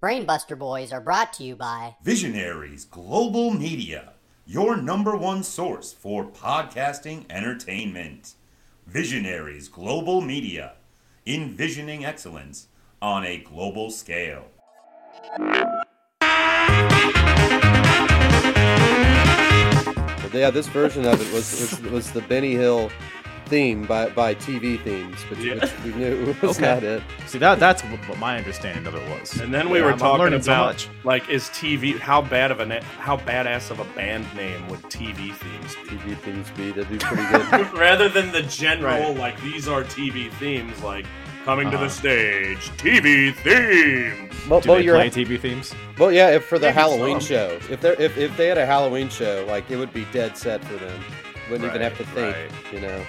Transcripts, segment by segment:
Brainbuster Boys are brought to you by Visionaries Global Media, your number one source for podcasting entertainment. Visionaries Global Media, envisioning excellence on a global scale. But yeah, this version of it was was, was the Benny Hill theme by, by TV themes, which, Yeah. which we knew was Okay. not it. See that that's what my understanding of it was. And then we Yeah, were I'm- I'm talking so about like is TV how bad of a how badass of a band name would TV themes be? TV themes be that'd be pretty good. Rather than the general Right. like these are TV themes like coming to Uh-huh. the stage TV themes. well, Do well, they you're, play TV themes? well, yeah, if for the Maybe Halloween some. show, if they if if they had a Halloween show, like it would be dead set for them. Wouldn't even have to think, Right, you know.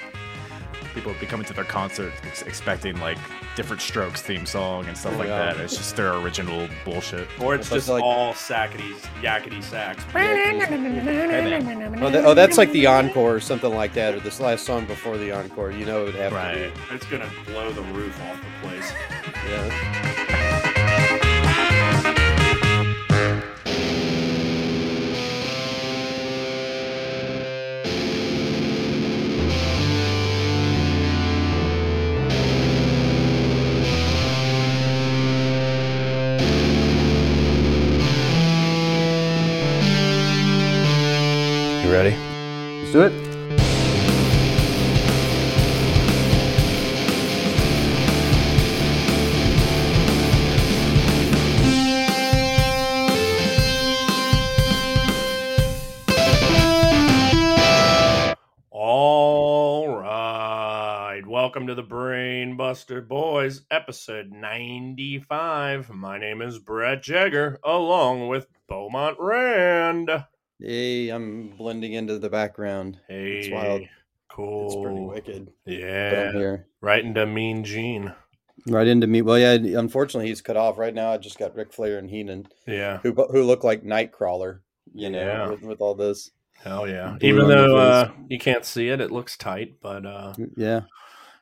People would be coming to their concert ex- expecting like different Strokes theme song and stuff Oh, like yeah. that. It's just their original bullshit. Or it's But just like- all sackety yakety sax. Hey, man. Oh, that, oh, that's like the encore or something like that, or this last song before the encore. You know, it would have Right. It's gonna blow the roof off the place. Yeah. Let's do it. All right. Welcome to the Brain Buster Boys, episode 95. My name is Brett Jagger, along with Beaumont Rand. Hey, I'm blending into the background. Hey, It's wild. cool. It's pretty wicked. Yeah, here. right into Mean Gene. Right into me. Well, yeah. Unfortunately, he's cut off right now. I just got Ric Flair and Heenan, Yeah, who who look like Nightcrawler. You know, Yeah. with, with all this. hell yeah. Blue Even though uh, you can't see it, it looks tight, but uh, Yeah.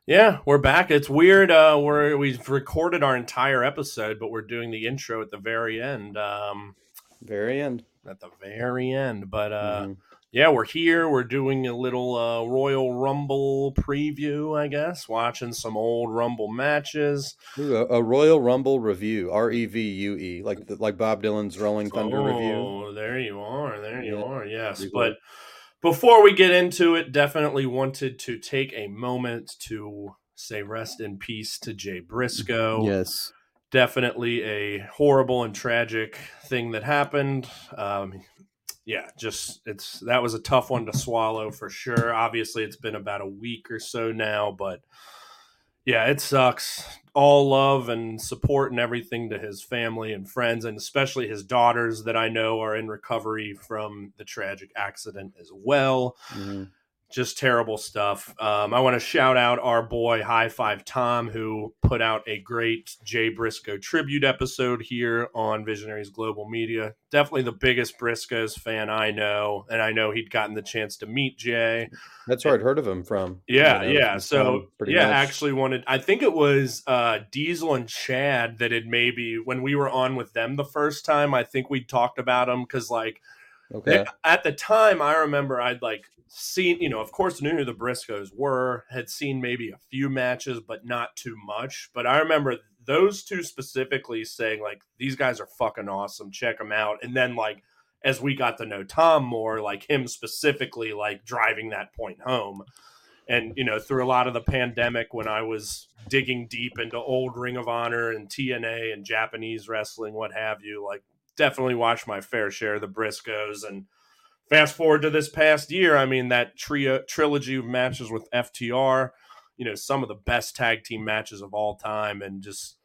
Yeah, we're back. It's weird. Uh, we're we've recorded our entire episode, but we're doing the intro at the very end. Um, Very end. At the very end. But uh, Mhm. yeah, we're here. We're doing a little uh, Royal Rumble preview, I guess. Watching some old Rumble matches. Ooh, a, a Royal Rumble review. R E V U E, like the- like Bob Dylan's Rolling Thunder Revue. Oh, there you are. There you Yeah, are. Yes, pretty but before we get into it, definitely wanted to take a moment to say rest in peace to Jay Briscoe. Yes. Definitely a horrible and tragic thing that happened. Um, yeah, just it's that was a tough one to swallow for sure. Obviously, it's been about a week or so now, but yeah, it sucks. All love and support and everything to his family and friends, and especially his daughters that I know are in recovery from the tragic accident as well Mhm. Just terrible stuff. Um, I want to shout out our boy High Five Tom, who put out a great Jay Briscoe tribute episode here on Visionaries Global Media. Definitely the biggest Briscoes fan I know, and I know he'd gotten the chance to meet Jay. That's where I'd heard of him from. Yeah, you know, yeah. So yeah, much. actually wanted. I think it was uh, Diesel and Chad that had maybe when we were on with them the first time. I think we talked about them because like Okay. at the time, I remember I'd like seen, you know, of course, knew who the Briscoes were, had seen maybe a few matches, but not too much. But I remember those two specifically saying, like, these guys are fucking awesome. Check them out. And then, like, as we got to know Tom more, like him specifically, like driving that point home. And, you know, through a lot of the pandemic when I was digging deep into old Ring of Honor and TNA and Japanese wrestling, what have you, like, definitely watched my fair share of the Briscoes. And fast forward to this past year, I mean, that trio trilogy of matches with FTR, you know, some of the best tag team matches of all time. And just,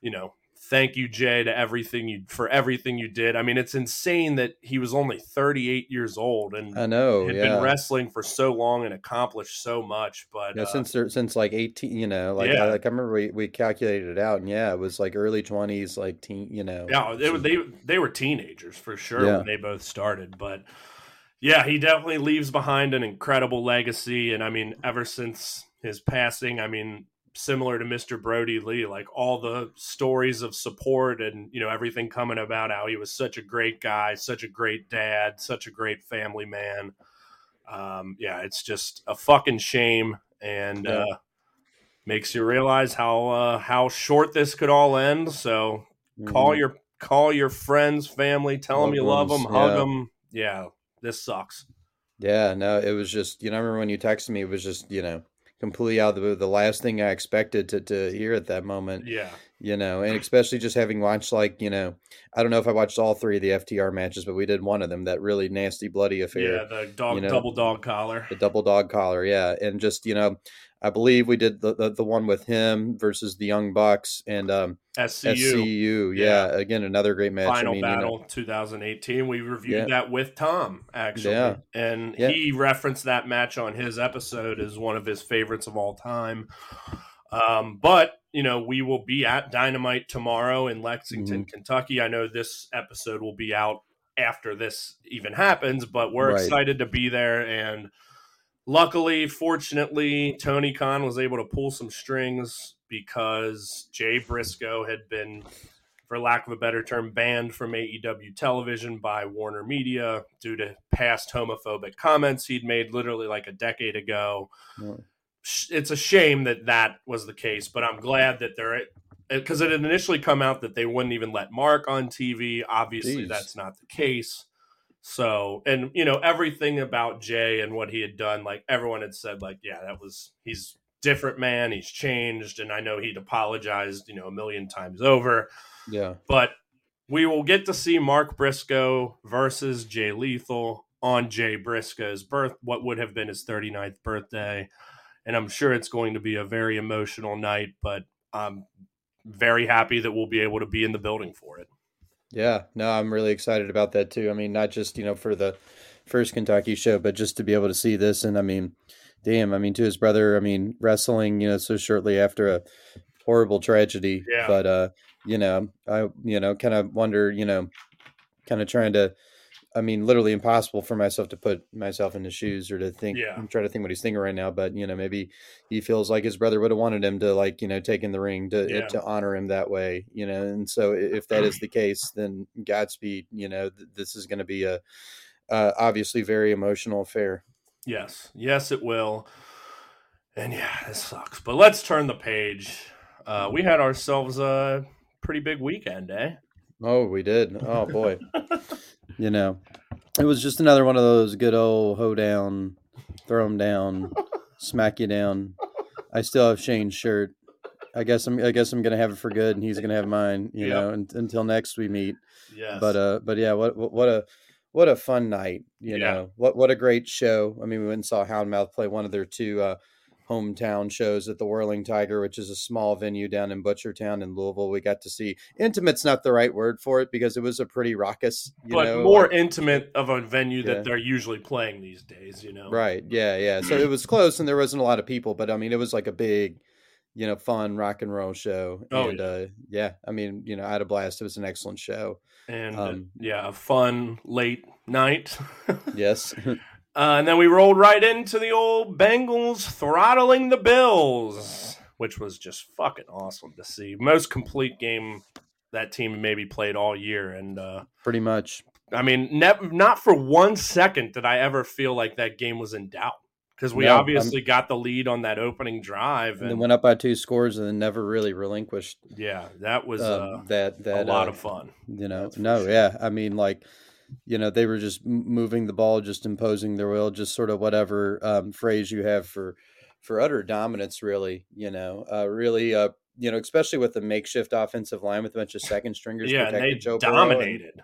you know, thank you, Jay, to everything you for everything you did. I mean, it's insane that he was only 38 years old and I know. had yeah. been wrestling for so long and accomplished so much. But Yeah, uh, since they're, since like eighteen, you know, like Yeah. I, like I remember we, we calculated it out, and yeah, it was like early twenties, like teen, you know. Yeah, they, were- they they were teenagers for sure when they both started, but yeah, he definitely leaves behind an incredible legacy. And I mean, ever since his passing, I mean, similar to Mr. Brodie Lee, like all the stories of support and you know everything coming about how he was such a great guy, such a great dad, such a great family man. Um, yeah, it's just a fucking shame, and Yeah. uh, makes you realize how uh, how short this could all end. So call Mhm. your call your friends, family, tell them Loved you love them, hug yeah. them. Yeah, this sucks. Yeah, no, it was just, you know, I remember when you texted me, it was just, you know, completely out of the. The last thing I expected to, to hear at that moment, Yeah, you know, and especially just having watched, like, you know, I don't know if I watched all three of the FTR matches, but we did one of them, that really nasty, bloody affair, yeah, the dog you know, double dog collar. the double dog collar. Yeah. And just, you know, I believe we did the, the, the one with him versus the Young Bucks and um, SCU. SCU. Yeah. Again, another great match. Final I mean, you know, Battle 2018. We reviewed Yeah. that with Tom, actually. Yeah. And Yeah. he referenced that match on his episode as one of his favorites of all time. Um, but, you know, we will be at Dynamite tomorrow in Lexington, Mm-hmm. Kentucky. I know this episode will be out after this even happens, but we're Right. excited to be there. And luckily, fortunately, Tony Khan was able to pull some strings because Jay Briscoe had been, for lack of a better term, banned from AEW television by Warner Media due to past homophobic comments he'd made literally like a decade ago. It's a shame that that was the case, but I'm glad that they're because it had initially come out that they wouldn't even let Mark on TV. Obviously, Jeez. that's not the case. So, and you know, everything about Jay and what he had done, like everyone had said, like, yeah, that was he's different man, he's changed, and I know he'd apologized, you know, a million times over. yeah. But we will get to see Mark Briscoe versus Jay Lethal on Jay Briscoe's birth, what would have been his 39th birthday. And I'm sure it's going to be a very emotional night, but I'm very happy that we'll be able to be in the building for it. Yeah, no, I'm really excited about that too. I mean, not just, you know, for the first Kentucky show, but just to be able to see this. And I mean, damn, I mean, to his brother, I mean, wrestling, you know, so shortly after a horrible tragedy. Yeah. But, uh, you know, I, you know, kind of wonder, you know, kind of trying to, I mean, literally impossible for myself to put myself in his shoes or to think, Yeah. I'm trying to think what he's thinking right now. But, you know, maybe he feels like his brother would have wanted him to, like, you know, take in the ring to, Yeah. to honor him that way, you know. And so if that is the case, then Godspeed, you know, th- this is going to be a, uh, obviously very emotional affair. Yes, yes, it will. And yeah, this sucks. But let's turn the page. Uh, we had ourselves a pretty big weekend, eh? Oh, we did. Oh boy. you know, it was just another one of those good old hoedown, throw him down, smack you down. I still have Shane's shirt. I guess I'm. I guess I'm gonna have it for good, and he's gonna have mine. You Yep. know, un until next we meet. Yes. But uh, but yeah, what what what a what a fun night. You Yeah. know, what what a great show. I mean, we went and saw Houndmouth play one of their two uh, hometown shows at the Whirling Tiger, which is a small venue down in Butchertown in Louisville. We got to see intimate's not the right word for it because it was a pretty raucous, you but know, more like- intimate of a venue Yeah. that they're usually playing these days, you know? right. Yeah, yeah. So it was close and there wasn't a lot of people, but I mean, it was like a big, you know, fun rock and roll show. Oh, and yeah. uh, yeah, I mean, you know, I had a blast. It was an excellent show. And uh, Um, yeah, a fun late night. Yes. Uh, and then we rolled right into the old Bengals throttling the Bills, which was just fucking awesome to see. Most complete game that team maybe played all year. And uh, Pretty much. I mean, ne- not for one second did I ever feel like that game was in doubt because we No, I'm- obviously got the lead on that opening drive. And And went up by two scores and then never really relinquished yeah, that was um, uh, that a lot uh, of fun. you know That's no sure. yeah i mean like you know they were just moving the ball just imposing their will just sort of whatever um, phrase you have for for utter dominance really you know uh, really uh, you know especially with the makeshift offensive line with a bunch of second stringers Yeah, they Joe Burrow and- dominated.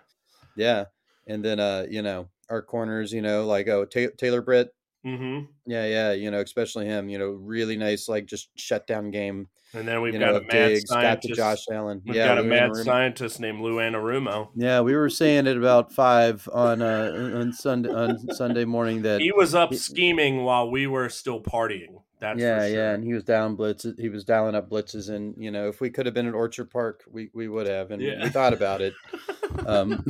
yeah and then uh you know our corners you know like oh Ta- taylor britt hmm yeah yeah you know especially him you know really nice like just shutdown game And then we've you got know a mad Diggs, got scientist. josh allen We've yeah got a Lou mad Anarumo. scientist named Lou Anarumo. Yeah, we were saying at about five on uh, on Sunday on Sunday morning that He was up he- scheming while we were still partying. That's yeah for sure. yeah, and he was down blitzes. He was dialing up blitzes, and you know if we could have been at Orchard Park, we, we would have, and Yeah. we thought about it. Um,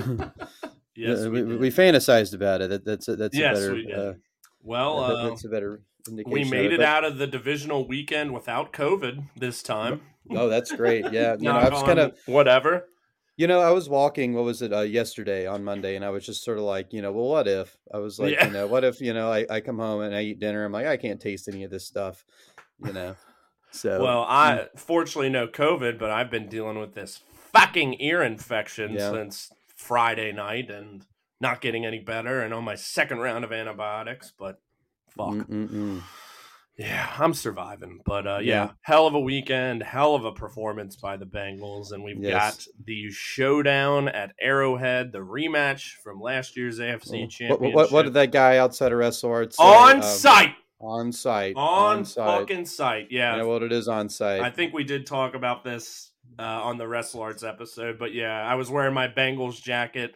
yes, we, we, we fantasized about it. That, that's a, that's Yes, a better. we did. Uh, well, uh, that's a better indication. We made it but- out of the divisional weekend without COVID this time. Oh, that's great. Yeah, you know, I was kind of, whatever. you know, I was walking. What was it? Uh, yesterday on Monday, and I was just sort of like, you know, well, what if? I was like, Yeah. you know, what if, you know, I, I come home and I eat dinner. I'm like, I can't taste any of this stuff, you know. So Well, I fortunately no COVID, but I've been dealing with this fucking ear infection Yeah. since Friday night and not getting any better and on my second round of antibiotics, but fuck. Mm-mm-mm. Yeah, I'm surviving. But uh, yeah. Yeah. hell of a weekend, hell of a performance by the Bengals. And we've Yes. got the showdown at Arrowhead, the rematch from last year's AFC What, Championship. what, what did that guy outside of Wrestle say? on Um, site. On site. On, site. fucking site. Yeah. Know what it is on site. I think we did talk about this uh, on the Wrestle Arts episode, but yeah, I was wearing my Bengals jacket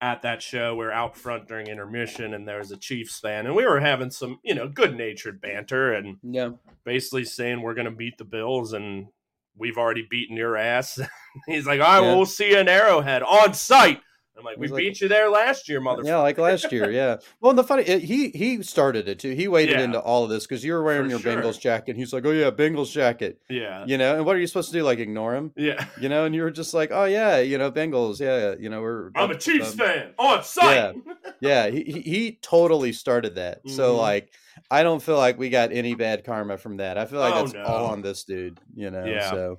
at that show. We were out front during intermission, and there was a Chiefs fan, and we were having some, you know, good natured banter, and yeah. basically saying we're going to beat the Bills, and we've already beaten your ass. He's like, all right, well, Yeah. we'll see you in Arrowhead on site. I'm like, we like- beat you there last year, motherfucker. Yeah, like last year. Yeah. Well, the funny, it, he he started it too. He waded Yeah. into all of this because you were wearing For your sure. Bengals jacket. He's like, "Oh yeah, Bengals jacket." yeah. You know, and what are you supposed to do? Like ignore him? Yeah. You know, and you were just like, "Oh yeah, you know, Bengals. Yeah, you know, we're." I'm a Chiefs um, fan on site. Yeah, he, he he tototally started that. So Mhm. like, I don't feel like we got any bad karma from that. I feel like Oh, that's all on this dude. You know. Yeah. So.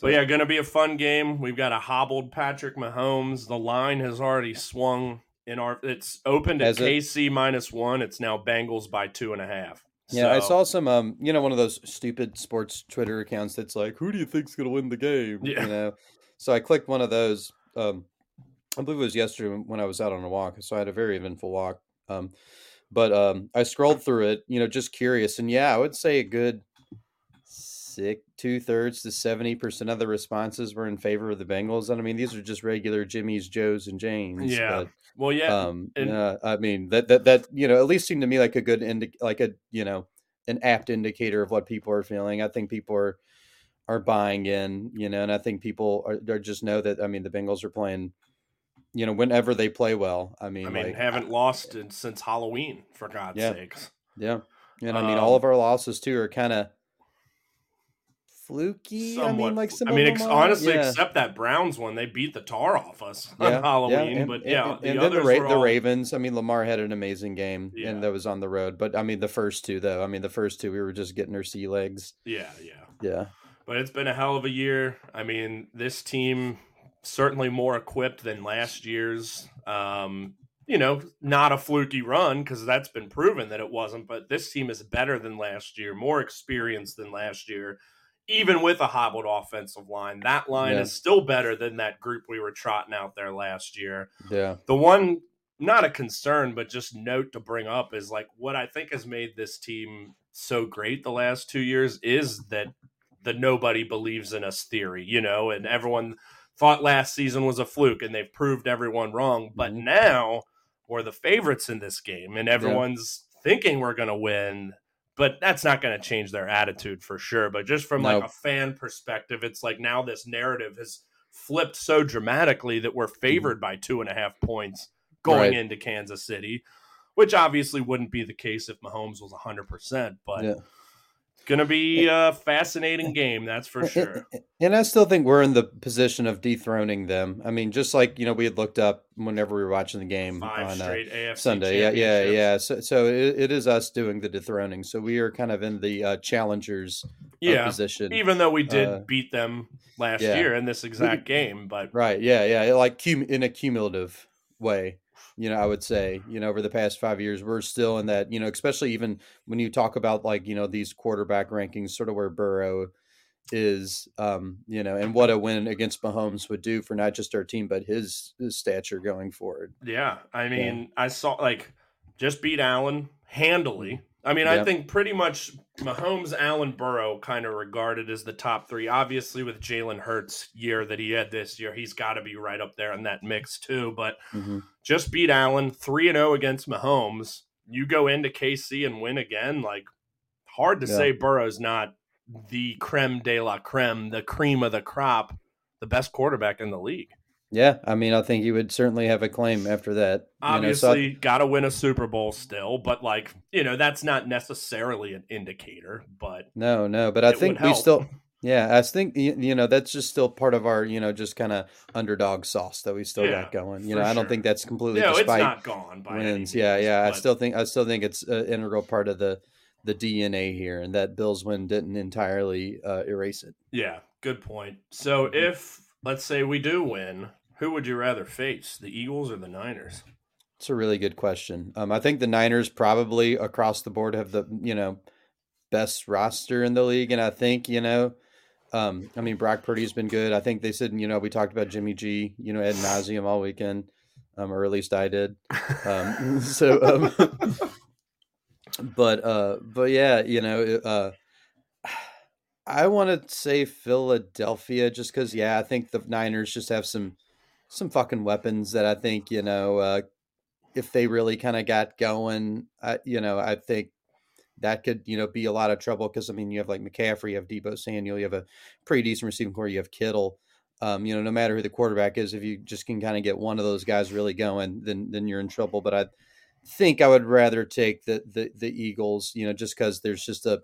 But yeah, going to be a fun game. We've got a hobbled Patrick Mahomes. The line has already swung in our. It's opened at Has it? KC minus one. It's now Bengals by two and a half. Yeah, I saw some um, you know, one of those stupid sports Twitter accounts that's like, "Who do you think's gonna win the game?" Yeah. You know, so I clicked one of those. Um, I believe it was yesterday when- when I was out on a walk, so I had a very eventful walk. Um, but um, I scrolled through it, you know, just curious, and yeah, I would say a good two thirds to seventy percent of the responses were in favor of the Bengals, and I mean, these are just regular Jimmys, Joes, and Janes. Yeah, but, Well, yeah. um and- uh, i mean that that that you know at least seemed to me like a good indi- like a you know an apt indicator of what people are feeling i think people are are buying in you know and i think people are, are just know that i mean the bengals are playing you know whenever they play well i mean I mean, like haven't lost in, since Halloween, for God's Yeah. sakes. yeah and i mean all Um, of our losses too are kind of fluky i mean like some I mean, ex- honestly, yeah. except that Browns one, they beat the tar off us Yeah, on yeah, Halloween. and- but yeah, and, the and then the, Ra- the Ravens. I mean, Lamar had an amazing game, Yeah. and that was on the road. But I mean, the first two, though. I mean, the first two, we were just getting our sea legs. Yeah, yeah. Yeah, But it's been a hell of a year. I mean, this team certainly more equipped than last year's. Um, you know, not a fluky run because that's been proven that it wasn't. But this team is better than last year, more experienced than last year, even with a hobbled offensive line. That line Yeah. is still better than that group we were trotting out there last year. yeah, The one, not a concern, but just note to bring up is like what I think has made this team so great the last two years is that the nobody believes in us theory, you know, and everyone thought last season was a fluke and they've proved everyone wrong. But Mhm. now we're the favorites in this game and everyone's thinking we're going to win. But that's not going to change their attitude for sure. But just from like a fan perspective, it's like now this narrative has flipped so dramatically that we're mm-hmm. favored by two and a half points going Right. into Kansas City, which obviously wouldn't be the case if Mahomes was 100%. But Yeah. Going to be a fascinating game, that's for sure. And I still think we're in the position of dethroning them. I mean, just like you know, we had looked up whenever we were watching the game Five on uh, AFC Sunday. Yeah, yeah, yeah. So, so it, it is us doing the dethroning. So we are kind of in the uh, challengers uh, Yeah. position. Even though we did Uh, beat them last yeah. year in this exact game, but Right. Yeah. Yeah. Like cum- in a cumulative way, you know, I would say, you know, over the past five years, we're still in that, you know, especially even when you talk about like, you know, these quarterback rankings, sort of where Burrow is, um, you know, and what a win against Mahomes would do for not just our team, but his, his stature going forward. yeah, I mean, I saw like just beat Allen handily. I mean, I think pretty much Mahomes, Allen, Burrow kind of regarded as the top three. Obviously, with Jalen Hurts' year that he had this year, he's got to be right up there in that mix too. But Mm-hmm. just beat Allen, 3 and 0 against Mahomes. You go into KC and win again, like hard to Yeah. say Burrow's not the creme de la creme, the cream of the crop, the best quarterback in the league. Yeah, I mean, I think he would certainly have a claim after that. You know, Obviously, so I- got to win a Super Bowl still, but like you know, that's not necessarily an indicator. But no, no, but I think we still, yeah, I think you know that's just still part of our you know just kind of underdog sauce that we still Yeah, got going. You know, I don't sure. think that's completely no, it's not gone by wins. Yeah, means, yeah, I but- still think I still think it's an integral part of the the DNA here, and that Bills win didn't entirely uh, erase it. Yeah, good point. So if let's say we do win, who would you rather face, the Eagles or the Niners? It's a really good question. Um, I think the Niners probably across the board have the you know best roster in the league, and I think you know, um, I mean Brock Purdy's been good. I think they said you know we talked about Jimmy G, you know, ad nauseum all weekend, um, or at least I did. Um, so, um, but uh, but yeah, you know, uh, I want to say Philadelphia just because yeah, I think the Niners just have some some fucking weapons that I think you know uh, if they really kind of got going, I, you know, I think that could you know be a lot of trouble because I mean you have like McCaffrey, you have Deebo Samuel, you have a pretty decent receiving corps, you have Kittle. Um, you know, no matter who the quarterback is, if you just can kind of get one of those guys really going, then then you're in trouble. But I think I would rather take the the, the Eagles, you know, just because there's just a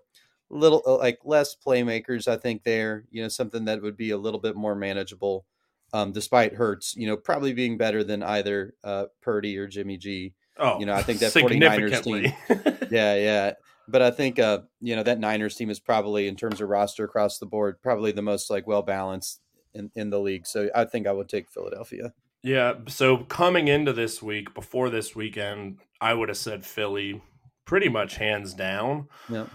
little uh, like less playmakers. I think there, you know, something that would be a little bit more manageable. Um, despite Hurts, you know, probably being better than either uh, Purdy or Jimmy G. Oh, You know, I think that 49ers team- Yeah, yeah. But I think uh, you know, that Niners team is probably in terms of roster across the board, probably the most like well balanced in, in the league. So I think I would take Philadelphia. Yeah. So coming into this week, before this weekend, I would have said Philly pretty much hands down. Yeah.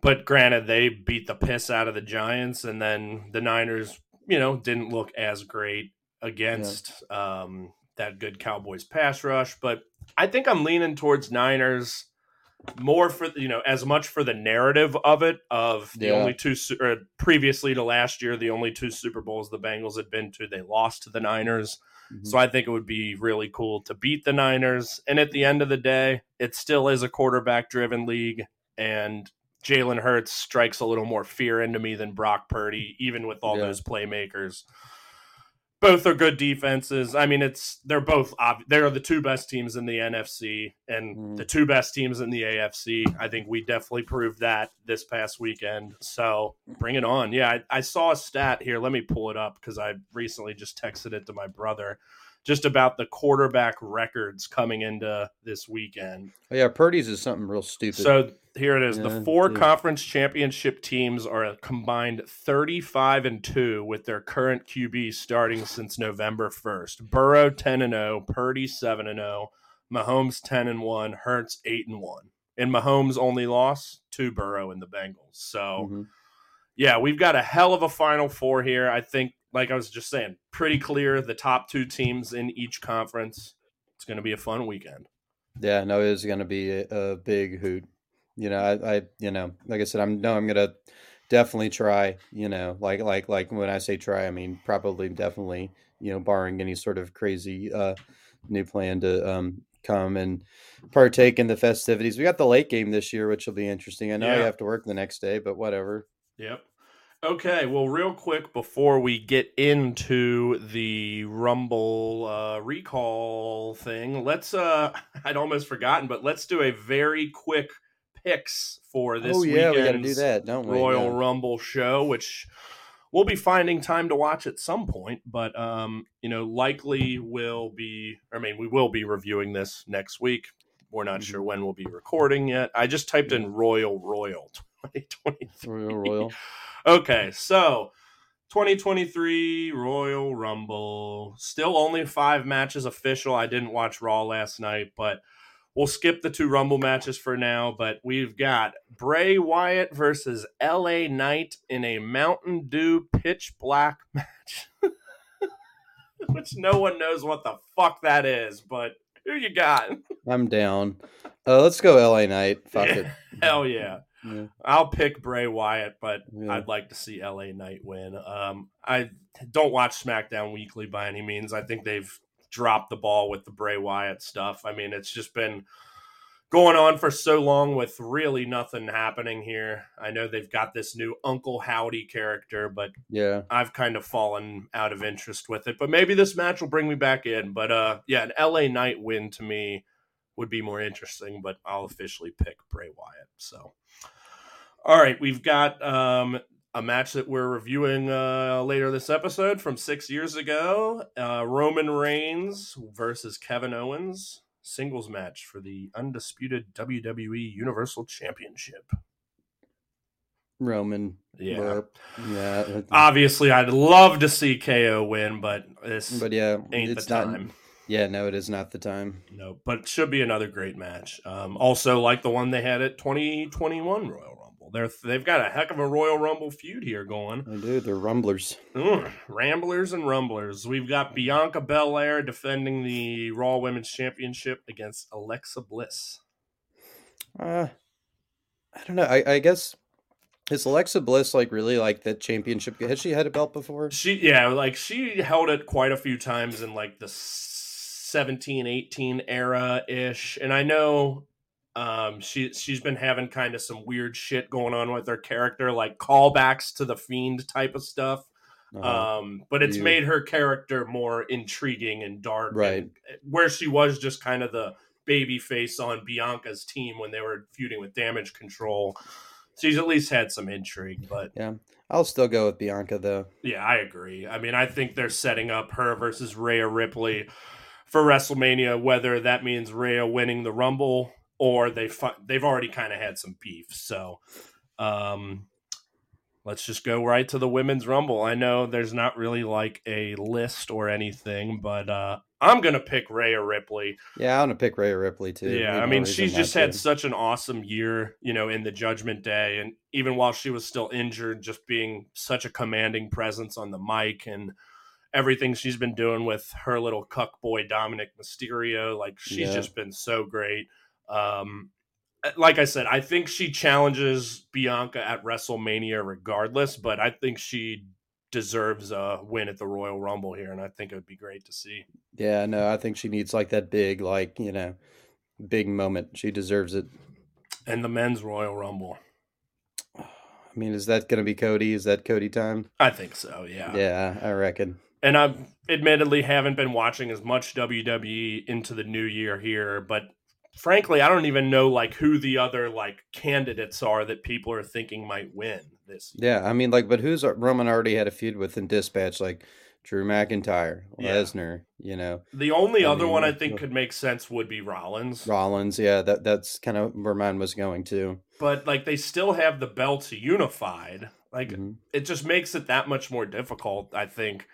But granted, they beat the piss out of the Giants, and then the Niners, you know, didn't look as great against um, that good Cowboys pass rush. But I think I'm leaning towards Niners more for you know as much for the narrative of it of the Yeah. only two or previously to last year the only two Super Bowls the Bengals had been to they lost to the Niners Mhm. so I think it would be really cool to beat the Niners and at the end of the day it still is a quarterback driven league and Jalen Hurts strikes a little more fear into me than Brock Purdy even with all Yeah. those playmakers both are good defenses. I mean, it's they're both ob- they're the two best teams in the NFC and Mhm. the two best teams in the AFC. I think we definitely proved that this past weekend. So bring it on. Yeah, I, I saw a stat here. Let me pull it up because I recently just texted it to my brother, just about the quarterback records coming into this weekend. Oh, yeah, Purdy's is something real stupid. So here it is. Yeah, the four dude. conference championship teams are a combined 35 and 2 with their current QB starting since November 1st. Burrow 10 and 0, Purdy 7 and 0, Mahomes 10 and 1, Hurts 8 and 1. And Mahomes only lost to Burrow and the Bengals. So, Mhm. yeah, we've got a hell of a final four here. I think like I was just saying, pretty clear the top 2 teams in each conference. It's going to be a fun weekend. Yeah, no, it is going to be a, a big hoot. You know, I, I, you know, like I said, I'm no, I'm gonna definitely try. You know, like, like, like when I say try, I mean probably, definitely. You know, barring any sort of crazy uh, new plan to um, come and partake in the festivities. We got the late game this year, which will be interesting. I know Yeah. you have to work the next day, but whatever. Yep. Okay, well, real quick before we get into the Rumble uh, recall thing, let's, uh, I'd almost forgotten, but let's do a very quick picks for this oh yeah, we got to do that, don't we? Royal Yeah. Rumble show, which we'll be finding time to watch at some point, but, um, you know, likely will be, I mean, we will be reviewing this next week. We're not Mhm. sure when we'll be recording yet. I just typed in Royal Royal 2023. Royal Royal. Okay, so 2023 Royal Rumble. Still only five matches official. I didn't watch Raw last night, but we'll skip the two Rumble matches for now. But we've got Bray Wyatt versus LA Knight in a Mountain Dew pitch black match. Which no one knows what the fuck that is, but who you got? I'm down. Uh, let's go, LA Knight. Fuck Yeah. it. Hell yeah. Yeah. I'll pick Bray Wyatt, but Yeah. I'd like to see LA Knight win. Um, I don't watch SmackDown weekly by any means. I think they've dropped the ball with the Bray Wyatt stuff. I mean, it's just been going on for so long with really nothing happening here. I know they've got this new Uncle Howdy character, but Yeah. I've kind of fallen out of interest with it. But maybe this match will bring me back in. But uh, yeah, an LA Knight win to me would be more interesting. But I'll officially pick Bray Wyatt. So, all right, we've got um, a match that we're reviewing uh, later this episode from six years ago: uh, Roman Reigns versus Kevin Owens. Singles match for the undisputed WWE Universal Championship. Roman. Yeah. Burp. Yeah. Obviously, I'd love to see KO win, but this but yeah, ain't the not. time. Yeah, no, it is not the time. No, but it should be another great match. Um, also, like the one they had at 2021 Royal Rumble. They're they've got a heck of a Royal Rumble feud here going. I do. They're rumblers. Mm, Ramblers and Rumblers. We've got Bianca Belair defending the Raw Women's Championship against Alexa Bliss. Uh, I don't know. I, I guess is Alexa Bliss like really like that championship? Has she had a belt before? She yeah, like she held it quite a few times in like the 17 18 era ish. And I know um she she's been having kind of some weird shit going on with her character like callbacks to the fiend type of stuff. Uh-huh. Um but it's made her character more intriguing and dark Right. and- where she was just kind of the baby face on Bianca's team when they were feuding with damage control. She's at least had some intrigue, but yeah I'll still go with Bianca though. yeah, I agree. I mean, I think they're setting up her versus Rhea Ripley for WrestleMania, whether that means Rhea winning the Rumble or they they've already kind of had some beef. So, um, let's just go right to the women's Rumble. I know there's not really like a list or anything, but uh, I'm gonna pick Rhea Ripley. Yeah, I'm gonna pick Rhea Ripley too. Yeah, I mean, she's just had to. such an awesome year, you know, in the Judgment Day, and even while she was still injured, just being such a commanding presence on the mic and everything she's been doing with her little cuck boy Dominik Mysterio, like she's Yeah. just been so great. Um, like I said, I think she challenges Bianca at WrestleMania regardless, but I think she deserves a win at the Royal Rumble here, and I think it would be great to see. Yeah, no, I think she needs like that big, like you know, big moment. She deserves it. And the men's Royal Rumble. I mean, is that gonna be Cody? Is that Cody time? I think so, Yeah, Yeah, I reckon. and I admittedly haven't been watching as much WWE into the new year here, but frankly, I don't even know like who the other like candidates are that people are thinking might win this. year. Yeah, I mean, like, but who's Roman already had a feud with in Dispatch? Like Drew McIntyre, Yeah. Lesnar, you know, The only I other one I think uh, could make sense would be Rollins, Rollins. Yeah, that that's kind of where mine was going to. but like they still have the belts unified. Like Mhm. it just makes it that much more difficult. I think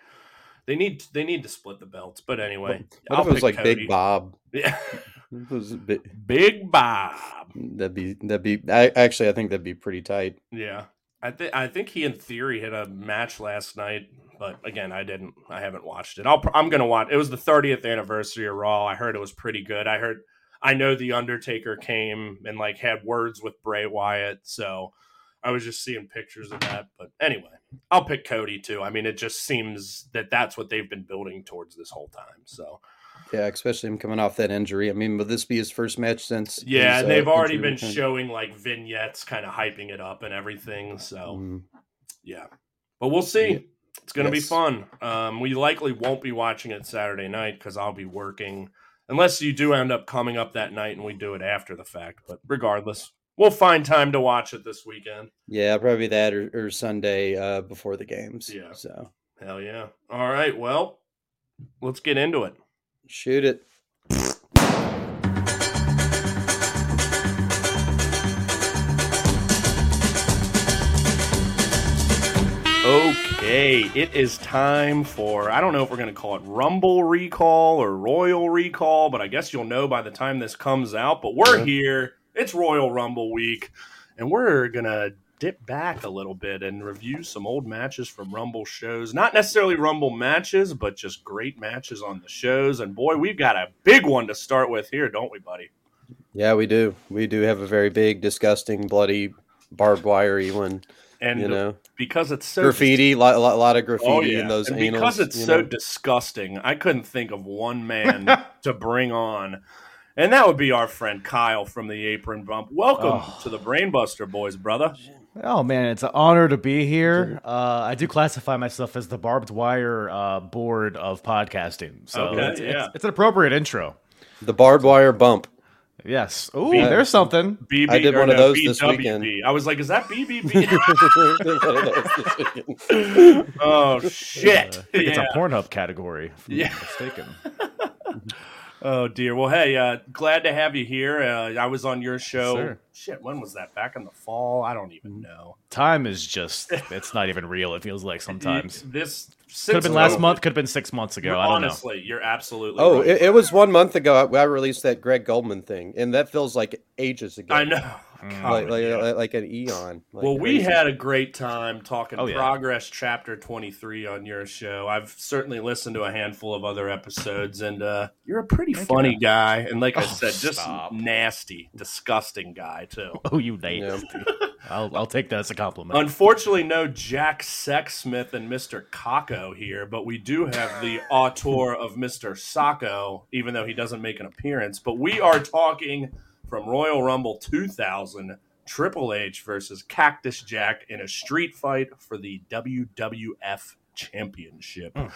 they need they need to split the belts. But anyway, What I'll if it was like Cody. Big Bob? Yeah, big, Big Bob. that'd be that'd be. I, actually, I think that'd be pretty tight. Yeah, I think I think he in theory had a match last night, but again, I didn't. I haven't watched it. I'll. I'm gonna watch. It was the 30th anniversary of Raw. I heard it was pretty good. I heard. I know the Undertaker came and like had words with Bray Wyatt, so I was just seeing pictures of that. But anyway, I'll pick Cody too. I mean, it just seems that that's what they've been building towards this whole time. So Yeah, especially him coming off that injury. I mean, will this be his first match since? yeah, his, and uh, they've already been showing like vignettes, kind of hyping it up and everything. So. Mm, Yeah. But we'll see. Yeah. It's going to be fun. Um, we likely won't be watching it Saturday night because I'll be working, unless you do end up coming up that night and we do it after the fact. But regardless, we'll find time to watch it this weekend. yeah, probably that or, or Sunday uh, before the games. Yeah. So Hell yeah. All right. Well, let's get into it. Shoot it. Okay, it is time for I don't know if we're going to call it Rumble Recall or Royal Recall, but I guess you'll know by the time this comes out. But we're here. It's Royal Rumble week, and we're going to dip back a little bit and review some old matches from Rumble shows. Not necessarily Rumble matches, but just great matches on the shows. And boy, we've got a big one to start with here, don't we, buddy? Yeah, we do. We do have a very big, disgusting, bloody, barbed wirey one. And You know, because it's so graffiti, lot, lot, lot of graffiti Oh yeah, in those and anals. because it's so know. disgusting, I couldn't think of one man to bring on. And that would be our friend Kyle from the Apron Bump. Welcome Oh. to the Brainbuster Boys, brother. Oh man, it's an honor to be here. Uh, I do classify myself as the barbed wire uh, board of podcasting, so Okay, it's, yeah. it's, it's an appropriate intro. The barbed wire bump. Yes. Ooh, Yeah. there's something. BB, I did or one of no, those this BWB. weekend. I was like, is that BBB? One of those this weekend. oh, shit. I think it's a Pornhub category. If I'm Yeah. mistaken. Oh dear. Well, hey, uh, glad to have you here. Uh, I was on your show. Shit, when was that? Back in the fall? I don't even know. Time is just, it's not even real. It feels like sometimes. This Could have been last month, could have been six months ago. I don't know. Honestly, you're absolutely. Oh, right. it, it was one month ago. I, I released that Greg Goldman thing, and that feels like ages ago. I know. Mm. Like like, like, like an eon. Like well, we had a great time talking Oh, yeah. Progress Chapter 23 on your show. I've certainly listened to a handful of other episodes, and uh, you're a pretty Thank funny man. guy. And like I Oh, said, just stop. nasty, disgusting guy, too. Oh, you nasty. I'll, I'll take that as a compliment. Unfortunately, no Jack Sexsmith and Mr. Kako here, but we do have the auteur of Mr. Sacco, even though he doesn't make an appearance. But we are talking from Royal Rumble 2000, Triple H versus Cactus Jack in a street fight for the WWF Championship. Hmm.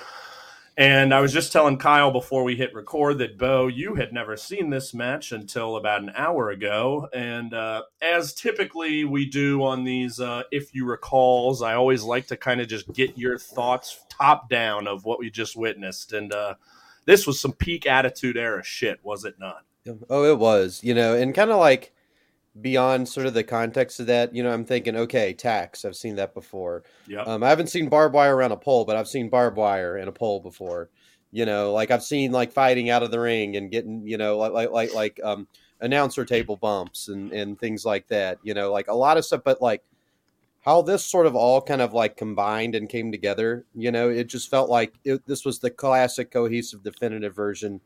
And I was just telling Kyle before we hit record that Bo, you had never seen this match until about an hour ago. And uh, as typically we do on these, uh, if you recalls, I always like to kind of just get your thoughts top down of what we just witnessed. And uh, this was some peak attitude era shit, was it not? Oh, it was, you know, and kind of like beyond sort of the context of that, you know, I'm thinking, okay, tax. I've seen that before. Yeah. Um, I haven't seen barbed wire around a pole, but I've seen barbed wire in a pole before. You know, like I've seen like fighting out of the ring and getting, you know, like like like like um announcer table bumps and and things like that. You know, like a lot of stuff, but like how this sort of all kind of like combined and came together. You know, it just felt like it, this was the classic, cohesive, definitive version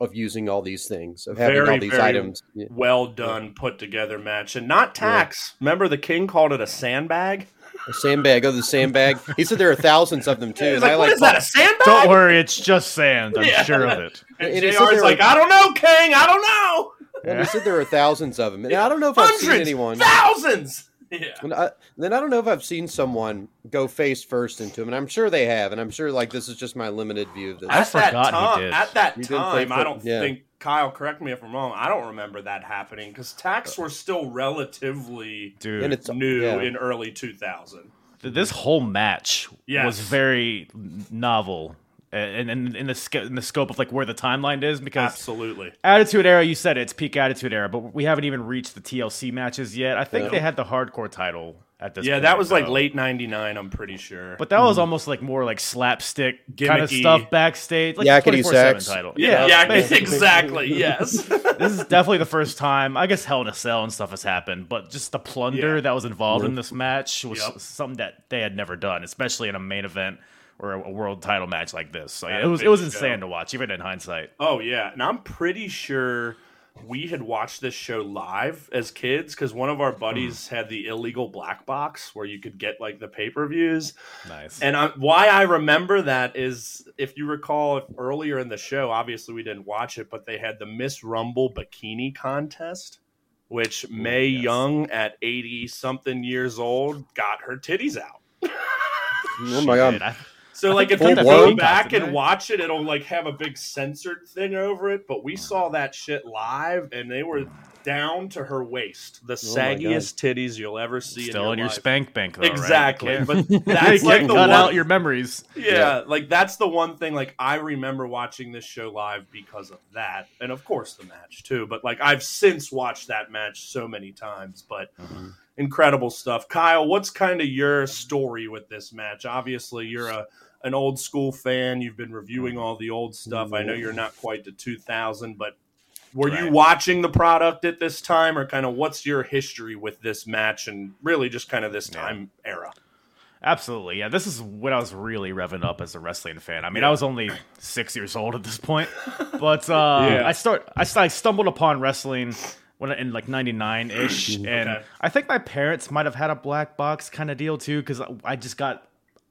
of using all these things of having Very, all these very items. Well done, put together match. And not tax. Remember the king called it a sandbag? A sandbag. Oh, the sandbag. He said there are thousands of them too. He's and like, I like is that, a sandbag? Don't worry, it's just sand. I'm Yeah. sure of it. And And JR's they like, were- I don't know, King. I don't know. Well, he said there are thousands of them, and I don't know if I've seen anyone. thousands. Yeah. And I, then I don't know if I've seen someone go face first into him, and I'm sure they have, and I'm sure like this is just my limited view of this. I at that forgot he time, did. At that He did play time, I don't yeah. think Kyle. Correct me if I'm wrong. I don't remember that happening because tax were still relatively Dude, and it's new yeah. in early 2000. this whole match Yes. was very novel and in, in the sc- in the scope of like where the timeline is because Absolutely. attitude era you said it, it's peak attitude era but we haven't even reached the TLC matches yet I think Yeah. they had the hardcore title at this Yeah, point, that was like late '99. I'm pretty sure. but that was almost like more like slapstick kind of stuff backstage like Yakety 24/7 sax. title yeah, yeah, basically. exactly. Yes. this is definitely the first time. I guess Hell in a Cell and stuff has happened, but just the plunder Yeah. that was involved in this match was Yep. something that they had never done, especially in a main event or a, a world title match like this. So yeah, it was it big was show. insane to watch, even in hindsight. Oh yeah, and I'm pretty sure we had watched this show live as kids because one of our hmm. buddies had the illegal black box where you could get like the pay per views. Nice. And I, why I remember that is, if you recall, earlier in the show, obviously we didn't watch it, but they had the Miss Rumble bikini contest, which Mae yes. Young at eighty something years old got her titties out. oh my god! Did. I- So like if think you they go back and watch it, it'll like have a big censored thing over it. But we saw that shit live, and they were down to her waist, the Oh saggiest titties you'll ever see. Still in in your, your life. spank bank, though, exactly. You But can't- that's like can't the cut one. out your memories. yeah, like that's the one thing. Like I remember watching this show live because of that, and of course the match too. But like I've since watched that match so many times. But Mhm. incredible stuff. Kyle, what's kind of your story with this match? Obviously, you're a an old school fan. You've been reviewing all the old stuff. I know you're not quite to 2000, but were you watching the product at this time, or kind of what's your history with this match and really just kind of this Yeah. time era? Absolutely, yeah. This is when I was really revving up as a wrestling fan. I mean, I was only six years old at this point, but uh, Yeah. I start I, I stumbled upon wrestling when in like '99 ish, and Okay. I think my parents might have had a black box kind of deal too because I just got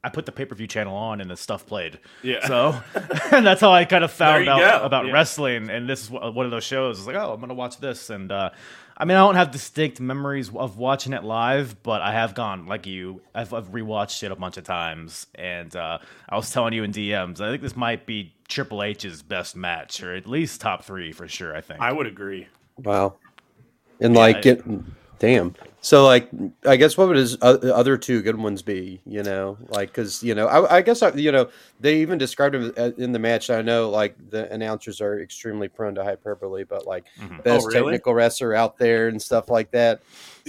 I put the pay per view channel on and the stuff played. Yeah. So, and that's how I kind of found out go. about Yeah. wrestling. And this is one one of those shows. It's like, oh, I'm gonna watch this. And uh, I mean, I don't have distinct memories of watching it live, but I have gone like you. I've, I've rewatched it a bunch of times, and uh, I was telling you in DMs. I think this might be Triple H's best match, or at least top three for sure. I think. I would agree. Wow. And like I- it, damn. So like, I guess what would his other two good ones be? You know, like because you know, I, I guess I, you know they even described him uh, in the match. I know like the announcers are extremely prone to hyperbole, but like Mhm. best Oh, really? technical wrestler out there and stuff like that.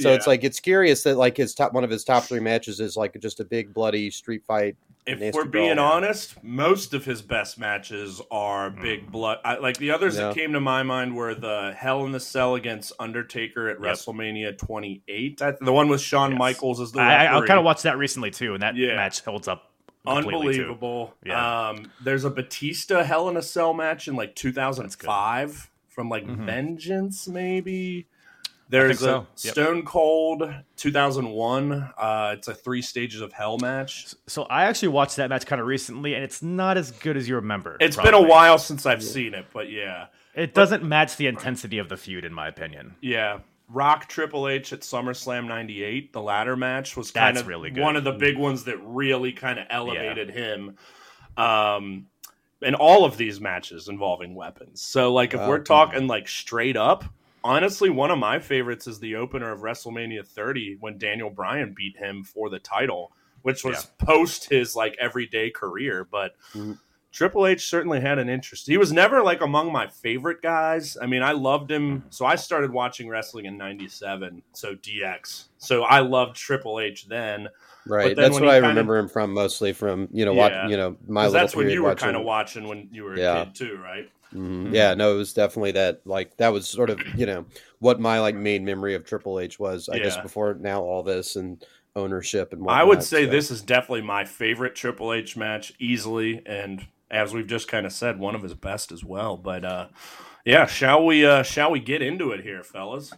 So it's like it's curious that like his top one of his top three matches is like just a big bloody street fight. If we're being brawl. honest, most of his best matches are big blood. I, like the others Yeah. that came to my mind were the Hell in the Cell against Undertaker at Yep. WrestleMania 28. I, the one with Shawn Yes. Michaels as the I, I, I kind of watched that recently too, and that Yeah. match holds up completely too. unbelievable. Yeah. Um, there's a Batista Hell in a Cell match in like 2005 from like Mhm. Vengeance, maybe. There's a. Yep. Stone Cold 2001. Uh, it's a three stages of Hell match. So I actually watched that match kind of recently, and it's not as good as you remember. It's been a while since I've seen it, but yeah, It doesn't match the intensity of the feud, in my opinion. yeah. Rock Triple H at SummerSlam '98. The ladder match was kind That's of really good. one of the big ones that really kind of elevated him. Um, and all of these matches involving weapons. So, like, if Wow. we're talking like straight up, honestly, one of my favorites is the opener of WrestleMania 30 when Daniel Bryan beat him for the title, which was post his like everyday career. But Mhm. Triple H certainly had an interest. He was never like among my favorite guys. I mean, I loved him. So I started watching wrestling in 97. So DX. So I loved Triple H then. Right. That's what I kinda- remember him from mostly from you know Yeah. what you know my little that's period you were kind of watching when you were a Yeah. kid too, right? Mhm. Yeah, no, it was definitely that. Like that was sort of you know what my like main memory of Triple H was. I guess before now all this and ownership and I would say so. this is definitely my favorite Triple H match easily, and as we've just kind of said, one of his best as well. But uh, yeah, shall we? Uh, shall we get into it here, fellas?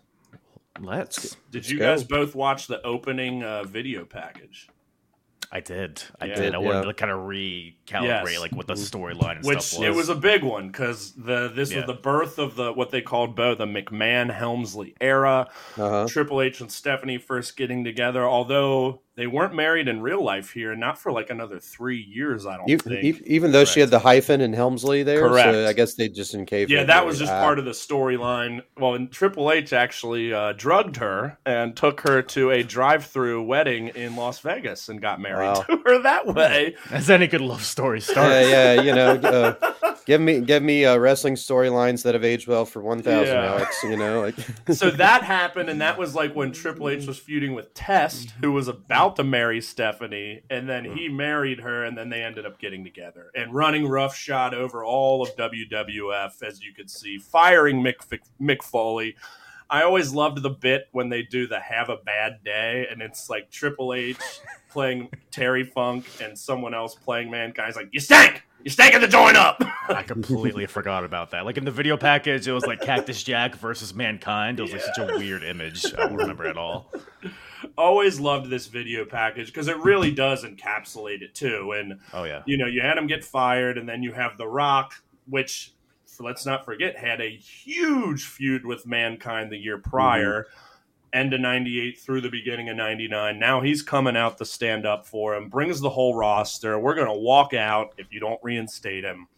Let's. Did Let's you go. guys both watch the opening uh, video package? I did. I Yeah. did. I wanted Yeah. to kind of recalibrate Yes. like what the storyline and Which stuff it was. was a big one because the this Yeah. was the birth of the what they called both the McMahon Helmsley era. Uh-huh. Triple H and Stephanie first getting together, although they weren't married in real life here, not for like another three years. I don't E- think. even though she had the hyphen in Helmsley there, Correct. so I guess they just in cave. Yeah, that was just part of the storyline. Well, and Triple H actually uh, drugged her and took her to a drive-through wedding in Las Vegas and got married Wow. to her that way. As any good love story starts. Yeah, yeah, you know, uh, give me give me uh, wrestling storylines that have aged well for one thousand, Yeah. Alex. You know, like so that happened, and that was like when Triple H was feuding with Test, who was about to marry Stephanie, and then mm-hmm. he married her, and then they ended up getting together and running roughshod over all of WWF, as you could see, firing Mick, Mick Foley. I always loved the bit when they do the "Have a Bad Day" and it's like Triple H playing Terry Funk and someone else playing Mankind. It's like you stink, you stink at the joint up. I completely forgot about that. Like in the video package, it was like Cactus Jack versus Mankind. It was like such a weird image. I don't remember at all. Always loved this video package because it really does encapsulate it too. And Oh yeah. you know, you had him get fired, and then you have The Rock, which let's not forget had a huge feud with Mankind the year prior, mm-hmm. end of '98 through the beginning of '99. Now he's coming out to stand up for him, brings the whole roster. We're gonna walk out if you don't reinstate him.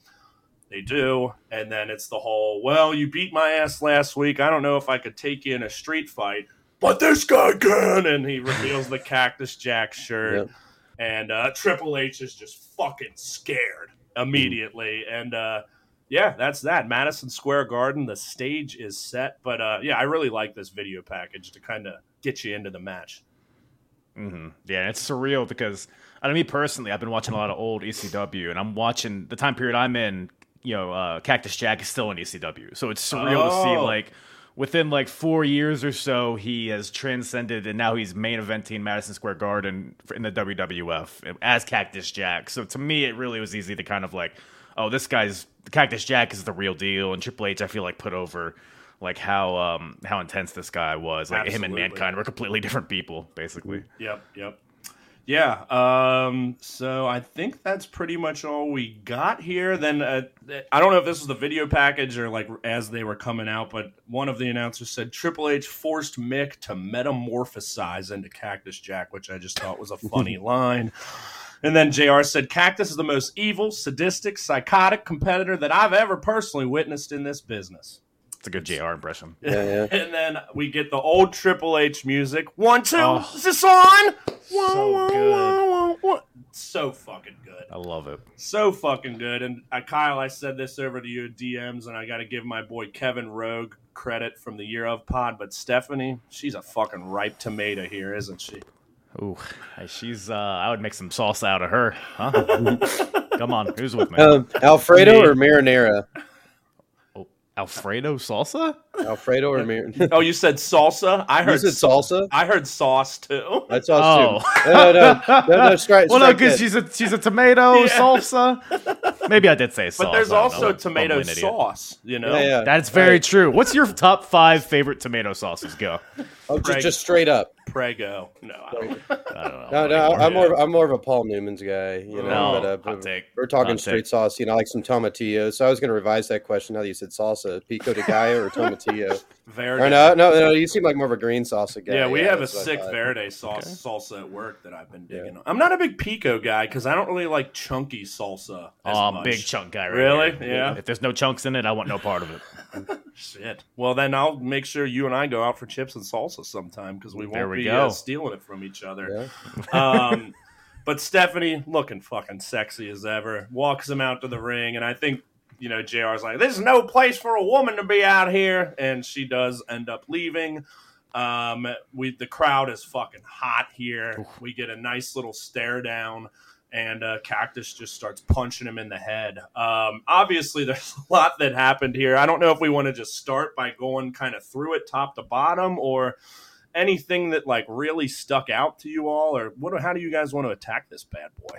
They do, and then it's the whole. Well, you beat my ass last week. I don't know if I could take you in a street fight, but this guy can. And he reveals the Cactus Jack shirt Yep. and uh, Triple H is just fucking scared immediately. And uh, yeah, that's that. Madison Square Garden, the stage is set. But uh, yeah, I really like this video package to kind of get you into the match. hmm Yeah, it's surreal because I know me personally, I've been watching a lot of old ECW, and I'm watching the time period I'm in. You know, uh, Cactus Jack is still in ECW, so it's surreal to see Oh. like within like four years or so, he has transcended, and now he's main eventing Madison Square Garden in the WWF as Cactus Jack. So to me, it really was easy to kind of like, oh, this guy's Cactus Jack is the real deal, and Triple H, I feel like put over like how um how intense this guy was. Like him and Mankind were completely different people, basically. Yep, yep. Yeah. Um, so I think that's pretty much all we got here. Then uh, I don't know if this was the video package or like as they were coming out, but one of the announcers said Triple H forced Mick to metamorphosize into Cactus Jack, which I just thought was a funny line. And then JR said Cactus is the most evil, sadistic, psychotic competitor that I've ever personally witnessed in this business. It's a good JR impression. Yeah, yeah. And then we get the old Triple H music. One, two, Oh. is this on? So good. So fucking good. I love it. So fucking good. And uh, Kyle, I said this over to you DMs, and I got to give my boy Kevin Rogue credit from the Year of Pod. But Stephanie, she's a fucking ripe tomato here, isn't she? Ooh, she's. Uh, I would make some salsa out of her. Huh? Come on, who's with me? Um, Alfredo Me. or marinara? Alfredo salsa? Alfredo or marinara? Oh, you said salsa? I You heard said salsa. I heard sauce too. That's sauce Oh. too. No, no, no, no, no strike, Well, no, because she's a she's a tomato Yeah. salsa. Maybe I did say sauce. But there's also tomato sauce, you know? Yeah, yeah. That's very Right. true. What's your top five favorite tomato sauces? Go. Oh, just, just straight up. Prego. No, I don't. I don't know. No, no, I'm more, I'm more of a Paul Newman's guy. You know, No, but, uh, but take. we're talking Hot straight take. sauce. You know, like some tomatillo. So I was going to revise that question. Now that you said salsa, pico de gallo or tomatillo? Verde. or no, no, no. You seem like more of a green salsa guy. Yeah, we have a that's sick. Verde sauce salsa at work that I've been digging. on. I'm not a big pico guy because I don't really like chunky salsa. As Oh, much. big chunk guy. Right Really? here. Yeah. If there's no chunks in it, I want no part of it. Shit. Well, then I'll make sure you and I go out for chips and salsa sometime because we There won't we be go. uh, stealing it from each other. Yeah. um, but Stephanie, looking fucking sexy as ever, walks him out to the ring, and I think you know Jr's like, "There's no place for a woman to be out here," and she does end up leaving. Um, we the crowd is fucking hot here. We get a nice little stare down. And uh, Cactus just starts punching him in the head. Um, obviously, there's a lot that happened here. I don't know if we want to just start by going kind of through it top to bottom, or anything that like really stuck out to you all, or what? How do you guys want to attack this bad boy?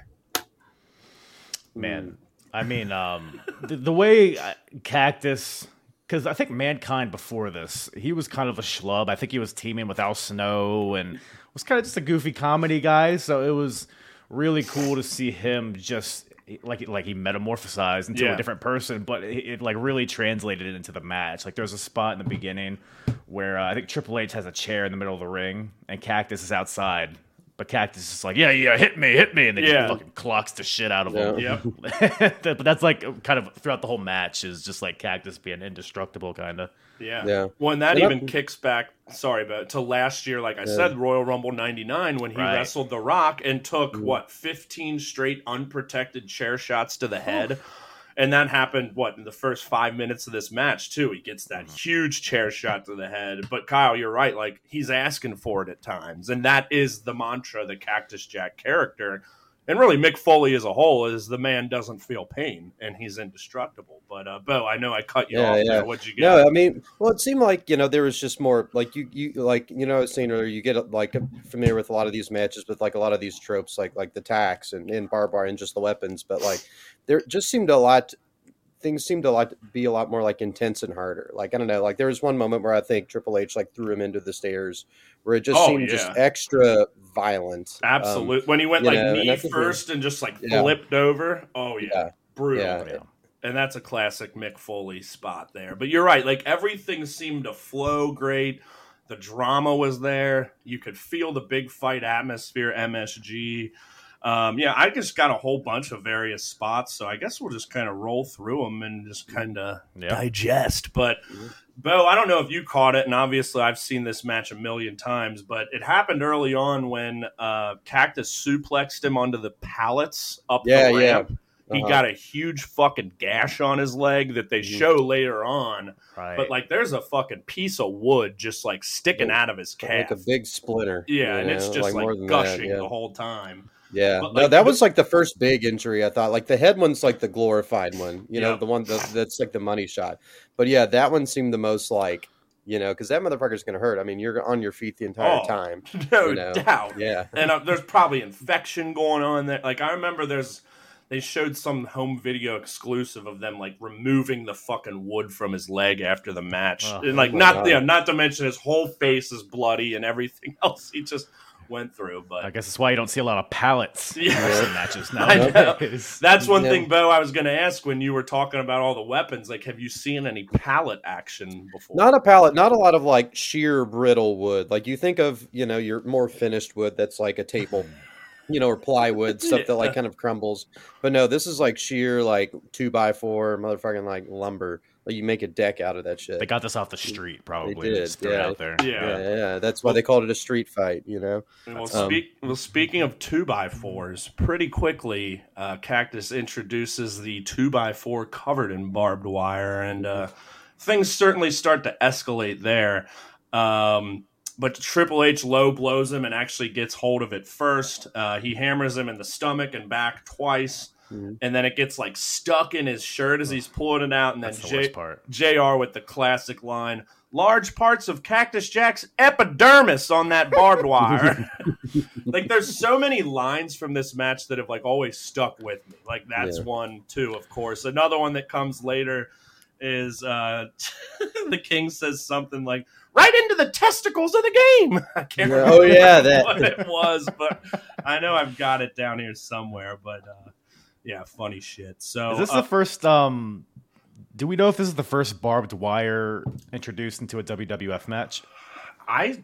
Man, I mean, um, the, the way uh, Cactus, because I think Mankind before this, he was kind of a schlub. I think he was teaming with Al Snow and was kind of just a goofy comedy guy. So it was really cool to see him just like like he metamorphosized into Yeah. a different person, but it, it like really translated it into the match. Like there's a spot in the beginning where uh, I think Triple H has a chair in the middle of the ring and Cactus is outside. But Cactus is like, yeah, yeah, hit me, hit me, and then Yeah. just fucking clocks the shit out of him. Yeah. Yep. but that's like kind of throughout the whole match is just like Cactus being indestructible, kind of. Yeah. Yeah. Well, and that And I- even kicks back. Sorry, but to last year, like I said, Royal Rumble '99 when he Right. wrestled The Rock and took mm-hmm. what 15 straight unprotected chair shots to the head. And that happened what in the first five minutes of this match too. He gets that mm-hmm. huge chair shot to the head. But Kyle, you're right. Like he's asking for it at times, and that is the mantra, the Cactus Jack character, and really Mick Foley as a whole is the man doesn't feel pain and he's indestructible. But uh, Bo, I know I cut you Yeah, off yeah. What'd you get? No, I mean, well, it seemed like you know there was just more like you, you like you know, I was saying earlier, you get like familiar with a lot of these matches with like a lot of these tropes, like like the tacks and and barbed wire and just the weapons, but like there just seemed a lot. Things seemed to like be a lot more like intense and harder. Like I don't know, like there was one moment where I think Triple H like threw him into the stairs, where it just Oh, seemed just extra violent. Um, Absolutely. when he went like know, knee thing. first and just like Yeah. flipped over. Oh yeah. Yeah. Brutal. Yeah. Yeah. And that's a classic Mick Foley spot there. But you're right, like everything seemed to flow great. The drama was there. You could feel the big fight atmosphere, MSG. Um, yeah, I just got a whole bunch of various spots, so I guess we'll just kind of roll through them and just kind of Yeah. digest. But Bo, I don't know if you caught it, and obviously I've seen this match a million times, but it happened early on when uh, Cactus suplexed him onto the pallets up Yeah, the yeah. ramp. He Uh-huh. got a huge fucking gash on his leg that they Mhm. show later on, Right. but like there's a fucking piece of wood just like sticking Yeah. out of his calf. like a big splinter. yeah, you and it's just more like than that, gushing yeah. the whole time. Yeah, But, no, that was like the first big injury. I thought like the head one's like the glorified one, you know, Yeah. the one that, that's like the money shot. But yeah, that one seemed the most like, you know, because that motherfucker's gonna hurt. I mean, you're on your feet the entire Oh, time. No You know, doubt. Yeah, and uh, there's probably infection going on there. Like I remember, there's they showed some home video exclusive of them like removing the fucking wood from his leg after the match, Oh, and like oh not God. you know, not to mention his whole face is bloody and everything else. He just went through. But I guess that's why you don't see a lot of pallets in Yeah. wrestling matches I know. nowadays. That's one Yeah. thing, Bo. I was going to ask when you were talking about all the weapons. Like, have you seen any pallet action before? Not a pallet, not a lot of like sheer brittle wood. Like you think of, you know, your more finished wood that's like a table, you know, or plywood stuff that like kind of crumbles. But no, this is like sheer like two by four motherfucking like lumber. Like you make a deck out of that shit. They got this off the street, probably. did, just threw it yeah. out there. yeah. yeah, yeah, that's why they called it a street fight. You know, Well, Um, speak, well, speaking of two by fours, pretty quickly, uh, Cactus introduces the two by four covered in barbed wire, and uh, things certainly start to escalate there. Um, but Triple H low blows him and actually gets hold of it first. Uh, he hammers him in the stomach and back twice, Mhm. and then it gets like stuck in his shirt as he's pulling it out, and then That's the Jay, part. JR with the classic line large parts of Cactus Jack's epidermis on that barbed wire. like there's so many lines from this match that have like always stuck with me. Like that's Yeah. one too, of course. Another one that comes later is uh the king says something like right into the testicles of the game. I can't Yeah, remember oh, yeah, that. what it was, but I know I've got it down here somewhere. But uh yeah, funny shit. So Is this uh, the first? Um, do we know if this is the first barbed wire introduced into a WWF match? I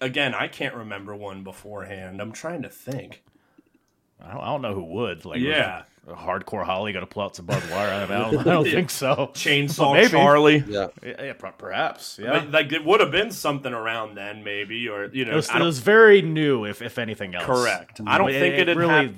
again, I can't remember one beforehand. I'm trying to think. I don't, I don't know who would. Like, Yeah. a hardcore Holly going to pull out some barbed wire? I don't, I don't Yeah. think so. Chainsaw Maybe. Charlie. yeah, Yeah, yeah, perhaps. Yeah, But, like it would have been something around then, maybe, or you know, it, was, it was very new, if if anything else. correct. I don't But think it, had really. hap-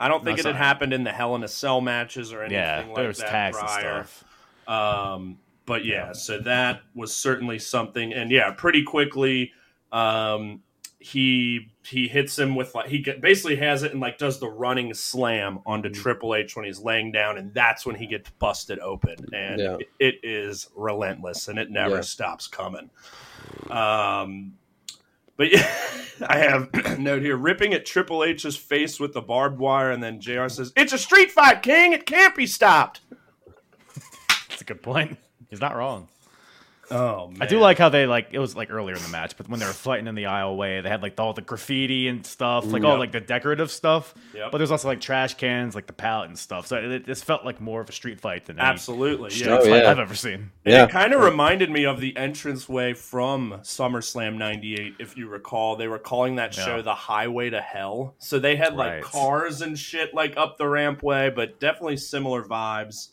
I don't think No, it had happened in the Hell in a Cell matches or anything yeah, like there was that tags prior. and stuff. Um, but yeah, so that was certainly something, and yeah, pretty quickly, um, he he hits him with like he get, basically has it and like does the running slam onto Mm. Triple H when he's laying down, and that's when he gets busted open, and Yeah. it, it is relentless, and it never Yeah. stops coming. Um, but yeah, I have note here ripping at Triple H's face with the barbed wire, and then Jr. says, "It's a street fight, King. It can't be stopped." That's a good point. He's not wrong. Oh, man. I do like how they like it was like earlier in the match, but when they were fighting in the aisleway, they had like all the graffiti and stuff, like all Yep. like the decorative stuff. Yep. But there's also like trash cans, like the pallet and stuff. So it, this felt like more of a street fight than any absolutely. street Yeah. Oh, fight yeah. I've ever seen. And yeah. It kind of reminded me of the entranceway from SummerSlam 98, if you recall. They were calling that show Yeah. the Highway to Hell. So they had like Right. cars and shit like up the rampway, but definitely similar vibes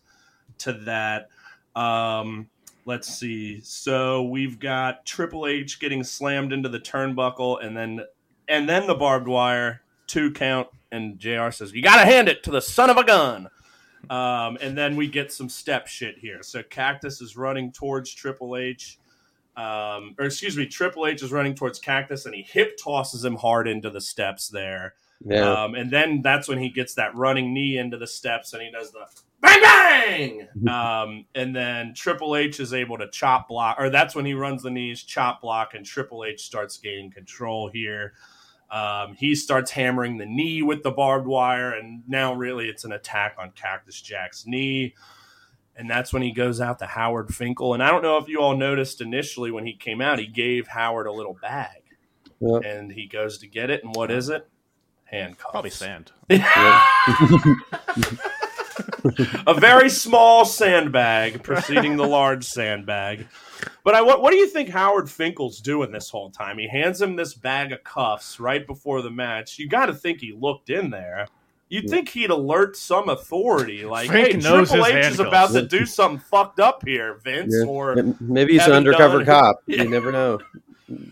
to that. Um, let's see. So we've got Triple H getting slammed into the turnbuckle and then and then the barbed wire, two count, and JR says, You gotta hand it to the son of a gun. Um, and then we get some step shit here. So Cactus is running towards Triple H. Um, or excuse me, Triple H is running towards Cactus and he hip tosses him hard into the steps there. yeah. Um, and then that's when he gets that running knee into the steps and he does the bang bang. um, and then Triple H is able to chop block, or that's when he runs the knees, chop block, and Triple H starts gaining control here. Um, he starts hammering the knee with the barbed wire, and now really it's an attack on Cactus Jack's knee. And that's when he goes out to Howard Finkel. And I don't know if you all noticed initially when he came out, he gave Howard a little bag. Yeah. And he goes to get it, and what is it? Handcuffs. Probably sand. a very small sandbag preceding the large sandbag. But I, what, what do you think Howard Finkel's doing this whole time? He hands him this bag of cuffs right before the match. You got to think he looked in there. You'd think he'd alert some authority, like, Frank "Hey, knows Triple his H is about to do something fucked up here, Vince." Yeah. Or, Maybe he's an undercover done- cop. Yeah. You never know.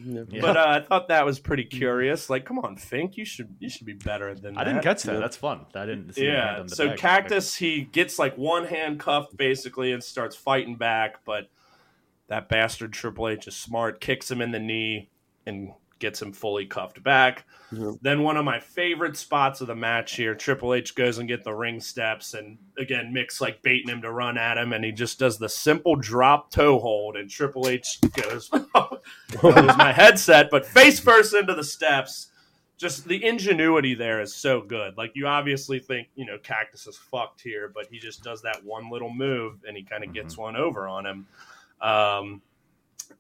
Yeah. Yeah. but uh, I thought that was pretty curious. Like, come on, Fink, you should you should be better than that. I didn't catch that. That's fun. I didn't see him hand Yeah. the So bag. Cactus, he gets like one hand cuffed basically and starts fighting back, but that bastard Triple H is smart, kicks him in the knee and gets him fully cuffed back. Yeah. Then one of my favorite spots of the match here, Triple H goes and get the ring steps, and again Mick's like baiting him to run at him, and he just does the simple drop toe hold, and Triple H goes, "That was my headset," but face first into the steps just the ingenuity there is so good. Like you obviously think, you know, Cactus is fucked here, but he just does that one little move and he kind of gets one over on him. Um,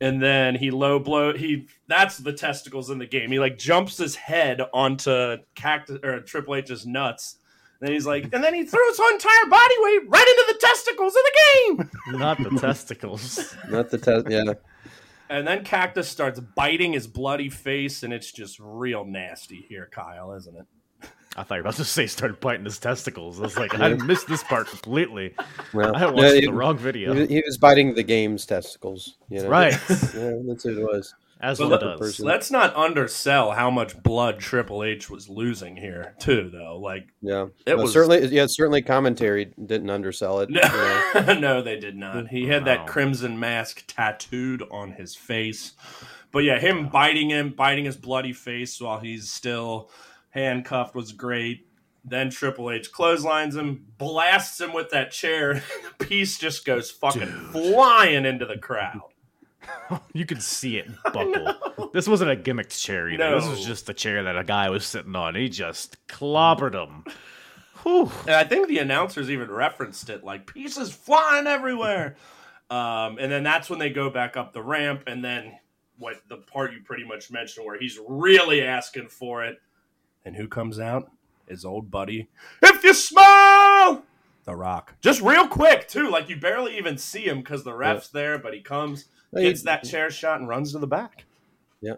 and then he low blow. He that's the testicles in the game. He like jumps his head onto Cactus or Triple H's nuts. Then he's like, and then he throws his entire body weight right into the testicles of the game. Not the testicles. Not the test. Yeah. And then Cactus starts biting his bloody face, and it's just real nasty here, Kyle, isn't it? I thought you were about to say started biting his testicles. I was like, I missed this part completely. Well, I watched yeah, he, the wrong video. he was- biting the game's testicles. You know? Right. Yeah, that's what it was. As But one let- does. person. Let's not undersell how much blood Triple H was losing here, too. Though, like, Yeah. It Well, was- certainly. Yeah. Certainly, commentary didn't undersell it. you know. no, no, they did not. He had that crimson mask tattooed on his face. But yeah, him biting him, biting his bloody face while he's still handcuffed was great. Then Triple H clotheslines him, blasts him with that chair. the piece just goes fucking flying into the crowd. You could see it buckle. This wasn't a gimmicked chair either. This was just a chair that a guy was sitting on. He just clobbered him. Whew. And I think the announcers even referenced it, like pieces flying everywhere. Um, and then that's when they go back up the ramp, and then what the part you pretty much mentioned, where he's really asking for it. And who comes out? His old buddy. If you smile, The Rock. Just real quick too, like you barely even see him because the ref's there, but he comes, Well, gets that chair shot, and runs to the back. Yeah.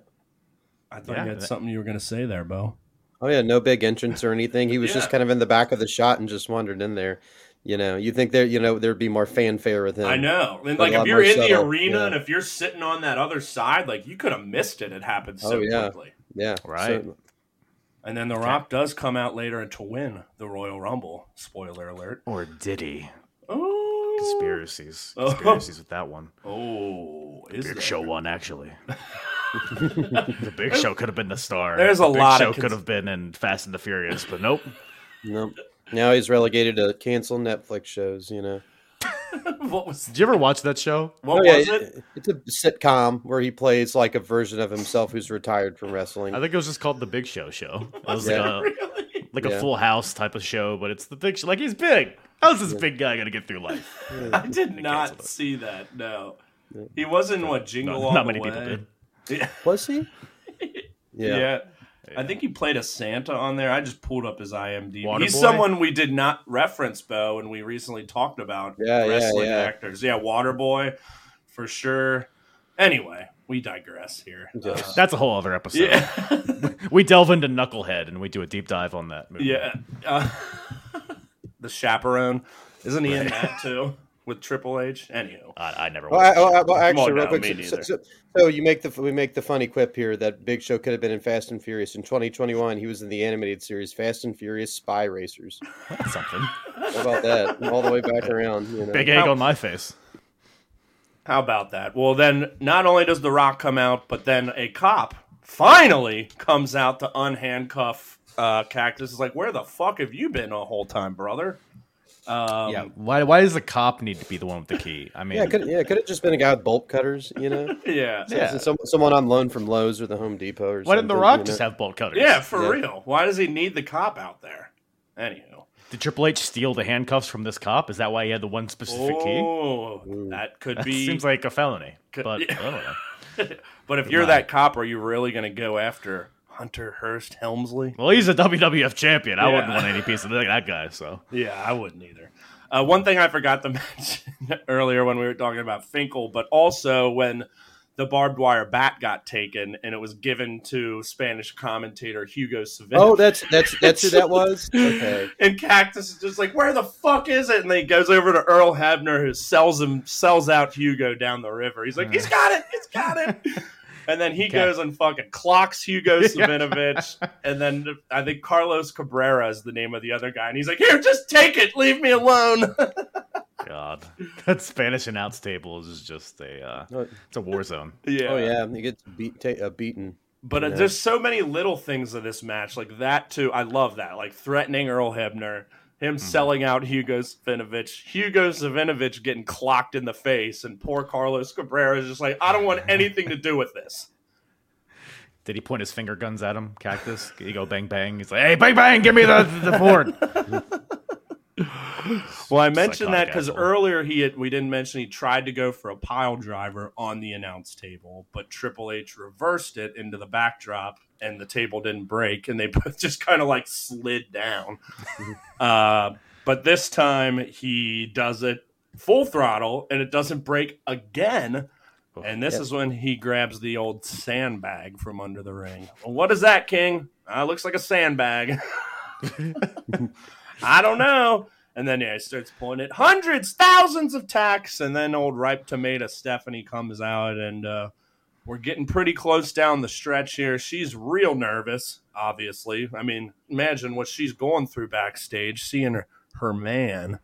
I thought Yeah, you had something you were going to say there, Bo. Oh yeah, no big entrance or anything. He was Yeah. just kind of in the back of the shot and just wandered in there. You know, you think there, you know, there'd be more fanfare with him. I know. And like if you're more in the arena yeah. and if you're sitting on that other side, like you could have missed it. It happened oh, so Oh, yeah. quickly. Yeah, Right. so- And then The Rock does come out later to win the Royal Rumble. Spoiler alert. Or did he? Oh, Conspiracies. Oh. Conspiracies with that one. Oh, is Big there? Show won, actually. the Big Show could have been the star. There's a the lot Show of cons- could have been in Fast and the Furious, but nope. Nope. Now he's relegated to cancel Netflix shows. You know. what was Did you ever watch that show? what Oh, yeah, was it? It's a sitcom where he plays like a version of himself who's retired from wrestling. I think it was just called the Big Show Show. It was Yeah. like a Really? like a Yeah. Full House type of show, but it's the Big Show. Like he's big. How's this big guy gonna get through life? I did not see that. No, he was in what Jingle Not, All not the many Way. people did. Yeah. Was he? Yeah. Yeah. I think he played a Santa on there. I just pulled up his IMDb. Water He's someone we did not reference, Bo, and we recently talked about Yeah, yeah, wrestling yeah. actors. Yeah, Waterboy, for sure. Anyway, we digress here. Yes. Uh, That's a whole other episode. yeah, We delve into Knucklehead and we do a deep dive on that movie. yeah. Uh, the chaperone, isn't he in that too with Triple H? Anywho, I, I never Well, I, watched. well, I- well, actually, real quick. me So, so, so you make the we make the funny quip here that Big Show could have been in Fast and Furious in 2021. He was in the animated series Fast and Furious Spy Racers. That's something. How about that? All the way back around. You know. Big egg on my face. how about that? Well, then not only does The Rock come out, but then a cop finally comes out to unhandcuff uh, Cactus. Is like, where the fuck have you been the whole time, brother? Um, yeah. Why? Why does the cop need to be the one with the key? I mean, Yeah, could yeah, could have just been a guy with bolt cutters. You know. yeah, Yeah. Some, someone on loan from Lowe's or the Home Depot or why didn't The Rock you just have bolt cutters? Yeah, for Yeah. real. Why does he need the cop out there? Anywho. Did Triple H steal the handcuffs from this cop? Is that why he had the one specific key? Oh, that could That be. seems like a felony, Could- but yeah. I don't know. but if you're Right. that cop, are you really going to go after Hunter Hearst Helmsley? Well, he's a WWF champion. I wouldn't want any piece of that guy. So Yeah, I wouldn't either. Uh, one thing I forgot to mention earlier when we were talking about Finkel, but also when the barbed wire bat got taken and it was given to Spanish commentator Hugo Savino. Oh, that's that's that's who that was. Okay. and Cactus is just like, where the fuck is it? And then he goes over to Earl Hebner, who sells him, sells out Hugo down the river. He's like, he's got it, he's got it. And then he goes and fucking clocks Hugo Savinovich. and then I think Carlos Cabrera is the name of the other guy. And he's like, here, just take it, leave me alone. God, that Spanish announce table is just a uh, Oh, it's a war zone. yeah. oh yeah, he gets beat, ta- uh, beaten. But uh, there's so many little things of this match, like that too. I love that, like threatening Earl Hebner, him mm-hmm. selling out Hugo Savinovich, Hugo Savinovich getting clocked in the face, and poor Carlos Cabrera is just like, I don't want anything to do with this. Did he point his finger guns at him, Cactus? He go bang bang. He's like, "Hey, bang bang! Give me the the horn." Well, I mentioned that because earlier he had, we didn't mention he tried to go for a pile driver on the announce table, but Triple H reversed it into the backdrop, and the table didn't break, and they both just kind of like slid down. uh, but this time he does it full throttle, and it doesn't break again. And this Yep. is when he grabs the old sandbag from under the ring. Well, what is that, King? Uh, looks like a sandbag. I don't know. And then yeah, he starts pulling it hundreds, thousands of tacks, and then old ripe tomato Stephanie comes out, and uh, we're getting pretty close down the stretch here. She's real nervous, obviously. I mean, imagine what she's going through backstage, seeing her, her man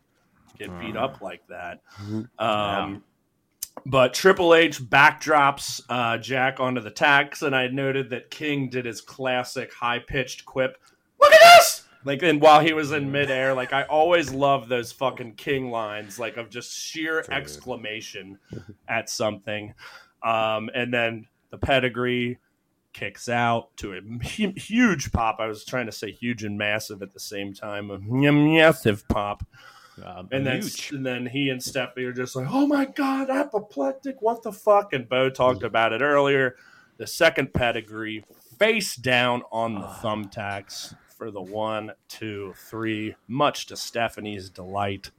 get beat up like that. Um, But Triple H backdrops uh, Jack onto the tacks, and I noted that King did his classic high pitched quip. Look at this! Like, and while he was in midair, like I always love those fucking King lines, like of just sheer exclamation at something. Um, and then the pedigree kicks out to a huge pop. I was trying to say huge and massive at the same time. A massive pop. Um, And then, huge. and then he and Stephanie are just like, "Oh my god, apoplectic! What the fuck?" And Bo talked about it earlier. The second pedigree, face down on the thumbtacks for the one, two, three. Much to Stephanie's delight.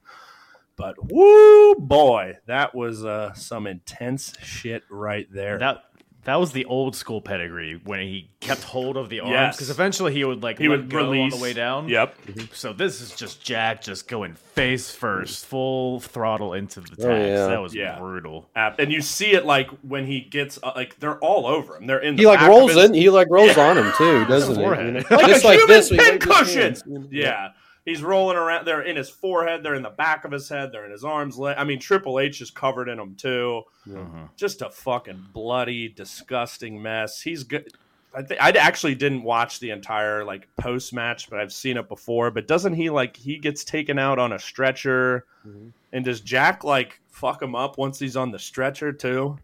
But woo boy, that was uh, some intense shit right there. that that was the old school pedigree when he kept hold of the arms Yes. because eventually he would like he let would go release on the way down. Yep. So this is just Jack just going face first, full throttle into the tags. Oh, yeah. That was Yeah. brutal. And you see it like when he gets uh, like they're all over him. They're in. The He like rolls his- in. He like rolls on him too, doesn't he? forehead. You like Just a human this, he pin cushion. hands. Yeah. He's rolling around. They're in his forehead. They're in the back of his head. They're in his arms. le- I mean, Triple H is covered in them too. Mhm. Just a fucking bloody, disgusting mess. He's good. I think I actually didn't watch the entire like post match, but I've seen it before. But doesn't he like he gets taken out on a stretcher, Mhm. and does Jack like fuck him up once he's on the stretcher too?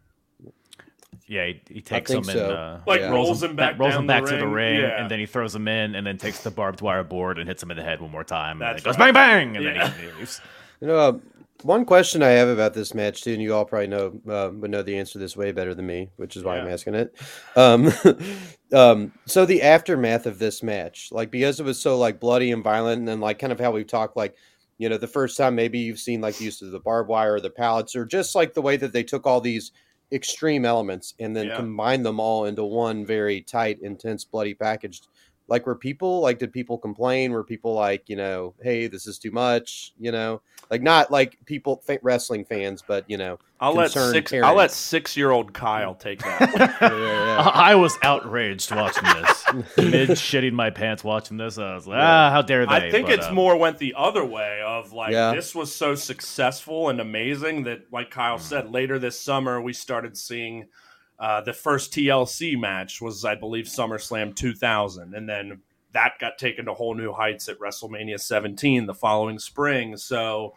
Yeah, he, he takes think him so. and uh, Like Yeah. rolls him back, rolls down him back the to the ring, Yeah. and then he throws him in, and then takes the barbed wire board and hits him in the head one more time. That's and then it goes right. bang bang, and Yeah. then he leaves. You know, uh, one question I have about this match too, and you all probably know uh, would know the answer to this way better than me, which is why I'm asking it. Um, um, so the aftermath of this match, like because it was so like bloody and violent, and then like kind of how we've talked, like you know, the first time maybe you've seen like the use of the barbed wire or the pallets, or just like the way that they took all these extreme elements and then Yeah. combined them all into one very tight, intense, bloody package. Like, were people like, did people complain? Were people like, you know, hey, this is too much? You know, like not like people fa- wrestling fans, but you know, I'll let concerned six. I'll let six year old Kyle take that. yeah, yeah, yeah. I I was outraged watching this, mid shitting my pants watching this. I was like, ah, how dare they? I think But, it's uh, more went the other way of like Yeah. this was so successful and amazing that, like Kyle said, later this summer we started seeing uh, the first TLC match was I believe SummerSlam 2000, and then that got taken to whole new heights at WrestleMania 17 the following spring. So.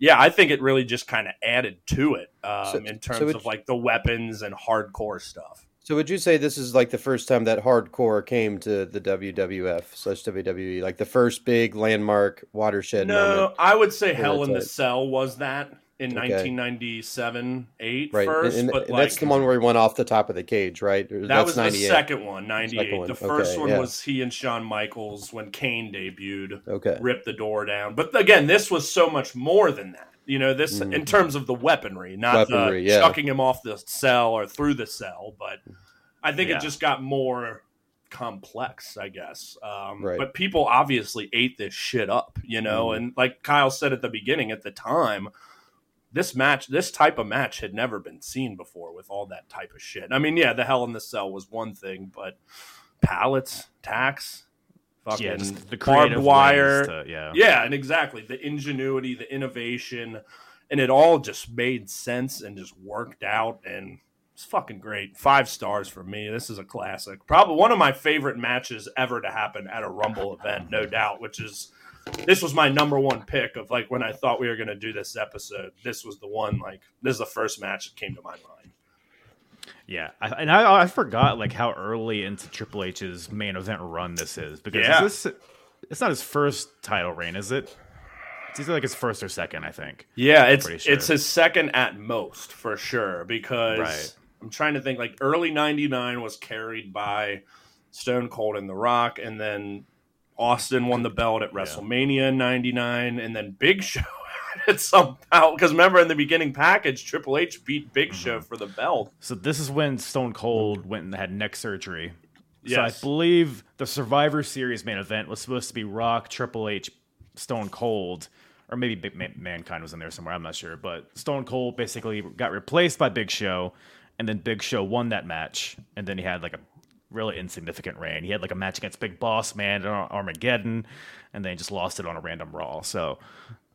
Yeah, I think it really just kind of added to it um, So- in terms it- of like the weapons and hardcore stuff. So would you say this is like the first time that hardcore came to the WWF slash WWE, like the first big landmark watershed No, moment? I would say Hell in the. Cell was that in Okay. 1997 8 Right, first, and, and but that's like, the one where he went off the top of the cage, right? That that's was the 98. second one, 98. Second one, The first okay, one yeah. was he and Shawn Michaels when Kane debuted, Okay, ripped the door down. But again, this was so much more than that. You know, this in Mhm. terms of the weaponry, not Weaponry, the yeah. chucking him off the cell or through the cell, but I think Yeah. it just got more complex, I guess. Um, Right. But people obviously ate this shit up, you know, Mhm. and like Kyle said at the beginning, at the time, this match, this type of match had never been seen before with all that type of shit. I mean, yeah, the Hell in the Cell was one thing, but pallets, tacks, fucking yeah, the barbed wire, to- yeah. yeah, and exactly the ingenuity, the innovation, and it all just made sense and just worked out, and it's fucking great. Five stars for me. This is a classic. Probably one of my favorite matches ever to happen at a Rumble event, no doubt. Which is this was my number one pick of like when I thought we were going to do this episode. This was the one. Like this is the first match that came to my mind. Yeah, I, and I, I forgot like how early into Triple H's main event run this is because Yeah. is this it's not his first title reign, is it? It's either like his first or second, I think. Yeah, it's sure. it's his second at most for sure because Right. I'm trying to think like early 99 was carried by Stone Cold and The Rock and then Austin won the belt at WrestleMania in 99 and then Big Show had it somehow cuz remember in the beginning package Triple H beat Big Mm-hmm. Show for the belt. So this is when Stone Cold went and had neck surgery. So I believe the Survivor Series main event was supposed to be Rock, Triple H, Stone Cold, or maybe Big Man- Mankind was in there somewhere. I'm not sure, but Stone Cold basically got replaced by Big Show, and then Big Show won that match, and then he had like a really insignificant reign. He had like a match against Big Boss Man and Armageddon, and then he just lost it on a random Raw. So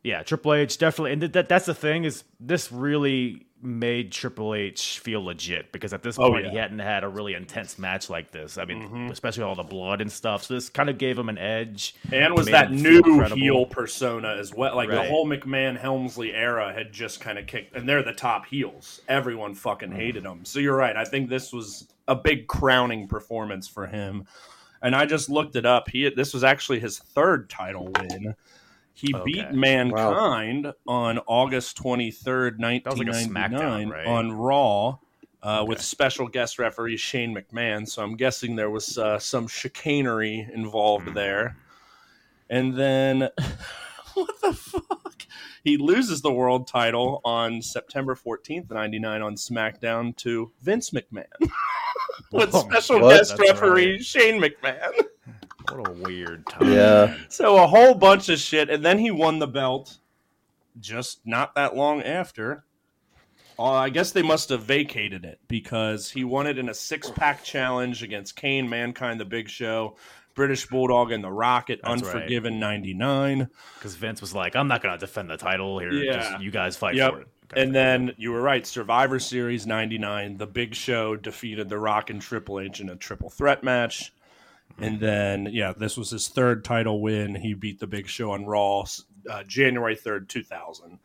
yeah, Triple H definitely, and that, that's the thing is this really made Triple H feel legit because at this Oh, point yeah. he hadn't had a really intense match like this. I mean, mm-hmm. especially all the blood and stuff. So this kind of gave him an edge. And was that new heel persona as well. Like the whole McMahon Helmsley era had just kind of kicked, and they're the top heels. Everyone fucking mm-hmm. hated them. So you're right. I think this was a big crowning performance for him. And I just looked it up. He this was actually his third title win. He Okay. beat Mankind on August 23rd, was like a 1999 right? on Raw. Uh, With special guest referee Shane McMahon, so I'm guessing there was uh, some chicanery involved Hmm. there. And then, what the fuck? He loses the world title on September 14th, 99 on SmackDown to Vince McMahon. With Oh, special what? guest That's referee right. Shane McMahon. What a weird time. Yeah. So a whole bunch of shit, and then he won the belt just not that long after. Uh, I guess they must have vacated it because he won it in a six pack challenge against Kane, Mankind, The Big Show, British Bulldog, and The Rocket, That's right. Unforgiven '99. Because Vince was like, I'm not going to defend the title here. Yeah. Just you guys fight Yep. for it. And then you were right, Survivor Series '99. The Big Show defeated The Rock and Triple H in a triple threat match. And then, yeah, this was his third title win. He beat The Big Show on Raw uh, January 3rd, 2000.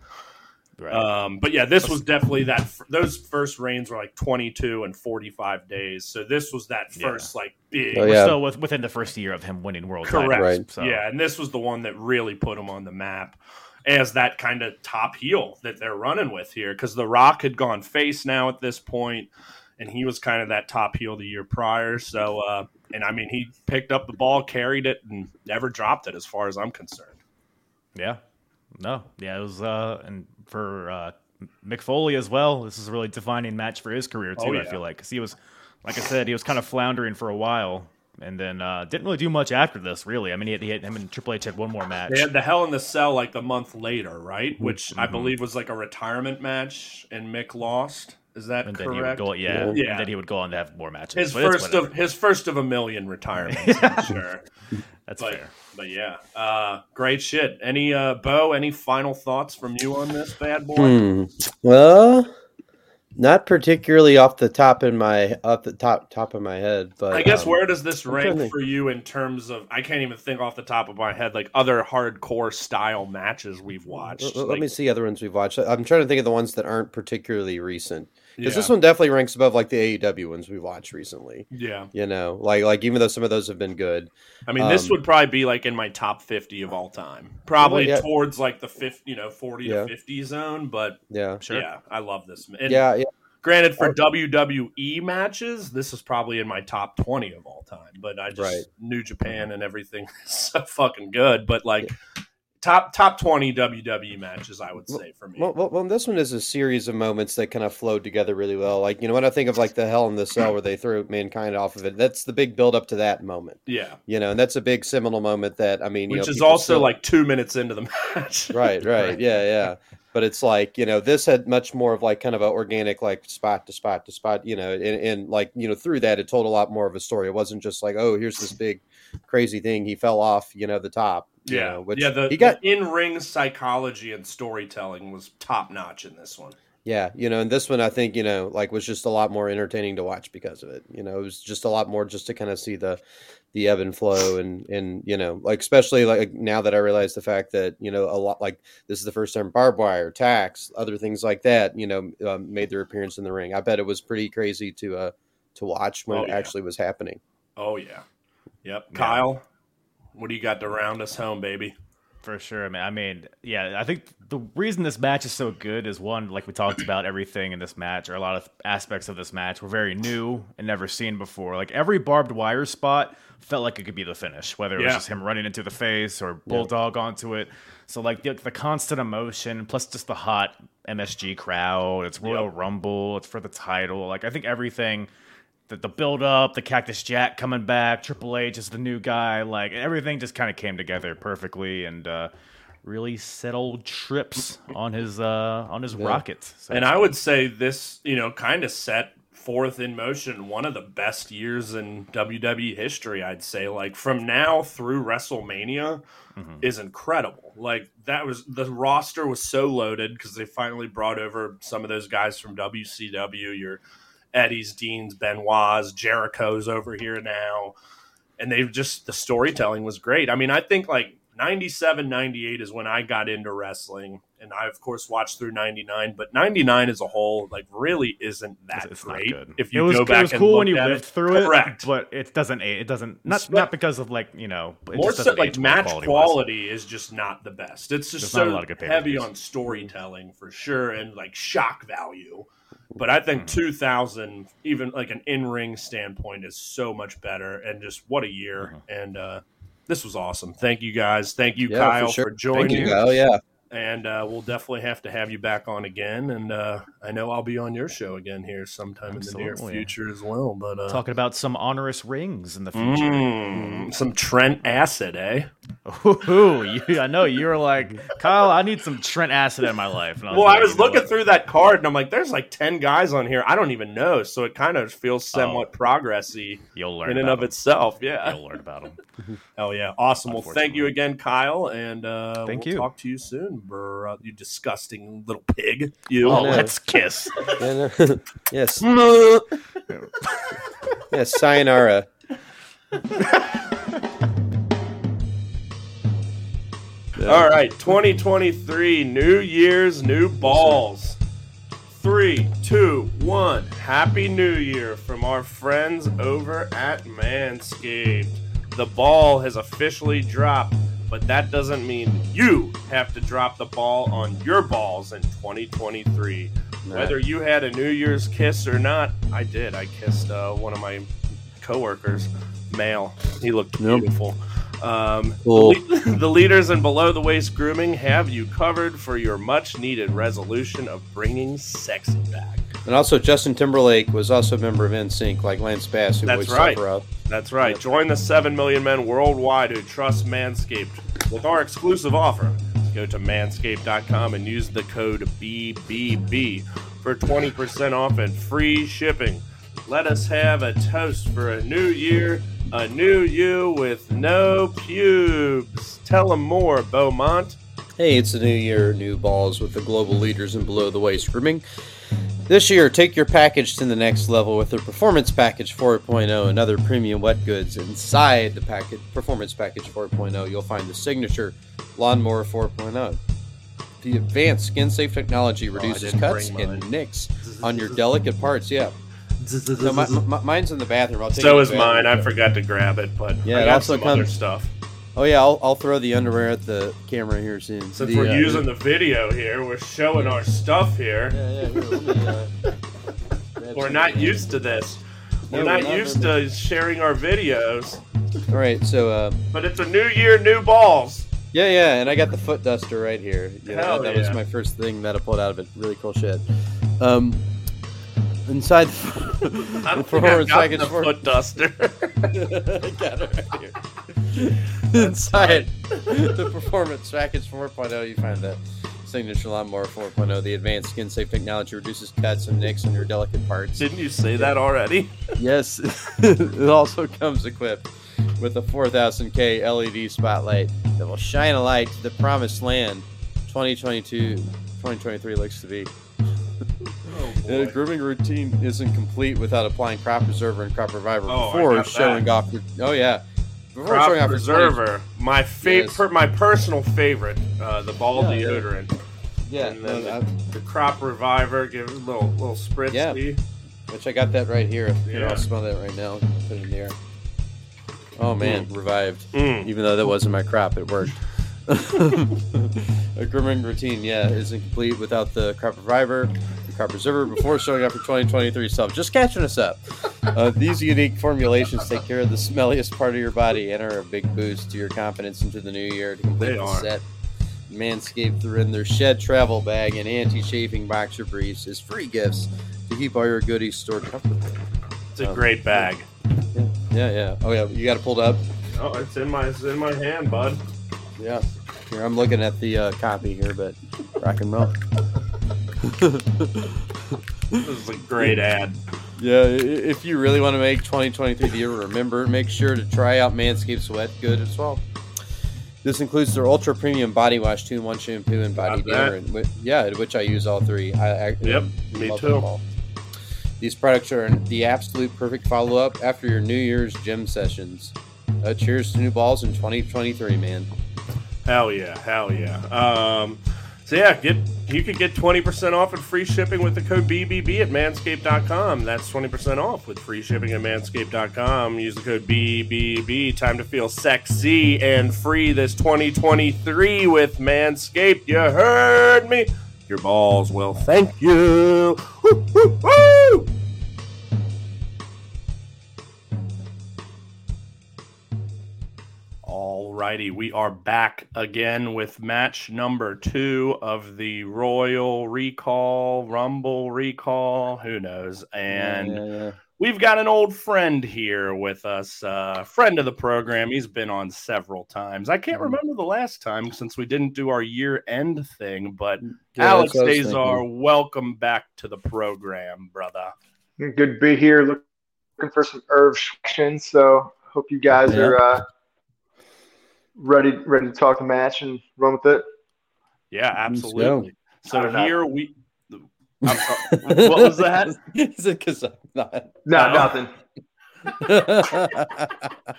Right. Um, but yeah, this was definitely that. Those first reigns were like 22 and 45 days. So this was that Yeah. first like big. Oh, yeah. still with, within the first year of him winning world Correct. titles. Right. So. Yeah, and this was the one that really put him on the map as that kind of top heel that they're running with here because The Rock had gone face now at this point, and he was kind of that top heel the year prior. So, uh, and I mean, he picked up the ball, carried it, and never dropped it as far as I'm concerned. Yeah. No. Yeah, it was uh and for uh Mick Foley as well. This is a really defining match for his career too, Oh, I feel like. Cuz he was like I said, he was kind of floundering for a while and then uh didn't really do much after this, really. I mean, he had, he had him and Triple H had one more match. They had the Hell in the Cell like the month later, right? Which I Mhm. believe was like a retirement match, and Mick lost. Is that and then he would correct? go yeah, Yeah. and then he would go on to have more matches. his first of his first of a million retirements, I'm sure. That's But, fair. but yeah, uh, great shit. Any uh, Bo? Any final thoughts from you on this bad boy? Hmm. Well, not particularly off the top in my off the top top of my head, but I guess um, where does this I'm rank for you in terms of? I can't even think off the top of my head like other hardcore style matches we've watched. Let, let me see other ones we've watched. I'm trying to think of the ones that aren't particularly recent because yeah, this one definitely ranks above like the AEW ones we watched recently. yeah. You know, like like even though some of those have been good, I mean, this Um, would probably be like in my top fifty of all time. Probably yeah. towards like the fifth, you know, forty Yeah. to fifty zone. But yeah, Sure. yeah, I love this. And yeah, yeah. Granted, for WWE matches, this is probably in my top twenty of all time. But I just Right. New Japan and everything is so fucking good. But like top top twenty WWE matches, I would say for me. Well, well, well, this one is a series of moments that kind of flowed together really well. Like you know, when I think of like the Hell in the Cell where they threw mankind off of it, that's the big build up to that moment. yeah, You know, and that's a big seminal moment that I mean, you which know, is also still- like two minutes into the match. right, right, Right. yeah, yeah. But it's like you know, this had much more of like kind of a organic like spot to spot to spot. You know, and, and like you know, through that, it told a lot more of a story. It wasn't just like, oh, here's this big crazy thing. He fell off, you know, the top. Yeah, know, which yeah. The, he got in-ring psychology and storytelling was top notch in this one. Yeah, you know, and this one I think you know like was just a lot more entertaining to watch because of it. You know, it was just a lot more just to kind of see the the ebb and flow and and you know like especially like now that I realize the fact that you know a lot like this is the first time barbed wire, tacks, other things like that you know um, made their appearance in the ring. I bet it was pretty crazy to uh to watch when Oh, it yeah. actually was happening. Oh yeah, yep. Kyle, what do you got to round us home, baby? For sure, man. I mean, yeah, I think the reason this match is so good is one, like we talked about, everything in this match, or a lot of aspects of this match were very new and never seen before. Like every barbed wire spot felt like it could be the finish, whether it was just him running into the face or bulldog onto it. So like the, the constant emotion, plus just the hot MSG crowd. It's Royal Rumble. It's for the title. Like I think everything the, the build up, the Cactus Jack coming back, Triple H is the new guy, like everything just kind of came together perfectly and uh, really settled trips on his uh, on his rocket. So And I would say this, you know, kind of set forth in motion one of the best years in WWE history, I'd say. Like from now through WrestleMania is incredible. Like that was the roster was so loaded because they finally brought over some of those guys from WCW, your Eddie's, Dean's, Benoit's, Jericho's over here now. And they've just the storytelling was great. I mean, I think like 97, 98 is when I got into wrestling. And I, of course, watched through 99, but 99 as a whole, like, really isn't that it's, it's not great. good. If you it was, go it back was and cool look when you at lived it. through it, Correct. but it doesn't. It doesn't not not because of like you know. It more just so like match quality-wise. quality is just not the best. It's just There's not a so lot of good heavy on storytelling for sure and like shock value. But I Hmm. think 2000, even like an in ring standpoint, is so much better. And just what a year! Uh-huh. And uh, this was awesome. Thank you guys. Thank you, Yeah, Kyle, for sure. for joining. Thank you, Kyle. Yeah. And uh, we'll definitely have to have you back on again. And uh, I know I'll be on your show again here sometime in the near future as well. But uh, Talking about some onerous rings in the future. mm, some Trent Acid, eh? Ooh, you, I know you were like Kyle. I need some Trent Acid in my life. And Well, I was looking what? through that card and I'm like, there's like 10 guys on here. I don't even know. So it kind of feels somewhat progressy You'll learn in and of them. itself. Yeah. You'll learn about them. Hell yeah. Awesome. Well, thank you again, Kyle. And uh, Thank we'll you. talk to you soon, bro. You disgusting little pig. You. Oh, no. let's kiss. Yeah, no- yes. yes. Sayonara. All right, 2023, New Year's, new balls. Three, two, one. Happy New Year from our friends over at Manscaped. The ball has officially dropped, but that doesn't mean you have to drop the ball on your balls in 2023. Whether you had a New Year's kiss or not, I did. I kissed uh, one of my coworkers, male. He looked beautiful. Um, Cool. the, le- the leaders in below the waist grooming have you covered for your much needed resolution of bringing sexy back. And also, Justin Timberlake was also a member of NSYNC, like Lance Bass, who That's voiced right. Sephiroth. That's right. Join the 7 million men worldwide who trust Manscaped with our exclusive offer. Go to manscaped.com and use the code BBB for 20% off and free shipping. Let us have a toast for a new year, a new you with no pubes. Tell them more, Beaumont. Hey, it's a new year, new balls with the global leaders in below the waist grooming. This year, take your package to the next level with the Performance Package 4.0 and other premium wet goods. Inside the package, Performance Package 4.0, you'll find the signature Lawnmower 4.0. The advanced skin safe technology reduces didn't cuts and nicks on your delicate parts. Yeah. No, my, my, mine's in the bathroom. I'll take it So is mine. I forgot to grab it, but Yeah, I it got also some other comes- stuff. Oh yeah, I'll, I'll throw the underwear at the camera here soon. Since The, we're uh, using the video here, we're showing our stuff here. Yeah, yeah. Here, let me, uh, We're not used to this. We're No, we're not not, used to sharing our videos, All right, so uh, but it's a new year, new balls. yeah, yeah, and I got the foot duster right here. You know, Hell that yeah. was my first thing that I pulled out of it. Really cool shit. Um, inside the, I the don't think I've performance package the foot duster. Got it right here. Inside the performance package 4.0, you find the signature lawnmower 4.0. The advanced skin safe technology reduces cuts and nicks on your delicate parts. Didn't you say that already? Yes, it also comes equipped with a 4000K LED spotlight that will shine a light to the promised land 2022 2023 looks to be. Oh, The grooming routine isn't complete without applying crop preserver and crop reviver Oh, before showing that. off your. Oh yeah, before Crop showing off your 20 preserver, my favorite, Yes. my personal favorite, uh, the ball Yeah, yeah. deodorant, Yeah, and then no, the, the crop reviver, give it a little little spritz. Yeah. which I got that right here. Yeah. I'll smell that right now. Put it in the air. Oh man, revived. Mm. Even though that wasn't my crop, it worked. a grooming routine, yeah, isn't complete without the crop reviver, crop preserver before showing up for 2023 stuff. Just catching us up. Uh, these unique formulations take care of the smelliest part of your body and are a big boost to your confidence into the new year. To complete They the are. set, Manscaped threw in their shed travel bag and anti-chafing boxer briefs as free gifts to keep all your goodies stored comfortably. It's a great bag. Yeah, yeah. Oh yeah, you got it pulled up. Oh, it's in my it's in my hand, bud. Yeah. Here, I'm looking at the uh, copy here, but rock and roll. This is a great ad. Yeah, if you really want to make 2023 the year, remember, make sure to try out Manscaped Sweat Good as well. This includes their ultra premium body wash, two in one shampoo, and body deodorant. Yeah, which I use all three. I, I Yep, I me too. These products are the absolute perfect follow up after your New Year's gym sessions. Uh, cheers to new balls in 2023, man. Hell yeah, hell yeah. Um, so yeah, get you could get twenty percent off and free shipping with the code BBB at manscaped.com. That's twenty percent off with free shipping at manscaped.com. Use the code BBB. Time to feel sexy and free this 2023 with Manscaped. You heard me. Your balls will thank you. Woo, woo, woo! Alrighty, we are back again with match number two of the Royal Recall, Rumble Recall, who knows? And Yeah, yeah, yeah. we've got an old friend here with us, uh, friend of the program. He's been on several times. I can't Mhm. remember the last time since we didn't do our year end thing, but Yeah, Alex that's what I was Azar, welcome back to the program, brother. Good to be here. Looking for some Irv action. So hope you guys Yeah. are uh, ready ready to talk the match and run with it. Yeah, absolutely. So I don't know. here we. I'm sorry. what was that? Is it because I'm not? No, No. nothing.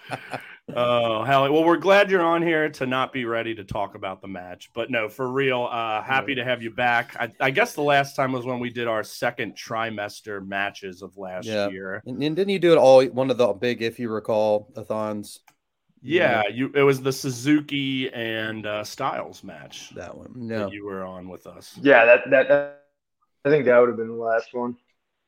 Oh, hell. Well, we're glad you're on here to not be ready to talk about the match. But no, for real, uh, happy to have you back. I, I guess the last time was when we did our second trimester matches of last Yeah. year. and, and didn't you do it all one of the big, if you recall, a thons? Yeah, you. It was the Suzuki and uh, Styles match That one. No. that you were on with us. Yeah, that, that that I think that would have been the last one.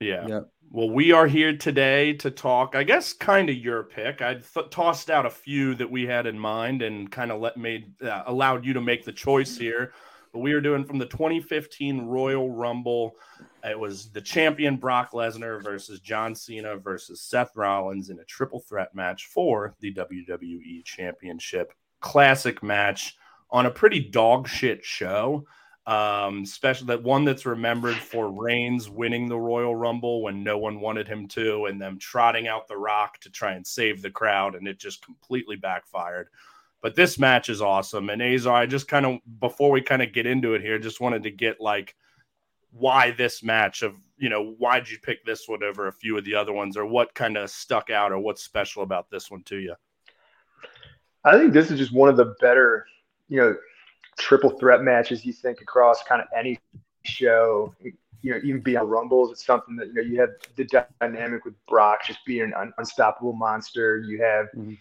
Yeah. Yeah. Well, we are here today to talk. I guess kind of your pick. I th- tossed out a few that we had in mind and kind of let made uh, allowed you to make the choice here. But we are doing from the 2015 Royal Rumble. It was the champion Brock Lesnar versus John Cena versus Seth Rollins in a triple threat match for the WWE Championship. Classic match on a pretty dog shit show um, especially that one that's remembered for Reigns winning the Royal Rumble when no one wanted him to, and them trotting out the Rock to try and save the crowd, and it just completely backfired. But this match is awesome, and Azar, I just kind of before we kind of get into it here, just wanted to get like why this match of you know why'd you pick this one over a few of the other ones, or what kind of stuck out, or what's special about this one to you? I think this is just one of the better, you know, triple threat matches you think across kind of any show. You know, even beyond Rumbles, it's something that you know you have the dynamic with Brock just being an un- unstoppable monster. You have Mhm.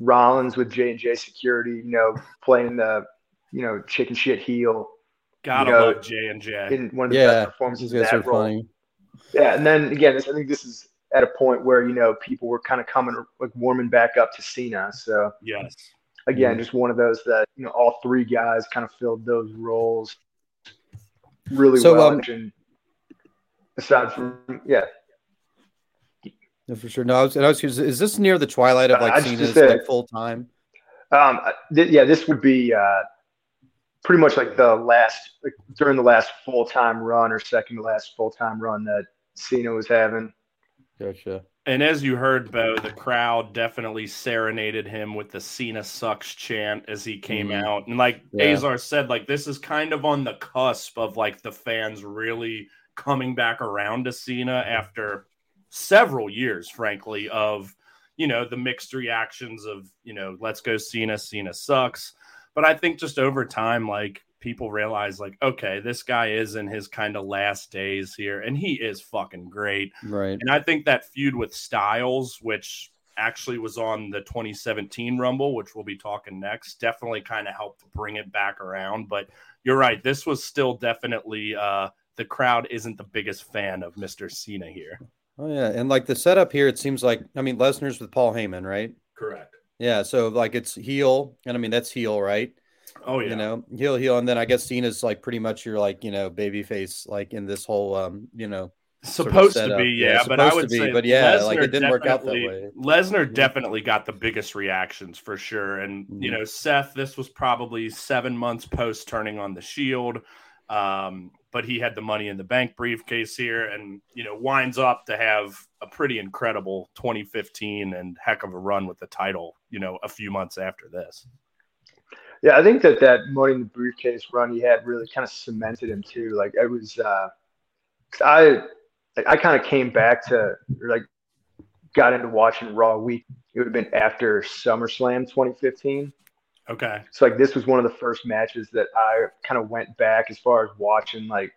Rollins with J and J Security, you know, playing the you know chicken shit heel Gotta You know, love J and J. in one of the Yeah, best performances in guys are that role. funny. Yeah, and then again, I think this is at a point where you know people were kind of coming like warming back up to Cena. So Yes. again, Mhm. just one of those that you know all three guys kind of filled those roles really So, well. um, and aside from yeah, Yeah, for sure. No, I was, I was curious, is this near the twilight of Uh, like I just Cena's said- like full time? um, th- yeah, this would be uh, pretty much like the last like during the last full time run or second to last full time run that Cena was having. Gotcha. And as you heard, Bo, the crowd definitely serenaded him with the Cena sucks chant as he came Mhm. out. And like Yeah. Azar said, like this is kind of on the cusp of like the fans really coming back around to Cena after several years, frankly, of you know, the mixed reactions of, you know, let's go Cena, Cena sucks. But I think just over time, like people realize, like, okay, this guy is in his kind of last days here, and he is fucking great. Right. And I think that feud with Styles, which actually was on the 2017 Rumble, which we'll be talking next. Definitely kind of helped bring it back around. But you're right. This was still definitely uh, the crowd isn't the biggest fan of Mr. Cena here. Oh yeah, and like the setup here, it seems like I mean Lesnar's with Paul Heyman, right? Correct. Yeah, so like it's heel, and I mean that's heel, right? Oh yeah. You know, heel, heel, and then I guess Cena's like pretty much your like you know baby face, like in this whole um you know supposed to be, Yeah, yeah. but I would be, say, but yeah, like, it Lesnar didn't work out that definitely- way. Lesnar Mhm. definitely got the biggest reactions for sure, and you Mhm. know, Seth. This was probably seven months post turning on the Shield, um, but he had the Money in the Bank briefcase here, and you know, winds up to have a pretty incredible 2015 and heck of a run with the title. You know, a few months after this. Yeah, I think that that money in the briefcase run he had really kind of cemented him too. Like it was, uh, I, I kind of came back to like got into watching Raw week. It would have been after SummerSlam 2015. Okay. So like this was one of the first matches that I kind of went back as far as watching like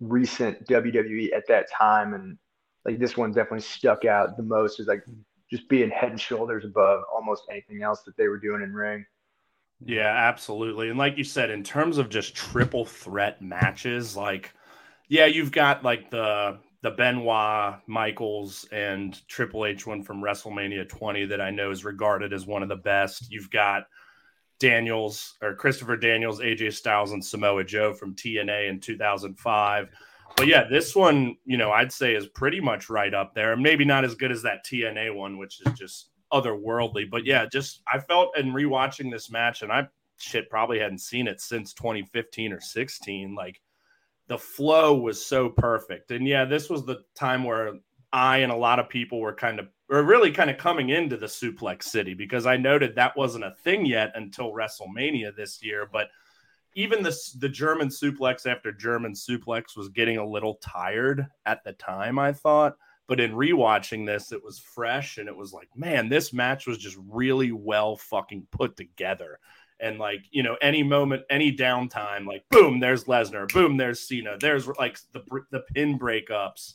recent WWE at that time, and like this one definitely stuck out the most is like just being head and shoulders above almost anything else that they were doing in ring. Yeah, absolutely. And like you said, in terms of just triple threat matches, like yeah, you've got like the the Benoit, Michaels, and Triple H one from WrestleMania 20 that I know is regarded as one of the best. You've got Daniels or Christopher Daniels, AJ Styles, and Samoa Joe from TNA in 2005. But yeah, this one, you know, I'd say is pretty much right up there. Maybe not as good as that TNA one, which is just otherworldly. But yeah, just I felt in rewatching this match, and I shit probably hadn't seen it since 2015 or 16. Like the flow was so perfect. And yeah, this was the time where I and a lot of people were kind of or really kind of coming into the suplex city because I noted that wasn't a thing yet until WrestleMania this year. But even the the German suplex after German suplex was getting a little tired at the time, I thought. But in rewatching this, it was fresh and it was like, man, this match was just really well fucking put together. And like, you know, any moment, any downtime, like boom, there's Lesnar, boom, there's Cena, there's like the the pin breakups,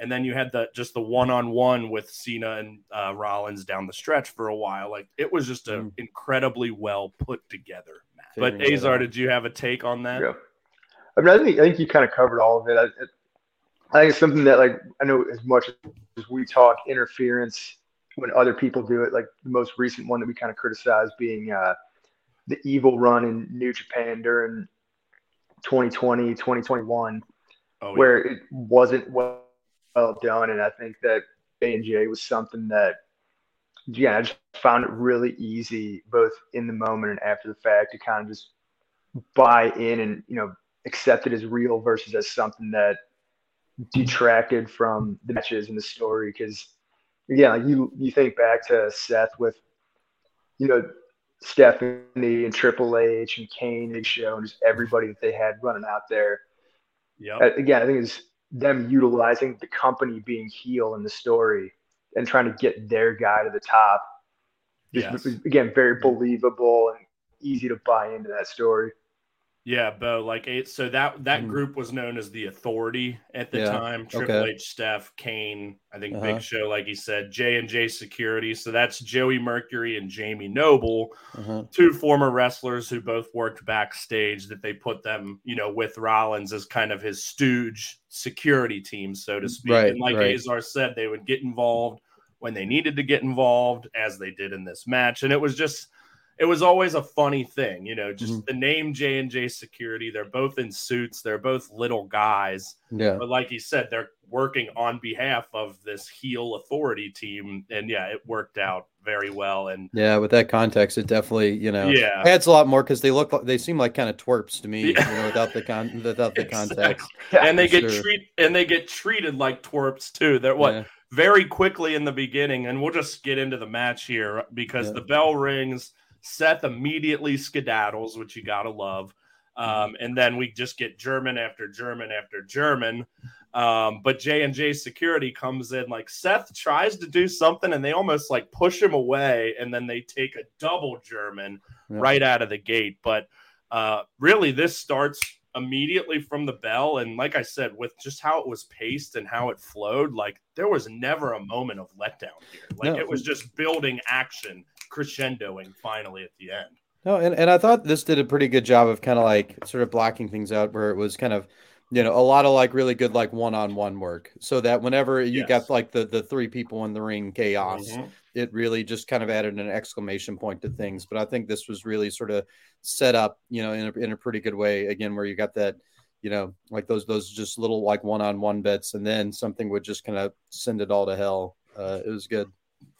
and then you had the just the one on one with Cena and uh, Rollins down the stretch for a while. Like it was just an Mm. incredibly well put together match. But Azar, did you have a take on that? Yeah. I mean, I think I think you kind of covered all of it. I, I think it's something that like I know as much as we talk interference when other people do it. Like the most recent one that we kind of criticized being uh, the evil run in New Japan during 2020, 2021, Oh, where it wasn't well, well done. And I think that and J was something that, yeah, I just found it really easy, both in the moment and after the fact, to kind of just buy in and you know accept it as real versus as something that detracted from the matches and the story. Because yeah, you you think back to Seth with you know Stephanie and Triple H and Kane, Big Show, and just everybody that they had running out there. Yep. Uh, Again, I think it's them utilizing the company being heel in the story and trying to get their guy to the top. Just Yes. again, very believable and easy to buy into that story. Yeah, Bo. Like it, so that that Mm. group was known as the Authority at the Yeah, time. Triple okay. H, Steph, Kane, I think Uh-huh. Big Show, like he said, J and J Security. So that's Joey Mercury and Jamie Noble, Uh-huh. two former wrestlers who both worked backstage. That they put them, you know, with Rollins as kind of his stooge security team, so to speak. Right, and like right. Azar said, they would get involved when they needed to get involved, as they did in this match, and it was just it was always a funny thing, you know, just Mhm. the name J and J Security. They're both in suits. They're both little guys, Yeah. but like you said, they're working on behalf of this heel authority team, and yeah, it worked out very well. And Yeah, with that context, it definitely, you know, yeah, adds a lot more because they look, like, they seem like kind of twerps to me, Yeah. you know, without the con, without the context. Yeah, and they get sure. treat and they get treated like twerps too. They're what Yeah. very quickly in the beginning, and we'll just get into the match here because Yeah. the bell rings. Seth immediately skedaddles, which you gotta love. Um, and then we just get German after German after German. Um, but J and J security comes in like Seth tries to do something and they almost like push him away, and then they take a double German Yeah. right out of the gate. But uh, really, this starts immediately from the bell. And like I said, with just how it was paced and how it flowed, like there was never a moment of letdown here. Like No. it was just building action, crescendoing finally at the end. No, and, and I thought this did a pretty good job of kind of like sort of blocking things out where it was kind of, you know, a lot of like really good like one on one work. So that whenever you Yes. got like the the three people in the ring chaos, Mhm. it really just kind of added an exclamation point to things. But I think this was really sort of set up, you know, in a, in a pretty good way. Again, where you got that, you know, like those those just little like one on one bits, and then something would just kind of send it all to hell. Uh, it was good.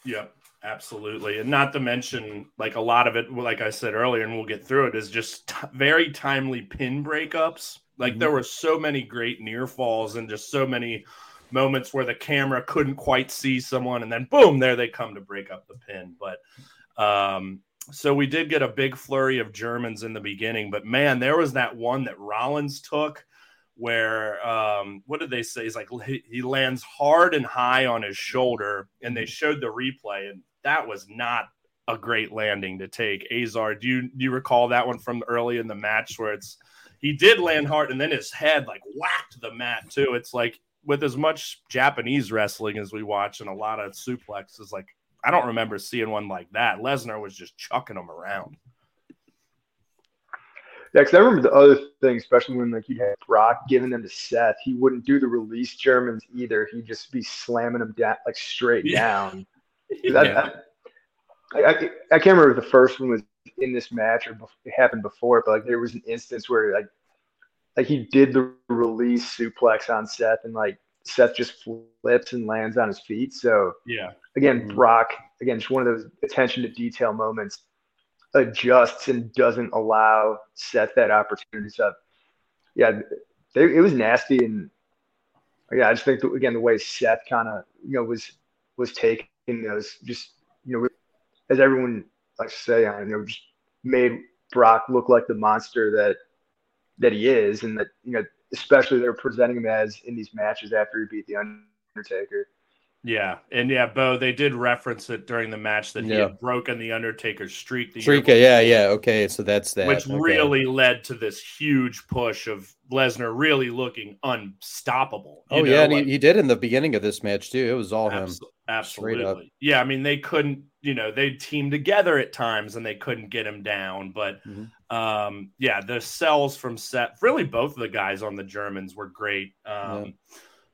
Yep, absolutely. And not to mention, like a lot of it, like I said earlier, and we'll get through it, is just t- very timely pin breakups. Like there were so many great near falls and just so many moments where the camera couldn't quite see someone, and then boom, there they come to break up the pin. But um, so we did get a big flurry of Germans in the beginning, but man, there was that one that Rollins took where um what did they say? He's like he, lands hard and high on his shoulder and they showed the replay and that was not a great landing to take. Azar do you do you recall that one from early in the match where it's he did land hard and then his head like whacked the mat too? It's like with as much japanese wrestling as we watch and a lot of suplexes like i don't remember seeing one like that. Lesnar was just chucking them around Yeah, because I remember the other thing, especially when like you had Brock giving them to Seth, he wouldn't do the release Germans either. He'd just be slamming them down like straight Yeah. down. That- I, I, I can't remember if the first one was in this match or it happened before, but like there was an instance where like like he did the release suplex on Seth and like Seth just flips and lands on his feet. So yeah again, Mhm. Brock, again, just one of those attention to detail moments, adjusts and doesn't allow Seth that opportunity. So, yeah, they, it was nasty, and yeah, I just think that, again the way Seth kind of you know was was taking those just you know as everyone likes to say, I know just made Brock look like the monster that that he is, and that you know especially they're presenting him as in these matches after he beat the Undertaker. Yeah, and yeah, Bo, they did reference it during the match that he Yeah. had broken the Undertaker's streak. The year yeah, yeah, okay. So that's that. which okay. really led to this huge push of Lesnar really looking unstoppable. Oh know, yeah, and like- he, he did in the beginning of this match too. It was all him. Abso- up. absolutely. Yeah, I mean they couldn't, you know, they'd team together at times and they couldn't get him down. But Mhm. um, yeah, the cells from Seth, really both of the guys on the Germans were great. Um,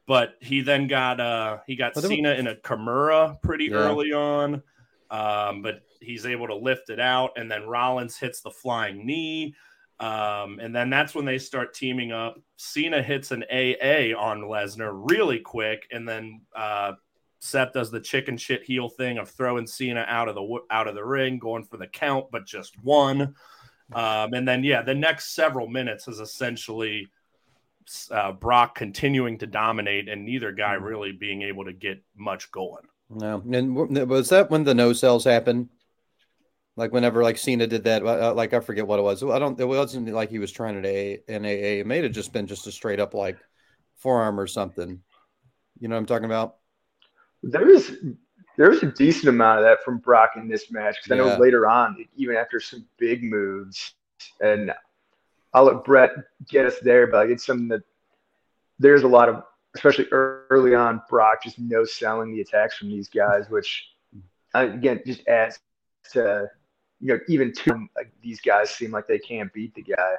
but he then got uh he got But there was- Cena in a Kimura pretty Yeah. early on. Um, but he's able to lift it out, and then Rollins hits the flying knee. Um, and then that's when they start teaming up. Cena hits an AA on Lesnar really quick, and then uh, Seth does the chicken shit heel thing of throwing Cena out of the out of the ring, going for the count, but just one. Um, and then yeah, the next several minutes is essentially uh, Brock continuing to dominate, and neither guy Mm-hmm. really being able to get much going. No, and was that when the no cells happened? Like whenever like Cena did that, uh, like I forget what it was. I don't. It wasn't like he was trying to a an AA. It may have just been just a straight up like forearm or something. You know what I'm talking about? There is there was a decent amount of that from Brock in this match because I know later on, even after some big moves, and I'll let Brett get us there, but it's something that there's a lot of, especially early on, Brock just no selling the attacks from these guys, which uh, again just adds to you know even two like these guys seem like they can't beat the guy.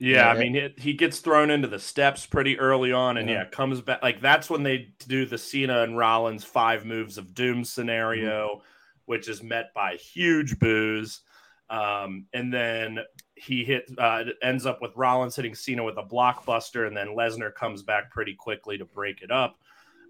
Yeah, Yeah, I mean, it, he gets thrown into the steps pretty early on, and Yeah. yeah. comes back. Like that's when they do the Cena and Rollins five moves of doom scenario, Mm-hmm. which is met by huge boos. Um, and then he hit uh, ends up with Rollins hitting Cena with a blockbuster, and then Lesnar comes back pretty quickly to break it up.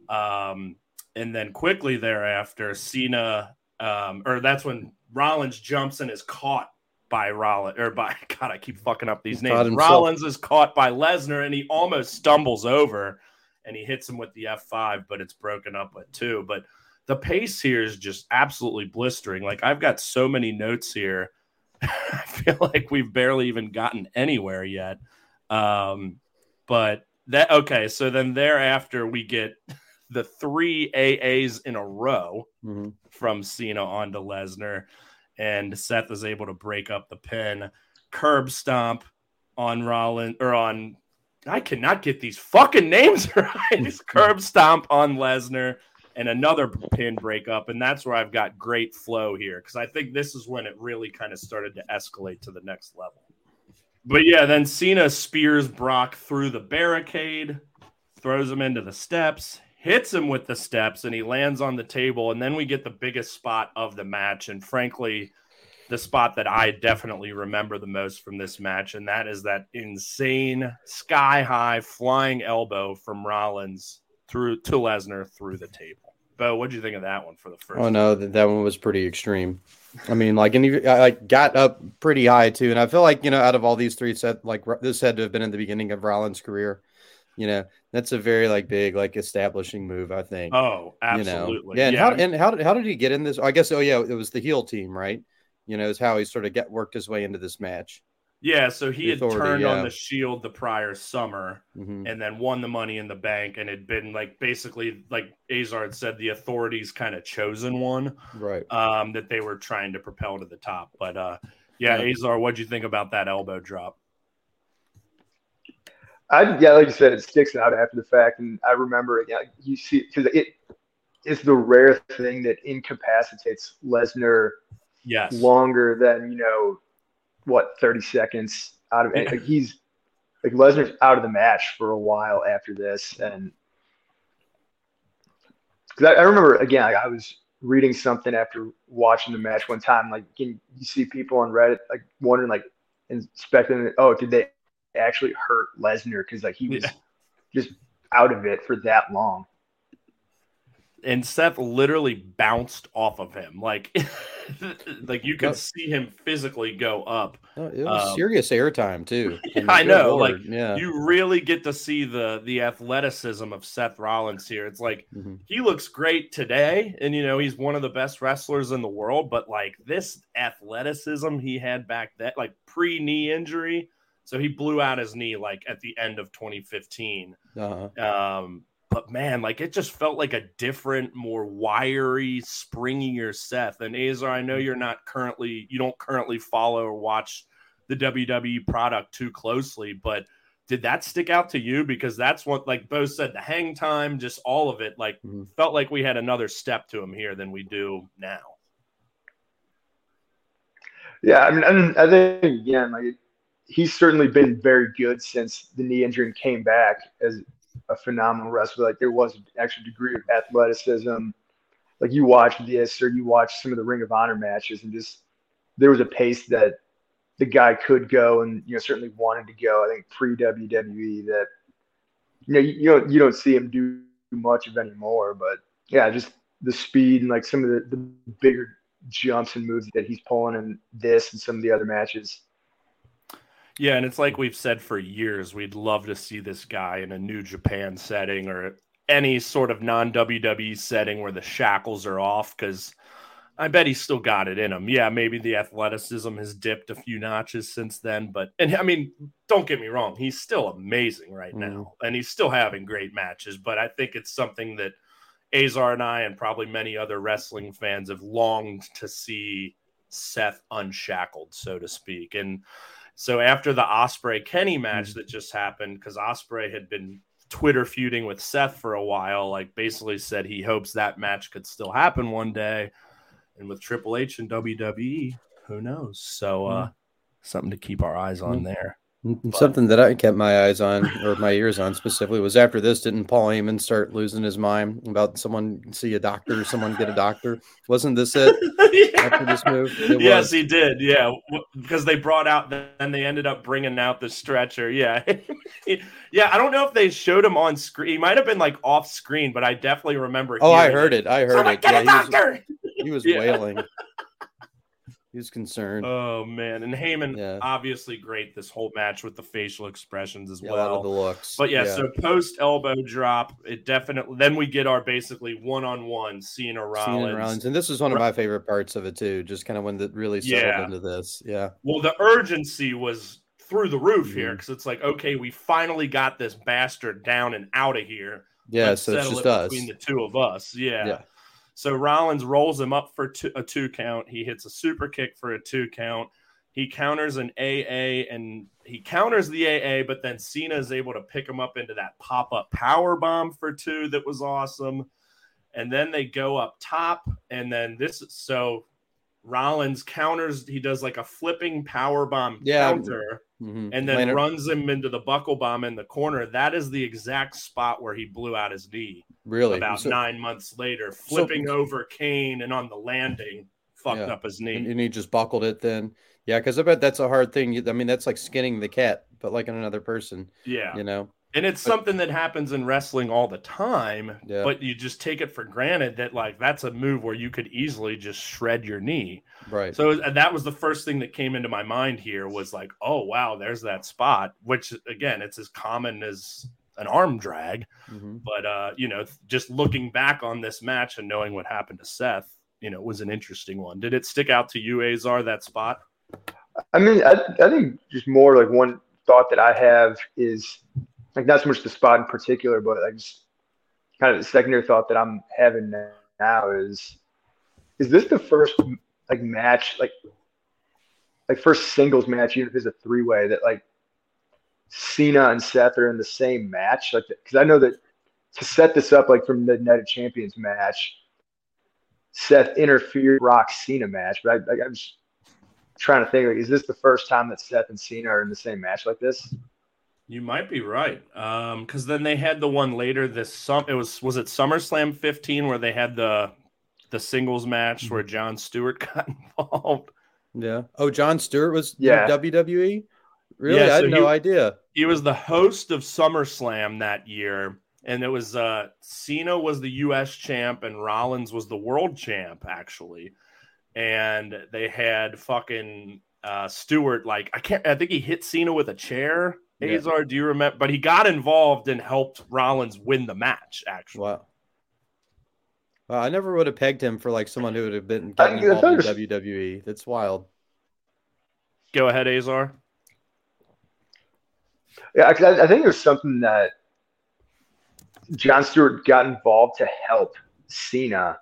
Um, and then quickly thereafter, Cena, um, or that's when Rollins jumps and is caught by Rollins, or by God, I keep fucking up these names. Rollins is caught by Lesnar, and he almost stumbles over, and he hits him with the F five, but it's broken up with two. But the pace here is just absolutely blistering. Like I've got so many notes here. I feel like we've barely even gotten anywhere yet. Um, but that okay. So then thereafter, we get the three AAs in a row Mhm. from Cena onto Lesnar, and Seth is able to break up the pin, curb stomp, on Rollins or on I cannot get these fucking names right. curb stomp on Lesnar and another pin breakup, and that's where I've got great flow here because I think this is when it really kind of started to escalate to the next level. But yeah, then Cena spears Brock through the barricade, throws him into the steps, hits him with the steps, and he lands on the table. And then we get the biggest spot of the match, and frankly, the spot that I definitely remember the most from this match, and that is that insane sky high flying elbow from Rollins through to Lesnar through the table. Bo, what do you think of that one for the first? Oh no, that, that one was pretty extreme. I mean, like, and he, I like got up pretty high too, and I feel like you know, out of all these three set, like this had to have been in the beginning of Rollins' career. You know, that's a very like big like establishing move. I think. Oh, absolutely. You know? Yeah, and yeah. how and how did how did he get in this? I guess. Oh yeah, it was the heel team, right? You know, is how he sort of get worked his way into this match. Yeah, so he had turned yeah. on the Shield the prior summer, mm-hmm. and then won the Money in the Bank, and had been like basically like Azar had said, the authorities kind of chosen one, right? Um, that they were trying to propel to the top. But uh, yeah, yeah. Azar, what'd you think about that elbow drop? I yeah, like you said, it sticks out after the fact, and I remember it. Yeah, you see, because it is the rare thing that incapacitates Lesnar yes longer than you know what 30 seconds out of it. Like he's like Lesnar's out of the match for a while after this, and because I, I, remember again, like I was reading something after watching the match one time. Like you see people on Reddit like wondering, like, inspecting, oh, did they actually hurt Lesnar because like he was yeah. just out of it for that long and Seth literally bounced off of him, like, like you could see him physically go up. Oh, it was um, serious airtime too. I know, Lord. like, yeah. you really get to see the the athleticism of Seth Rollins here. It's like mm-hmm. he looks great today, and you know he's one of the best wrestlers in the world. But like this athleticism he had back then, like pre knee injury, so he blew out his knee like at the end of 2015. Uh-huh. Um, but man, like it just felt like a different, more wiry, springier Seth. And Azar, I know you're not currently, you don't currently follow or watch the WWE product too closely, but did that stick out to you? Because that's what, like Bo said, the hang time, just all of it, like mm-hmm. felt like we had another step to him here than we do now. Yeah, I mean, I, I think again, like he's certainly been very good since the knee injury came back as a phenomenal wrestler. Like there was an extra degree of athleticism. Like you watch this or you watch some of the Ring of Honor matches, and just there was a pace that the guy could go, and you know certainly wanted to go. I think pre WWE that you know you, you don't you don't see him do much of anymore. But yeah, just the speed and like some of the, the bigger jumps and moves that he's pulling in this and some of the other matches yeah, and it's like we've said for years, we'd love to see this guy in a New Japan setting or any sort of non WWE setting where the shackles are off because I bet he's still got it in him. Yeah, maybe the athleticism has dipped a few notches since then, but and I mean, don't get me wrong, he's still amazing right now, mm. and he's still having great matches. But I think it's something that Azar and I, and probably many other wrestling fans, have longed to see Seth unshackled, so to speak, and so after the Ospreay Kenny match mm-hmm. that just happened, because Ospreay had been Twitter feuding with Seth for a while, like basically said he hopes that match could still happen one day. And with Triple H and WWE, who knows? So uh, mm-hmm. something to keep our eyes on mm-hmm. there. But, Something that I kept my eyes on or my ears on specifically was after this, didn't Paul Heyman start losing his mind about someone see a doctor, someone get a doctor? Wasn't this it yeah. after this move? It yes, was. he did. Yeah, because they brought out, then they ended up bringing out the stretcher. Yeah, yeah. I don't know if they showed him on screen. He might have been like off screen, but I definitely remember. Oh, I heard it. it. I heard it. Get yeah, a doctor. He was, he was wailing. He was concerned. Oh man, and Heyman yeah. obviously great this whole match with the facial expressions as yeah, well. the looks, but yeah, yeah. so post elbow drop, it definitely. Then we get our basically one on one Cena Rollins. Cena Rollins, and this is one of my favorite parts of it too. Just kind of when it really settled into this. Yeah. Well, the urgency was through the roof mm-hmm. here because it's like, okay, we finally got this bastard down and out of here. Yeah, Let's so it's just us between the two of us. Yeah. So Rollins rolls him up for two, a two count. He hits a super kick for a two count. He counters an AA and he counters the AA, but then Cena is able to pick him up into that pop up power bomb for two that was awesome. And then they go up top, and then this is so Rollins counters. He does like a flipping power bomb Yeah. counter, Mhm. and then Landed- runs him into the buckle bomb in the corner. That is the exact spot where he blew out his knee really about So- nine months later, flipping over Kane and on the landing fucked Yeah. up his knee. and, and he just buckled it then. Yeah, because I bet that's a hard thing. I mean, that's like skinning the cat, but like on another person, yeah. you know. And it's But- something that happens in wrestling all the time, Yeah. but you just take it for granted that like that's a move where you could easily just shred your knee. Right. So uh, that was the first thing that came into my mind here was like, oh wow, there's that spot, which again, it's as common as an arm drag. Mhm. But uh, you know, just looking back on this match and knowing what happened to Seth, you know, was an interesting one. Did it stick out to you, Azar, that spot? I mean, I, I think just more like one thought that I have is like not so much the spot in particular, but like just kind of the secondary thought that I'm having now is is this the first like match like like first singles match, even if it's a three way that like Cena and Seth are in the same match? Like, because I know that to set this up like from the United Champions match, Seth interfered Rock Cena match, but I, I, I'm just trying to think like, is this the first time that Seth and Cena are in the same match like this? You might be right. Um, because then they had the one later this sum it was was it SummerSlam 15 where they had the the singles match where Jon Stewart got involved. Yeah. Oh, Jon Stewart was Yeah. WWE. Really, Yeah, I so had no he- idea. He was the host of SummerSlam that year, and it was uh Cena was the US champ and Rollins was the world champ, actually. And they had fucking uh Stewart, like I can't I think he hit Cena with a chair. Yeah. Azar, do you remember? But he got involved and helped Rollins win the match, actually. Wow. Wow, I never would have pegged him for like someone who would have been getting involved in WWE. That's wild. Go ahead, Azar. Yeah, 'cause I, I think there's something that Jon Stewart got involved to help Cena,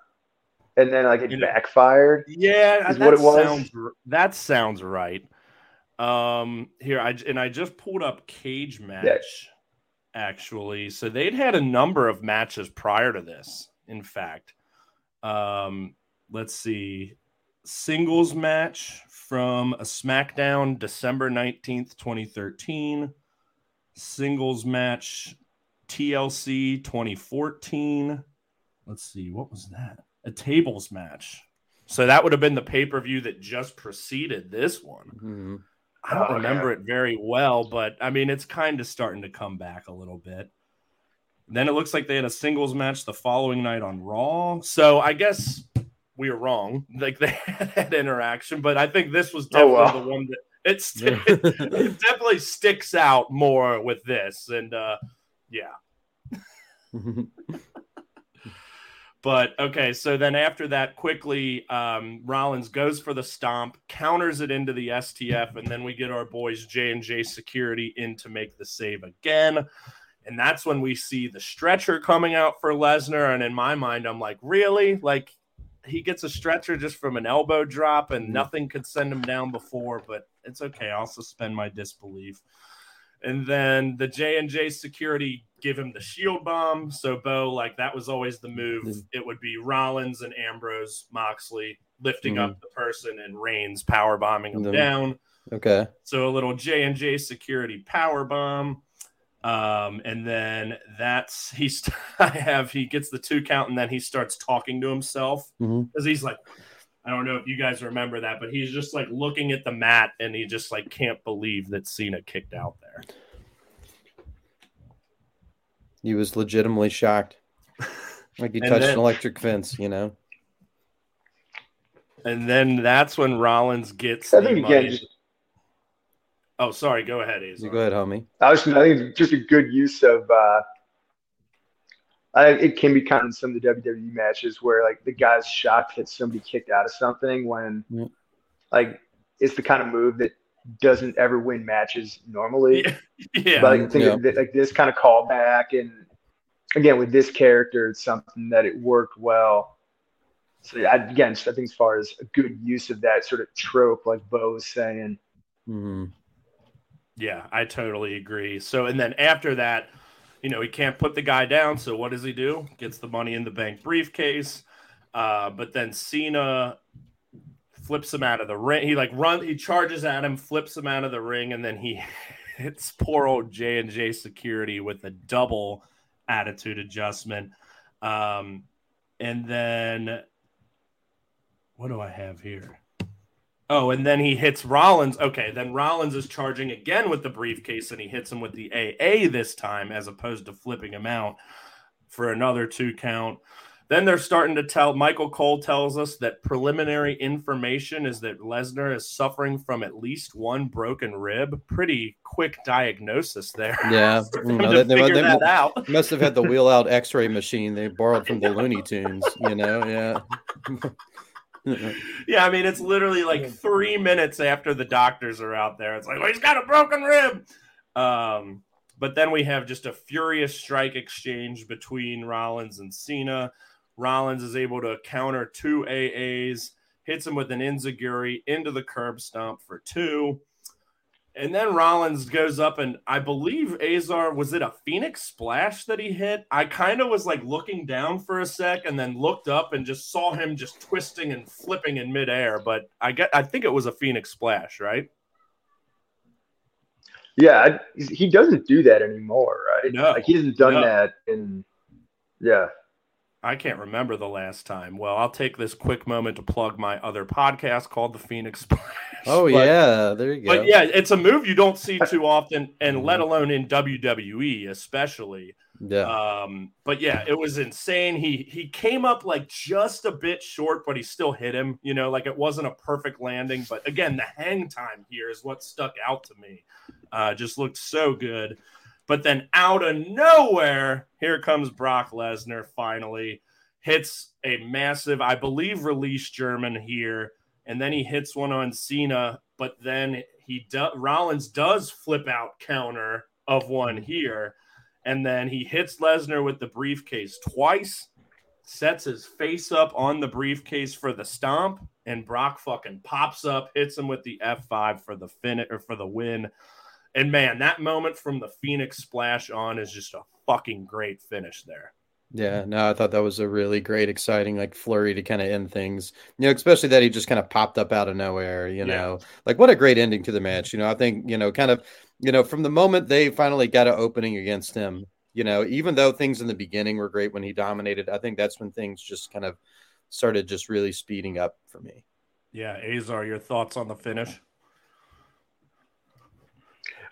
and then like it You know- backfired. Yeah, Is that what it was? sounds that sounds right. Um, here I and I just pulled up cage match actually. So they'd had a number of matches prior to this. In fact, um, let's see, singles match from a SmackDown December nineteenth, twenty thirteen. Singles match TLC 2014. Let's see, what was that? A tables match. So that would have been the pay per view that just preceded this one. Mhm. I don't Oh, remember it very well, but I mean, it's kind of starting to come back a little bit. Then it looks like they had a singles match the following night on Raw. So I guess we were wrong. Like they had that interaction, but I think this was Oh, definitely wow. the one that it's it definitely sticks out more with this. And uh yeah. But okay, so then after that, quickly, um, Rollins goes for the stomp, counters it into the STF, and then we get our boys J and J Security in to make the save again. And that's when we see the stretcher coming out for Lesnar. And in my mind, I'm like, really? Like he gets a stretcher just from an elbow drop, and nothing could send him down before. But it's okay. I'll suspend my disbelief. And then the J and J security give him the shield bomb. So Bo, like that was always the move. Mhm. It would be Rollins and Ambrose, Moxley lifting Mhm. up the person, and Reigns power bombing him Them. down. okay. So a little J and J security power bomb. Um, and then that's he's I have he gets the two count and then he starts talking to himself because he's like, I don't know if you guys remember that, but he's just like looking at the mat and he just like can't believe that Cena kicked out there. He was legitimately shocked. Like he touched then- an electric fence, you know. And then that's when Rollins gets I the think money. again, just, oh, sorry, go ahead, You Azar. go ahead, homie. I was I think it's just a good use of. Uh, I, it can be kind of in some of the WWE matches where like the guy's shocked that somebody kicked out of something when, Yeah. like, it's the kind of move that doesn't ever win matches normally. Yeah. yeah. But I think Yeah. that, like this kind of callback, and again with this character, it's something that it worked well. So yeah, again, I think as far as a good use of that sort of trope, like Bo was saying. Mm-hmm. Yeah, I totally agree. So, and then after that, you know, he can't put the guy down. So what does he do? Gets the money in the bank briefcase. Uh, but then Cena flips him out of the ring. He like run, he charges at him, flips him out of the ring, and then he hits poor old J and J security with a double attitude adjustment. Um, and then what do I have here? Oh, and then he hits Rollins. Okay, then Rollins is charging again with the briefcase and he hits him with the AA this time as opposed to flipping him out for another two count. Then they're starting to tell Michael Cole tells us that preliminary information is that Lesnar is suffering from at least one broken rib. Pretty quick diagnosis there. Yeah, you know, they, they, must have had the wheel out X-ray machine they borrowed from the Looney Tunes. You know, yeah. yeah, I mean, it's literally like three minutes after the doctors are out there. It's like, well, he's got a broken rib. Um, but then we have just a furious strike exchange between Rollins and Cena. Rollins is able to counter two AAs, hits him with an Enzuigiri into the curb stomp for two. And then Rollins goes up, and I believe Azar was it a Phoenix splash that he hit? I kind of was like looking down for a sec, and then looked up and just saw him just twisting and flipping in midair. But I get, I think it was a Phoenix splash, right? Yeah, he doesn't do that anymore, right? No, like he hasn't done no. that in. Yeah, I can't remember the last time. Well, I'll take this quick moment to plug my other podcast called The Phoenix Splash. Oh but, yeah, there you go. But yeah, it's a move you don't see too often, and let alone in WWE, especially. Yeah. Um, but yeah, it was insane. He he came up like just a bit short, but he still hit him. You know, like it wasn't a perfect landing. But again, the hang time here is what stuck out to me. Uh, just looked so good. But then out of nowhere, here comes Brock Lesnar finally. Hits a massive, I believe, release German here. And then he hits one on Cena. But then he do, Rollins does flip out counter of one here. And then he hits Lesnar with the briefcase twice, sets his face up on the briefcase for the stomp, and Brock fucking pops up, hits him with the F5 for the fin or for the win. And man, that moment from the Phoenix splash on is just a fucking great finish there. Yeah, no, I thought that was a really great, exciting like flurry to kind of end things. You know, especially that he just kind of popped up out of nowhere. You know, yeah. like what a great ending to the match. You know, I think you know, kind of, you know, from the moment they finally got an opening against him. You know, even though things in the beginning were great when he dominated, I think that's when things just kind of started just really speeding up for me. Yeah, Azar, your thoughts on the finish?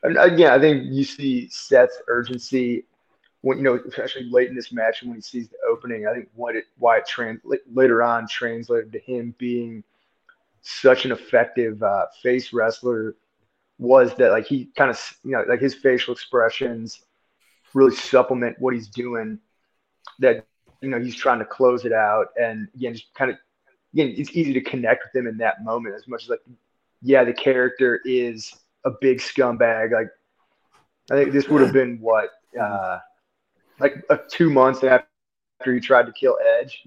And uh, again, I think you see Seth's urgency when you know, especially late in this match, and when he sees the opening, I think what it why it trans later on translated to him being such an effective uh, face wrestler was that like he kind of you know like his facial expressions really supplement what he's doing. That you know he's trying to close it out, and again, just kind of again, it's easy to connect with him in that moment as much as like, yeah, the character is a big scumbag. Like, I think this would have been what, uh, like uh, two months after he tried to kill Edge,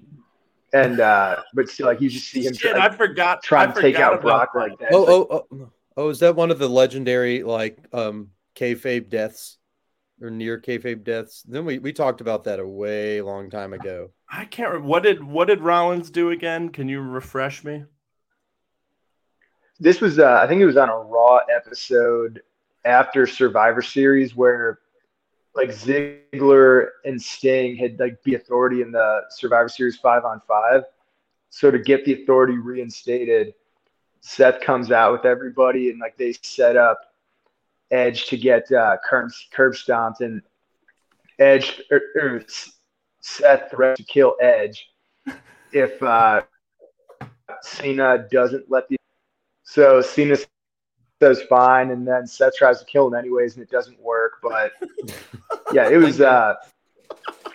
and uh, but still, like you just see him. Shit, try, I forgot. trying I to take out Brock about like that. Oh, oh, oh, oh, is that one of the legendary like um kayfabe deaths or near kayfabe deaths? Then we we talked about that a way long time ago. I can't remember what did what did Rollins do again? Can you refresh me? This was, uh, I think it was on a Raw episode after Survivor Series where like Ziggler and Sting had like the authority in the Survivor Series five on five. So to get the authority reinstated, Seth comes out with everybody and like they set up Edge to get uh, curb, curb stomped and Edge or, or Seth threats to kill Edge if uh, Cena doesn't let the so Cena says fine, and then Seth tries to kill him anyways, and it doesn't work. But yeah, it was. uh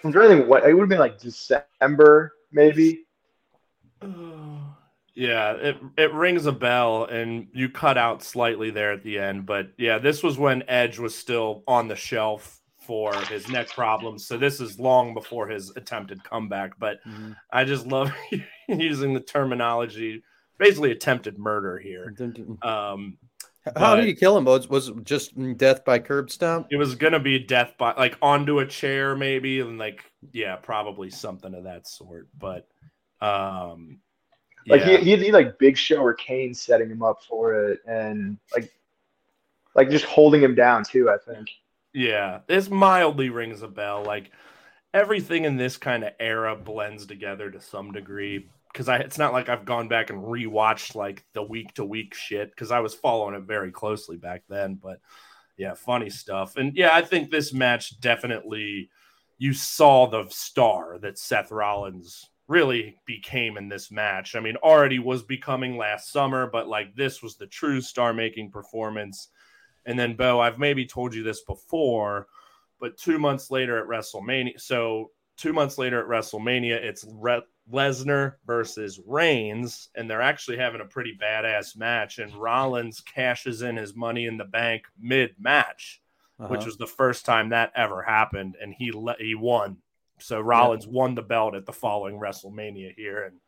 I'm trying to think what it would have been like December, maybe. Yeah, it it rings a bell, and you cut out slightly there at the end, but yeah, this was when Edge was still on the shelf for his neck problems. So this is long before his attempted comeback. But Mhm. I just love using the terminology, basically attempted murder here. Um, How did you kill him? Was was just death by curb stomp? it was gonna be death by like onto a chair, maybe, and like yeah, probably something of that sort. But um, Like yeah. he, he had like Big Show or Kane setting him up for it, and like like just holding him down too. I think. Yeah, this mildly rings a bell. Like everything in this kind of era blends together to some degree. Because I, it's not like I've gone back and rewatched like the week to week shit because I was following it very closely back then. But yeah, funny stuff. And yeah, I think this match definitely you saw the star that Seth Rollins really became in this match. I mean, already was becoming last summer, but like this was the true star making performance. And then, Bo, I've maybe told you this before, but two months later at WrestleMania, so two months later at WrestleMania, it's Re- Lesnar versus Reigns, and they're actually having a pretty badass match. And Rollins cashes in his money in the bank mid match, which Uh-huh. was the first time that ever happened, and he le- he won. So Rollins won the belt at the following WrestleMania here and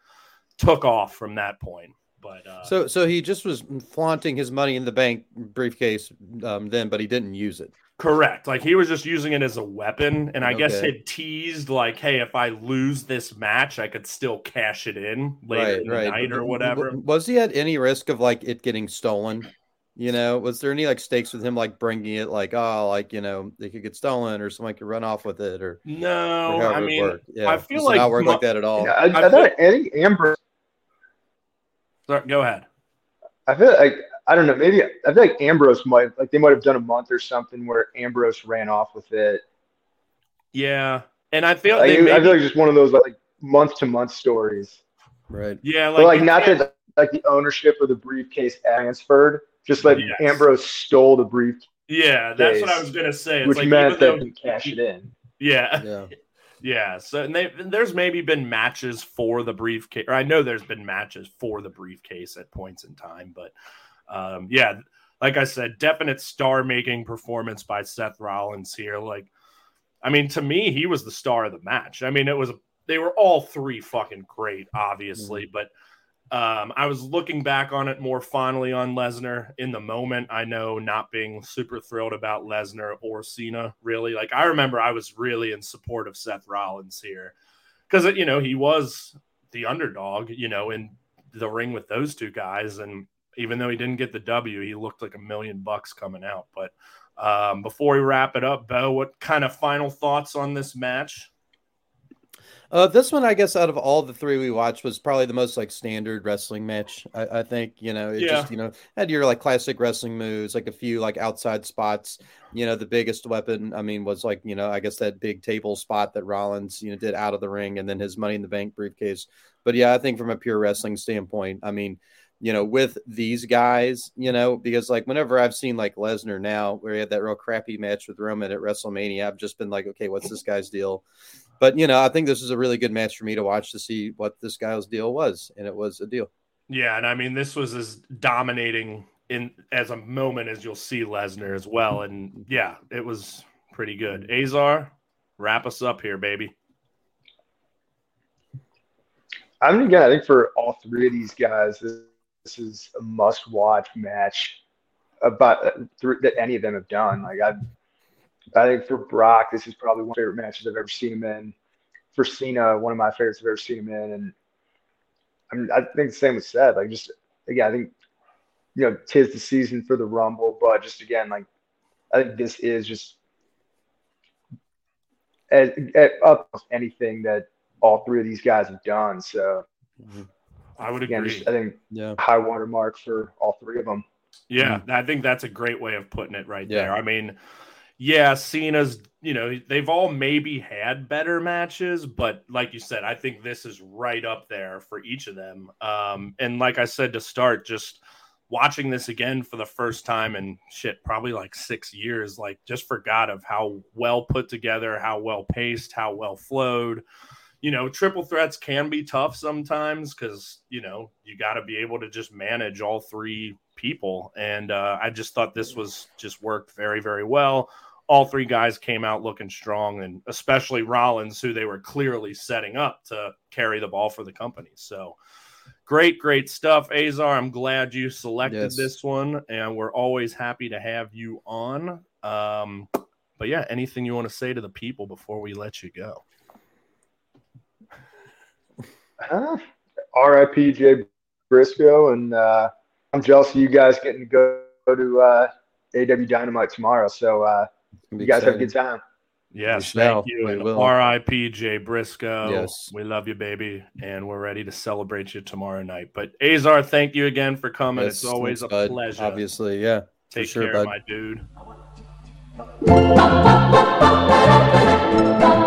took off from that point. But uh, So so he just was flaunting his money in the bank briefcase um, then, but he didn't use it. Correct. Like he was just using it as a weapon, and I guess Okay. had teased like, "Hey, if I lose this match, I could still cash it in later in the night or whatever." Was he at any risk of like it getting stolen? You know, was there any like stakes with him like bringing it like oh like you know they could get stolen or someone could run off with it or, or No, however I mean. Yeah, I feel like not work mo- like that at all. Yeah, I, I I, thought I think Ambrose. sorry, go ahead. I feel like I don't know. Maybe I feel like Ambrose might like they might have done a month or something where Ambrose ran off with it. Yeah, and I feel Like, they I maybe, feel like just one of those like month to month stories. Right. yeah, like, But like not can't- that like the ownership of the briefcase transferred, just like Yes. Ambrose stole the briefcase, Yeah, that's what I was gonna say. It's which like meant that though, he cashed it in. yeah, Yeah. Yeah, so and they, there's maybe been matches for the briefcase, or I know there's been matches for the briefcase at points in time, but um, yeah, like I said, definite star-making performance by Seth Rollins here. Like, I mean, to me, he was the star of the match. I mean, it was they were all three fucking great, obviously, but um, I was looking back on it more fondly on Lesnar in the moment. I know not being super thrilled about Lesnar or Cena, really. Like, I remember I was really in support of Seth Rollins here because, you know, he was the underdog, you know, in the ring with those two guys. And even though he didn't get the W, he looked like a million bucks coming out. But um, before we wrap it up, Bo, what kind of final thoughts on this match? Uh, this one, I guess, out of all the three we watched, was probably the most like standard wrestling match. I, I think you know, it Yeah. just you know had your like classic wrestling moves, like a few like outside spots. You know, the biggest weapon, I mean, was like you know, I guess that big table spot that Rollins you know did out of the ring, and then his Money in the Bank briefcase. But yeah, I think from a pure wrestling standpoint, I mean, you know, with these guys, you know, because like whenever I've seen like Lesnar now, where he had that real crappy match with Roman at WrestleMania, I've just been like, okay, what's this guy's deal? But you know, I think this is a really good match for me to watch to see what this guy's deal was, and it was a deal. Yeah, and I mean this was as dominating in as a moment as you'll see Lesnar as well, and yeah, it was pretty good. Azar, wrap us up here, baby. I mean, again, I think for all three of these guys, this, this is a must-watch match about uh, th- that any of them have done. Like I, I think for Brock, this is probably one of my favorite matches I've ever seen him in. For Cena, one of my favorites I've ever seen him in, and I, mean, I think the same with Seth. Like just again, I think you know, tis the season for the Rumble, but just again, like I think this is just at, at up anything that all three of these guys have done. So I would again, agree. just, I think Yeah, high watermark for all three of them. Yeah, I think that's a great way of putting it right Yeah. there. I mean, yeah, Cena's, you know, they've all maybe had better matches, but like you said, I think this is right up there for each of them. Um, and like I said to start, just watching this again for the first time in shit, probably like six years, like just forgot of how well put together, how well paced, how well flowed. You know, triple threats can be tough sometimes because, you know, you got to be able to just manage all three people. And uh, I just thought this was just worked very, very well all three guys came out looking strong, and especially Rollins, who they were clearly setting up to carry the ball for the company. So great, great stuff. Azar, I'm glad you selected Yes. this one, and we're always happy to have you on. Um, but yeah, anything you want to say to the people before we let you go? Huh? R.I.P. Jay Briscoe, and uh, I'm jealous of you guys getting to go, go to uh, AEW Dynamite tomorrow. So uh, you guys have a good time. Yes, We shall. thank you. And. R.I.P. Jay Briscoe. Yes. We love you, baby. And we're ready to celebrate you tomorrow night. But Azar, thank you again for coming. Yes, it's always thanks, a bud. pleasure. Obviously, yeah. for Take sure, care, bud. my dude.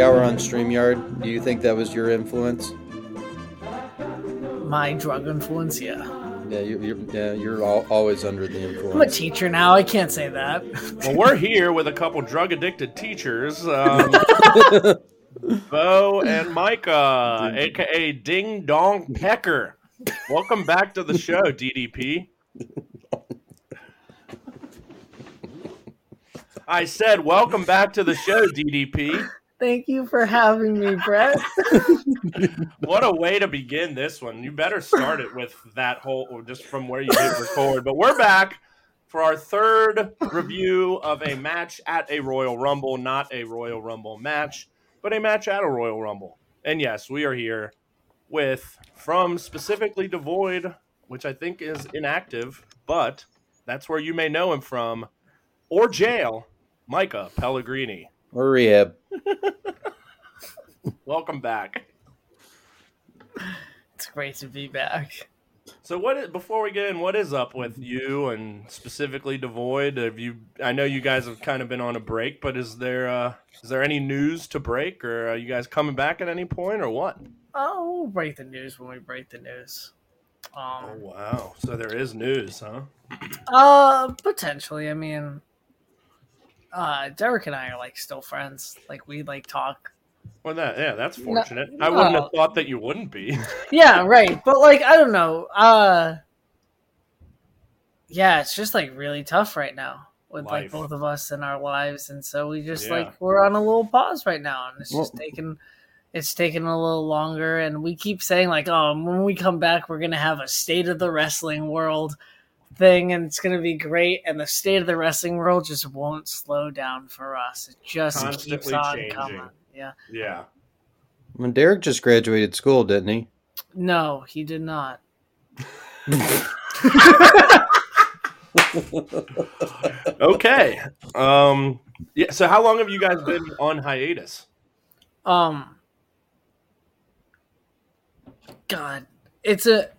You see on StreamYard? Do you think that was your influence? My drug influence, yeah. Yeah, you, you're, yeah, you're all, always under the influence. I'm a teacher now. I can't say that. Well, we're here with a couple drug addicted teachers, um, Bo and Micah, aka Ding Dong Pecker. Welcome back to the show, DDP. I said, welcome back to the show, DDP. Thank you for having me, Brett. What a way to begin this one. You better start it with that whole, or just from where you hit record. But we're back for our third review of a match at a Royal Rumble, not a Royal Rumble match, but a match at a Royal Rumble. And yes, we are here with from specifically Devoid, which I think is inactive, but that's where you may know him from, or jail, Micah Pelligrini. Or rehab. Welcome back. It's great to be back. So what is, before we get in, what is up with you and specifically Devoid? Have you? I know you guys have kind of been on a break, but is there uh, is there any news to break, or are you guys coming back at any point, or what? Oh, we'll break the news when we break the news. Oh Um, wow! So there is news, huh? uh, potentially. I mean, uh, Derek and I are like still friends. Like we like talk. Well, that yeah, that's No- fortunate. I wouldn't have thought that you wouldn't be. Yeah, right. But like, I don't know. Uh, yeah, it's just like really tough right now with like both of us in our lives, and so we just Yeah. like we're on a little pause right now, and it's just Well- taking. It's taking a little longer, and we keep saying like, "Oh, when we come back, we're gonna have a state of the wrestling world thing, and it's gonna be great." And the state of the wrestling world just won't slow down for us. It just keeps on changing. coming. Yeah. yeah. When Derek just graduated school, didn't he? No, he did not. Okay. Um. Yeah. So how long have you guys been on hiatus? Um. God, it's a.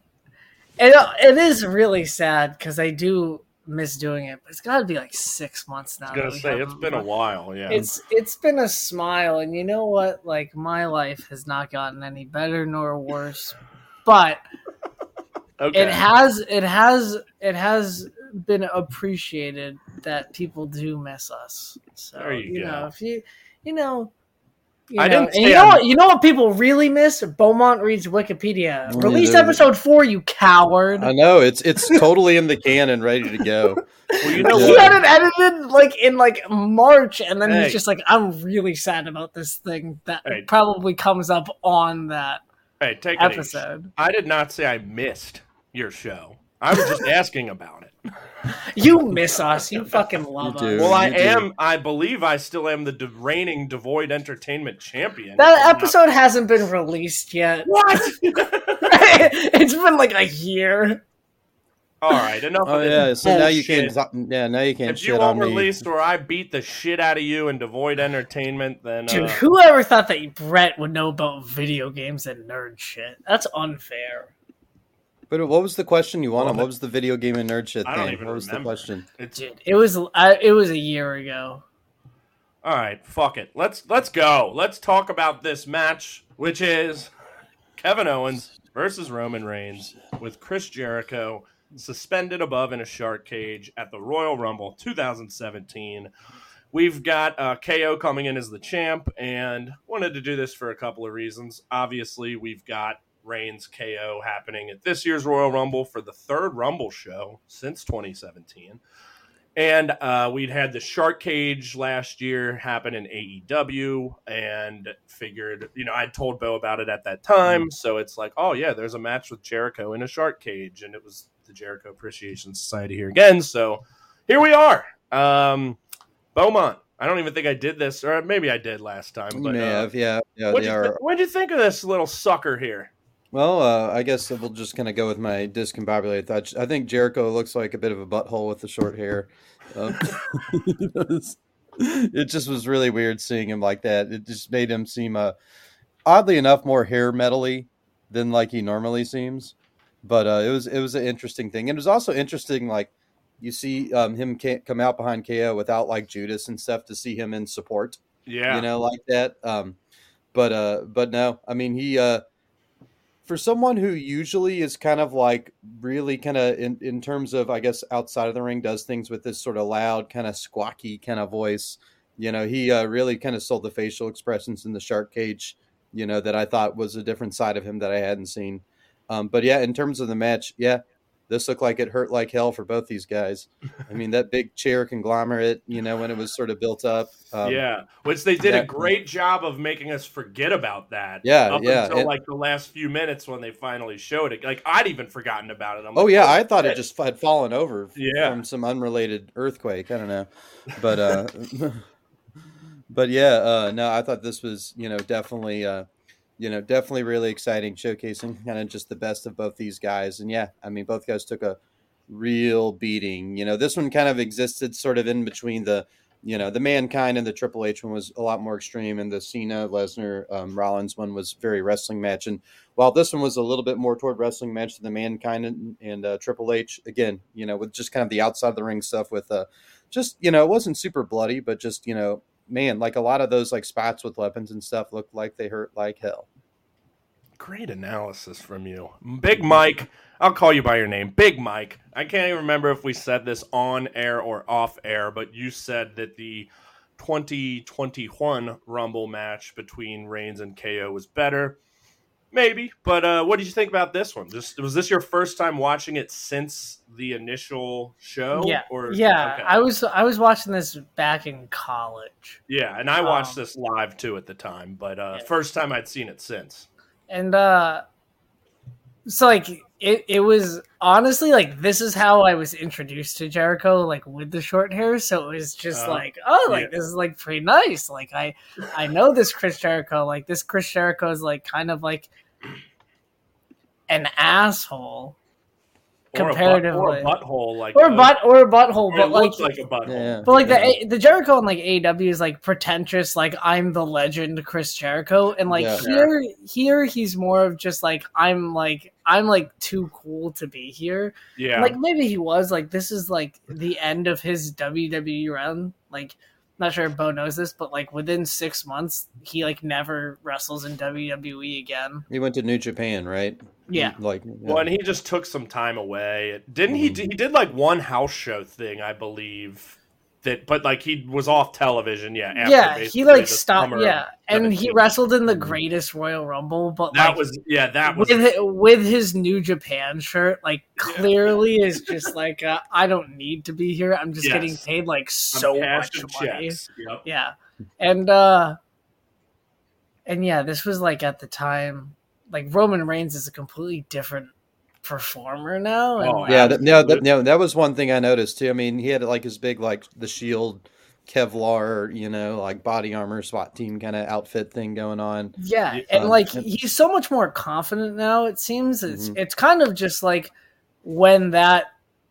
It, uh, it is really sad because I do miss doing it, but it's got to be like six months now. I was gonna say it's been a while. Yeah. It's it's been a smile, and you know what? Like my life has not gotten any better nor worse, but okay. it has it has it has been appreciated that people do miss us. So There you know go. if you you know. You I know, didn't say you know I'm- what? You know what people really miss? Beaumont reads Wikipedia. Released yeah. episode four. You coward! I know it's it's totally in the can and ready to go. well, you know Yeah. He what? had it edited like in like March, and then Hey. he's just like, "I'm really sad about this thing that Hey. probably comes up on that Hey, take episode." I did not say I missed your show. I was just asking about it. You miss us. You fucking love You us. Well, I you do. am. I believe I still am the de- reigning Devoid Entertainment champion. That If I'm not- episode hasn't been released yet. What? it's been like a year. All right, enough Oh of this. yeah, so now you can't. Yeah, now you can't If you won't release or I beat the shit out of you in Devoid Entertainment, then Dude, uh, whoever thought that Brett would know about video games and nerd shit? That's unfair. But what was the question you wanted? Well, What was the video game and nerd shit I don't thing? even What was remember. the question? it's Dude, it was I, it was a year ago. all right. Fuck it. Let's let's go. Let's talk about this match, which is Kevin Owens versus Roman Reigns with Chris Jericho suspended above in a shark cage at the Royal Rumble 2017. We've got uh, KO coming in as the champ, and wanted to do this for a couple of reasons. Obviously, we've got Reigns KO happening at this year's Royal Rumble for the third Rumble show since 2017. And uh, we'd had the Shark Cage last year happen in AEW, and figured, you know, I'd told Bo about it at that time. So it's like, oh, yeah, there's a match with Jericho in a Shark Cage. And it was the Jericho Appreciation Society here again. So here we are. Um, Beaumont, I don't even think I did this, or maybe I did last time. You But may uh, have, yeah, yeah. what'd, you are. what'd you think of this little sucker here? Well, uh, I guess we'll just kind of go with my discombobulated thoughts. I think Jericho looks like a bit of a butthole with the short hair. Um, it just was really weird seeing him like that. It just made him seem, uh, oddly enough, more hair metally than like he normally seems. But uh, it was it was an interesting thing. And it was also interesting, like you see um, him ca- come out behind KO without like Judas and stuff to see him in support Yeah, you know, like that. Um, but uh, but no, I mean he uh, for someone who usually is kind of like really kind of in in terms of I guess outside of the ring does things with this sort of loud kind of squawky kind of voice. You know, he uh, really kind of sold the facial expressions in the shark cage. You know that I thought was a different side of him that I hadn't seen. Um, but yeah, in terms of the match, yeah, this looked like it hurt like hell for both these guys. I mean, that big chair conglomerate, you know, when it was sort of built up. Um, yeah, which they did a great job of making us forget about that. Yeah, up yeah, until and- like the last few minutes when they finally showed it. Like I'd even forgotten about it. I'm Oh like, yeah, I thought it just had fallen over Yeah. from some unrelated earthquake. I don't know, but uh, but yeah, uh, no, I thought this was you know definitely uh, you know definitely really exciting, showcasing kind of just the best of both these guys. And yeah, I mean both guys took a real beating. You know, this one kind of existed sort of in between the you know the mankind and the Triple H one was a lot more extreme, and the Cena Lesnar um, Rollins one was very wrestling match. And while this one was a little bit more toward wrestling match than the mankind and, and uh, Triple H, again, you know, with just kind of the outside of the ring stuff with uh, just you know, it wasn't super bloody, but just you know, man, like a lot of those like spots with weapons and stuff looked like they hurt like hell. Great analysis from you, Big Mike. I'll call you by your name, Big Mike. I can't even remember if we said this on air or off air, but you said that the 2021 Rumble match between Reigns and KO was better. Maybe, but uh, what did you think about this one? Just was this your first time watching it since the initial show? yeah, or yeah. okay. I was I was watching this back in college, yeah, and I watched Um, this live too at the time, but uh, Yeah. first time I'd seen it since. And uh, so like it it was honestly like this is how I was introduced to Jericho, like with the short hair. So it was just Uh, like, oh, like yeah. this is like pretty nice. Like I I know this Chris Jericho. Like this Chris Jericho is like kind of like an asshole Or a, butt, comparatively, or a butthole, like or a uh, butt or a butthole, or but it like looks like a butthole. Yeah. But like Yeah. the the Jericho and like AEW is like pretentious, like I'm the legend Chris Jericho, and like Yeah. here here he's more of just like I'm like I'm like too cool to be here. Yeah, Like maybe he was like this is like the end of his WWE run. Like not sure if Bo knows this, but like within six months he like never wrestles in WWE again. He went to New Japan, right? Yeah. Like well, and he just took some time away. Didn't he? He did like one house show thing, I believe. That, but like he was off television. Yeah, after yeah, he like stopped. Yeah, and he 17. wrestled in the Greatest Royal Rumble, but That like, was yeah, that was with with his New Japan shirt, like clearly is just like uh, I don't need to be here. I'm just Yes. getting paid like so much money. Yep. Yeah, and uh, and yeah, this was like at the time, like Roman Reigns is a completely different performer now. And Oh, like, yeah, that, no, that, no, that was one thing I noticed too. I mean, he had like his big like the shield, Kevlar, you know, like body armor SWAT team kind of outfit thing going on. Yeah, Yeah. and Um, like and- he's so much more confident now. It seems it's Mhm. it's kind of just like when that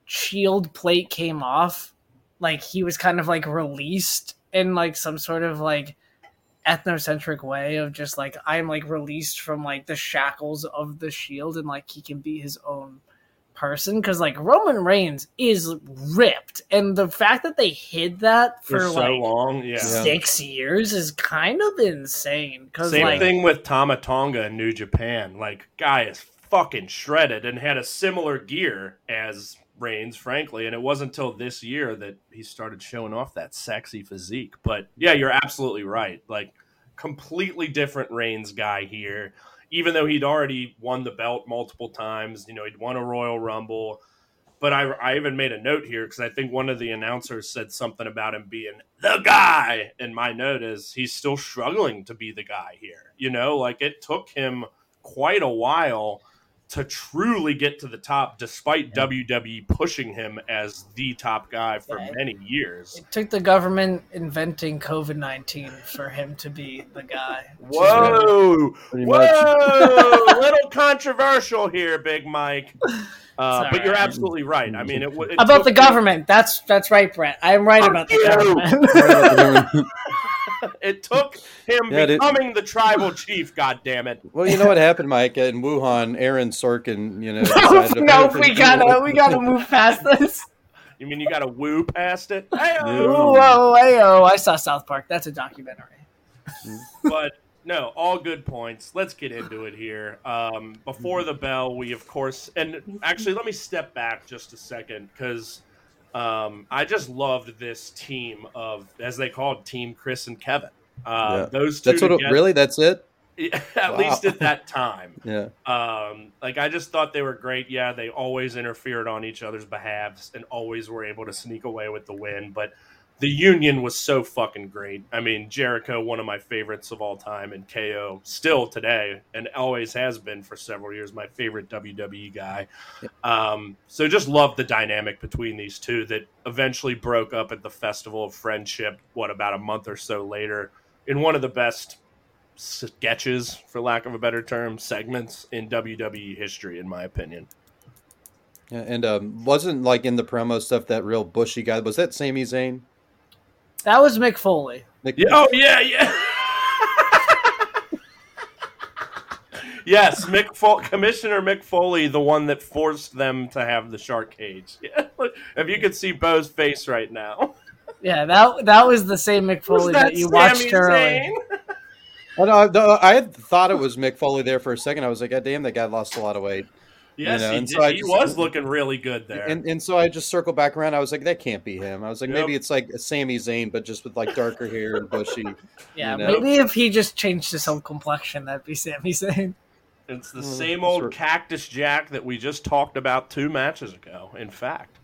shield plate came off, like he was kind of like released in like some sort of like ethnocentric way of just like I'm like released from like the shackles of the shield and like he can be his own person because like Roman Reigns is ripped and the fact that they hid that For, for, so like long, yeah. Yeah. six years is kind of insane because Same like thing with Tama Tonga in New Japan. Like, guy is fucking shredded and had a similar gear as Reigns, frankly. And it wasn't until this year that he started showing off that sexy physique. But yeah, you're absolutely right. Like, completely different Reigns guy here. even though he'd already won the belt multiple times. You know, he'd won a Royal Rumble. But I, I even made a note here because I think one of the announcers said something about him being the guy. And my note is he's still struggling to be the guy here. You know, like it took him quite a while to truly get to the top, despite WWE pushing him as the top guy for Yeah. many years. It took the government inventing COVID nineteen for him to be the guy. Whoa, Pretty much. whoa, little controversial here, Big Mike. Uh, It's but you're absolutely right. I mean, it, it About took the government. That's that's right, Brett. I am right Fuck about the government. It took him Yeah, it- becoming the tribal chief. God damn it! well, you know what happened, Mike? In Wuhan, Aaron Sorkin, you know, no, no, we gotta we gotta move past this. You mean you got to woo past it? Hey, Whoa, whoa, ayo. I saw South Park. That's a documentary. but no, all good points. Let's get into it here. Um, before the bell, we of course, and actually, let me step back just a second because um, I just loved this team of, as they called, Team Chris and Kevin. Uh, Yeah. Those two That's what. It, really? That's it? at Wow. least at that time. Yeah. Um, like I just thought they were great. Yeah, they always interfered on each other's behalves and always were able to sneak away with the win. But the union was so fucking great. I mean, Jericho, one of my favorites of all time, and KO still today, and always has been for several years, my favorite WWE guy. Um, so just love the dynamic between these two that eventually broke up at the Festival of Friendship. What about a month or so later? In one of the best sketches, for lack of a better term, segments in WWE history, in my opinion. Yeah, and um, wasn't like in the promo stuff that real bushy guy. Was that Sami Zayn? That was Mick Foley. Nick- Yeah, oh yeah, yeah. yes, Mick Fol- Commissioner Mick Foley, the one that forced them to have the shark cage. Yeah. If you could see Bo's face right now, Yeah, that that was the same Mick Foley that, you Sami watched earlier. Zayn? Oh, no, no, I thought it was Mick Foley there for a second. I was like, God damn, that guy lost a lot of weight. Yes, You know, he, and did. so I he just- was looking really good there. And and so I just circled back around. I was like, that can't be him. I was like, Yep. maybe it's like a Sami Zayn, but just with like darker hair and bushy. Yeah, You know? maybe if he just changed his whole complexion, that'd be Sami Zayn. It's the Mm, same that's old right. Cactus Jack that we just talked about two matches ago, in fact.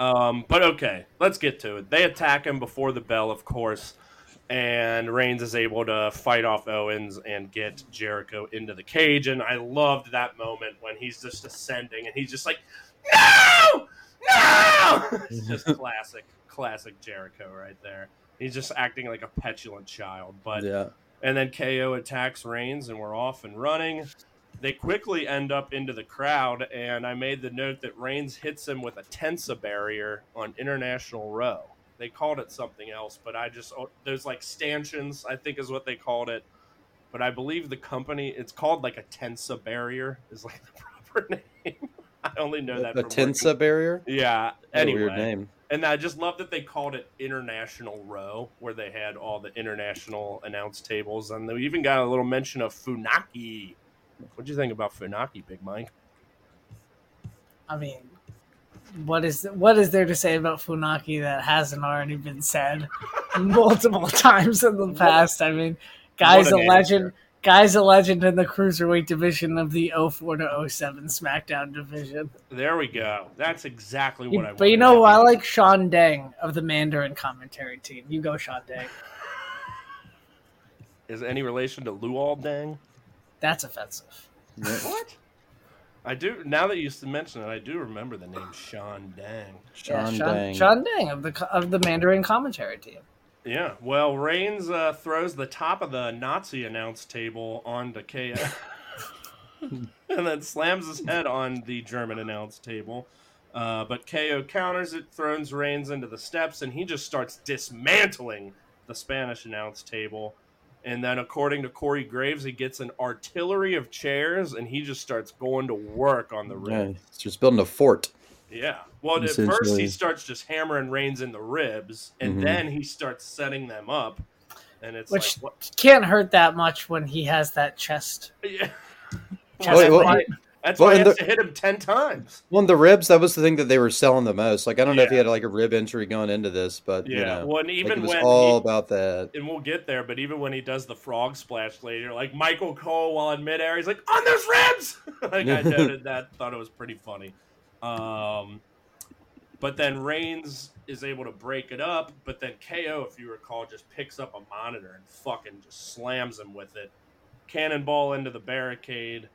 Um, but okay, let's get to it. They attack him before the bell, of course, and Reigns is able to fight off Owens and get Jericho into the cage. And I loved that moment when he's just ascending and he's just like, no, no! it's just classic, classic Jericho right there. He's just acting like a petulant child. But Yeah. and then KO attacks Reigns, and we're off and running. They quickly end up into the crowd, and I made the note that Reigns hits him with a Tensa barrier on International Row. They called it something else, but I just oh, there's like stanchions, I think is what they called it. But I believe the company it's called like a Tensa barrier is like the proper name. I only know that The from working- Tensa barrier. Yeah. Anyway, weird name. and I just love that they called it International Row, where they had all the international announce tables, and they even got a little mention of Funaki. What do you think about Funaki, Big Mike? I mean, what is what is there to say about Funaki that hasn't already been said multiple times in the past? I mean, guy's a What legend. answer. Guy's a legend in the cruiserweight division of the 04 to 07 SmackDown division. There we go. That's exactly what I. Want. But you know, I like Sean Dang of the Mandarin commentary team. You go, Sean Dang. Is any relation to Luol Deng? That's offensive. What? I do. Now that you mention it, I do remember the name Sean Dang. Yeah, Sean Sean, Dang. Sean Dang of the of the Mandarin commentary team. Yeah. Well, Reigns uh, throws the top of the Nazi announce table onto KO. and then slams his head on the German announce table. Uh, but KO counters it, throws Reigns into the steps, and he just starts dismantling the Spanish announce table. And then, according to Corey Graves, he gets an artillery of chairs, and he just starts going to work on the Yeah, ring. it's just building a fort. Yeah. Well, at first he starts just hammering Reigns in the ribs, and Mhm. then he starts setting them up, and it's Which like, what? can't hurt that much when he has that chest. Yeah. chest Wait, what- plate. That's Well, why he and has the- to hit him ten times. Well, the ribs, that was the thing that they were selling the most. Like, I don't know if he had like a rib injury going into this, but Yeah. you know, well, and like, even it was when all he, about that. and we'll get there, but even when he does the frog splash later, like Michael Cole while in midair, he's like, on those ribs! like I noted that, thought it was pretty funny. Um, but then Reigns is able to break it up, but then KO, if you recall, just picks up a monitor and fucking just slams him with it. Cannonball into the barricade.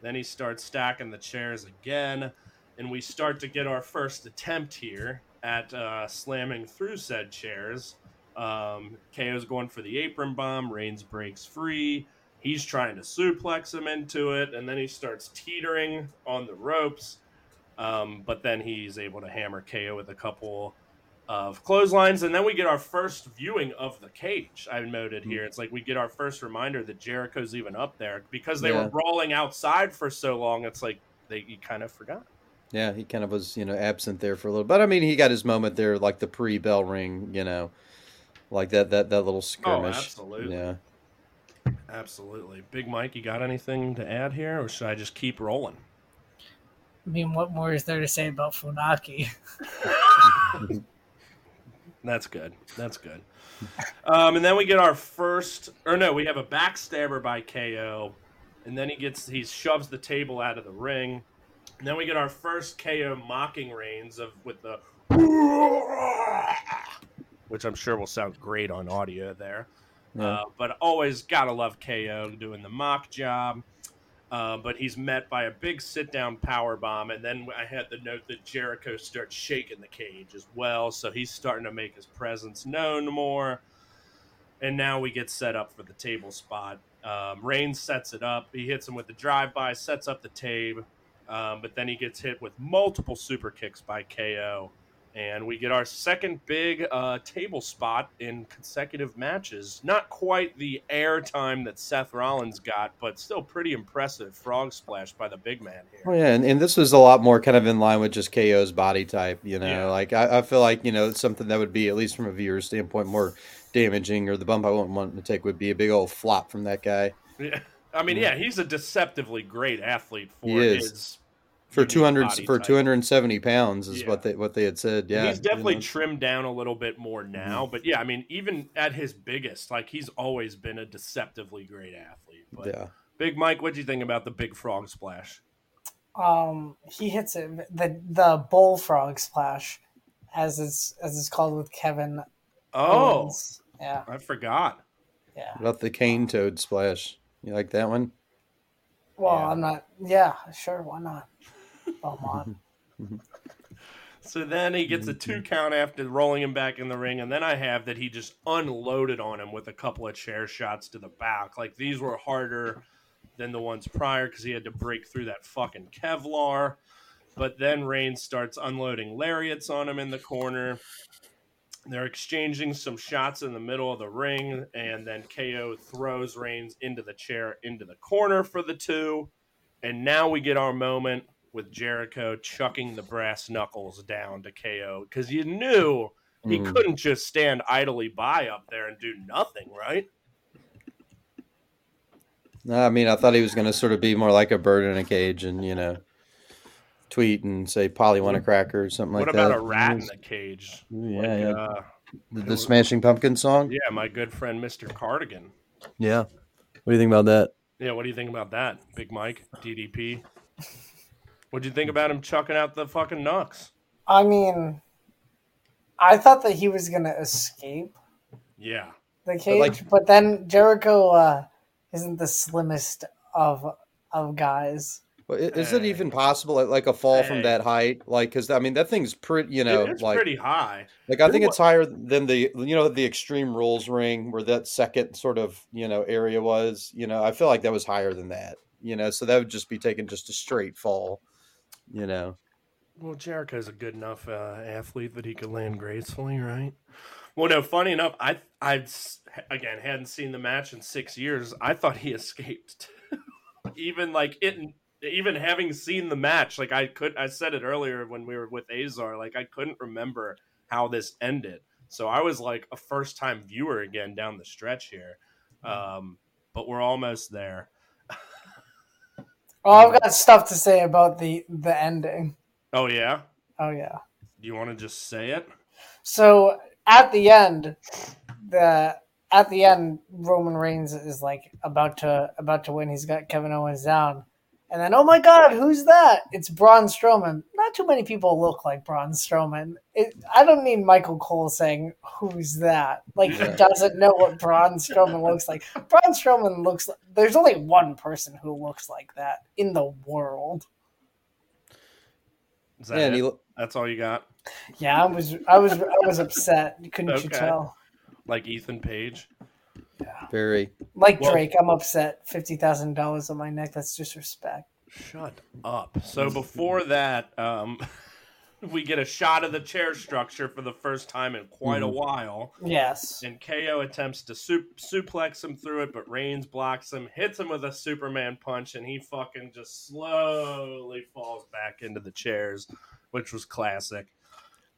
Then he starts stacking the chairs again, and we start to get our first attempt here at uh, slamming through said chairs. Um, KO's going for the apron bomb. Reigns breaks free. He's trying to suplex him into it, and then he starts teetering on the ropes. Um, but then he's able to hammer KO with a couple of clotheslines, and then we get our first viewing of the cage. I noted hmm. here, it's like we get our first reminder that Jericho's even up there because they Yeah. were brawling outside for so long. It's like they you kind of forgot. Yeah, he kind of was, you know, absent there for a little. But I mean, he got his moment there, like the pre-bell ring, you know, like that that that little oh, skirmish. Oh, absolutely. Yeah. Absolutely, Big Mike. You got anything to add here, or should I just keep rolling? I mean, what more is there to say about Funaki? That's good. That's good. Um, and then we get our first, or no, we have a backstabber by KO, and then he gets he shoves the table out of the ring, and then we get our first KO mocking reigns of with the, which I'm sure will sound great on audio there. Yeah. Uh, but always gotta love KO doing the mock job. Uh, but he's met by a big sit down power bomb, and then I had the note that Jericho starts shaking the cage as well, so he's starting to make his presence known more. And now we get set up for the table spot. Um, Reigns sets it up. He hits him with the drive by, sets up the tape, um, but then he gets hit with multiple super kicks by KO. And we get our second big uh, table spot in consecutive matches. Not quite the airtime that Seth Rollins got, but still pretty impressive frog splash by the big man here. Oh yeah, and, and this was a lot more kind of in line with just KO's body type. You know, Yeah. like I, I feel like you know it's something that would be at least from a viewer's standpoint more damaging, or the bump I wouldn't want to take would be a big old flop from that guy Yeah. I mean, yeah, he's a deceptively great athlete for his for two hundred for two hundred and seventy pounds is Yeah. what they what they had said. Yeah, he's definitely you know. trimmed down a little bit more now, Mm-hmm. but yeah, I mean, even at his biggest, like he's always been a deceptively great athlete. But yeah. Big Mike, what do you think about the big frog splash? Um, he hits it the the bullfrog splash, as it's as it's called with Kevin. Oh, Owens. yeah, I forgot. yeah. What about the cane toad splash? You like that one? Well, Yeah. I'm not. Yeah, sure. Why not? Belmont. So then he gets a mm-hmm. two count after rolling him back in the ring, and then I have that he just unloaded on him with a couple of chair shots to the back. Like these were harder than the ones prior because he had to break through that fucking Kevlar. But then Reigns starts unloading lariats on him in the corner. They're exchanging some shots in the middle of the ring, and then KO throws Reigns into the chair into the corner for the two. And now we get our moment with Jericho chucking the brass knuckles down to KO because you knew he Mm. couldn't just stand idly by up there and do nothing, right? No, I mean, I thought he was going to sort of be more like a bird in a cage, and you know, tweet and say "Polly want a cracker" or something like that. what that. about a rat in the cage? Yeah, Like, yeah. Uh, The, the Smashing Pumpkin song. yeah, my good friend Mr. Cardigan. Yeah. What do you think about that? Yeah, what do you think about that, Big Mike, DDP? What'd you think about him chucking out the fucking knucks? I mean, I thought that he was gonna escape Yeah. the cage, like- but then Jericho uh, isn't the slimmest of of guys. Well, i- is it even possible, like, like a fall Hey. from that height? Like, because I mean, that thing's pretty. You know, it's like, pretty high. like I think What- it's higher than the you know the Extreme Rules ring where that second sort of you know area was. You know, I feel like that was higher than that. You know, so that would just be taking just a straight fall. You know. Well, Jericho's a good enough uh, athlete that he could land gracefully, right? Well, no. Funny enough, I I again hadn't seen the match in six years. I thought he escaped, even like it. Even having seen the match, like I could, I said it earlier when we were with Azar, like I couldn't remember how this ended. So I was like a first time viewer again down the stretch here. Um, but we're almost there. Well, I've got stuff to say about the the ending. Oh yeah. Oh yeah. Do you want to just say it? So at the end, the at the end, Roman Reigns is like about to about to win. He's got Kevin Owens down, and then oh my God, who's that? It's Braun Strowman. Not too many people look like Braun Strowman. It, I don't need Michael Cole saying who's that. Like he doesn't know what Braun Strowman looks like. Braun Strowman looks. like There's only one person who looks like that in the world. Is that Yeah, it? lo- That's all you got? Yeah, I was I was I was upset. Couldn't you tell? Like Ethan Page? Very. Like Well- Drake, I'm upset. Fifty thousand dollars on my neck. That's disrespect. Shut up. So before that, um, we get a shot of the chair structure for the first time in quite a while. Yes. And KO attempts to su- suplex him through it, but Reigns blocks him, hits him with a Superman punch, and he fucking just slowly falls back into the chairs, which was classic.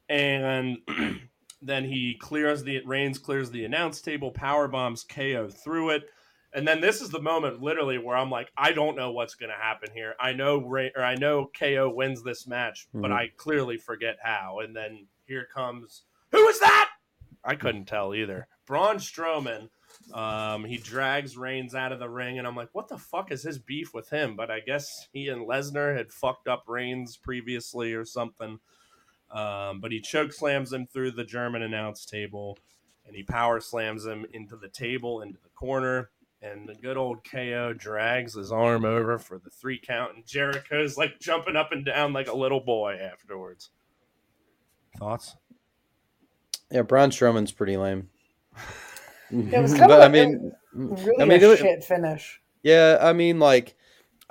And then he clears the Reigns clears the announce table, power bombs KO through it. And then this is the moment, literally, where I'm like, I don't know what's going to happen here. I know, Ray, or I know KO wins this match, but Mhm. I clearly forget how. And then here comes, who is that? I couldn't tell either. Braun Strowman. Um, he drags Reigns out of the ring, and I'm like, what the fuck is his beef with him? But I guess he and Lesnar had fucked up Reigns previously or something. Um, but he choke slams him through the German announce table, and he power slams him into the table, into the corner. And the good old KO drags his arm over for the three count, and Jericho's like jumping up and down like a little boy afterwards. Thoughts? Yeah, Braun Strowman's pretty lame. It was kind but of I mean, Really I mean, a it was- shit finish. Yeah, I mean, like,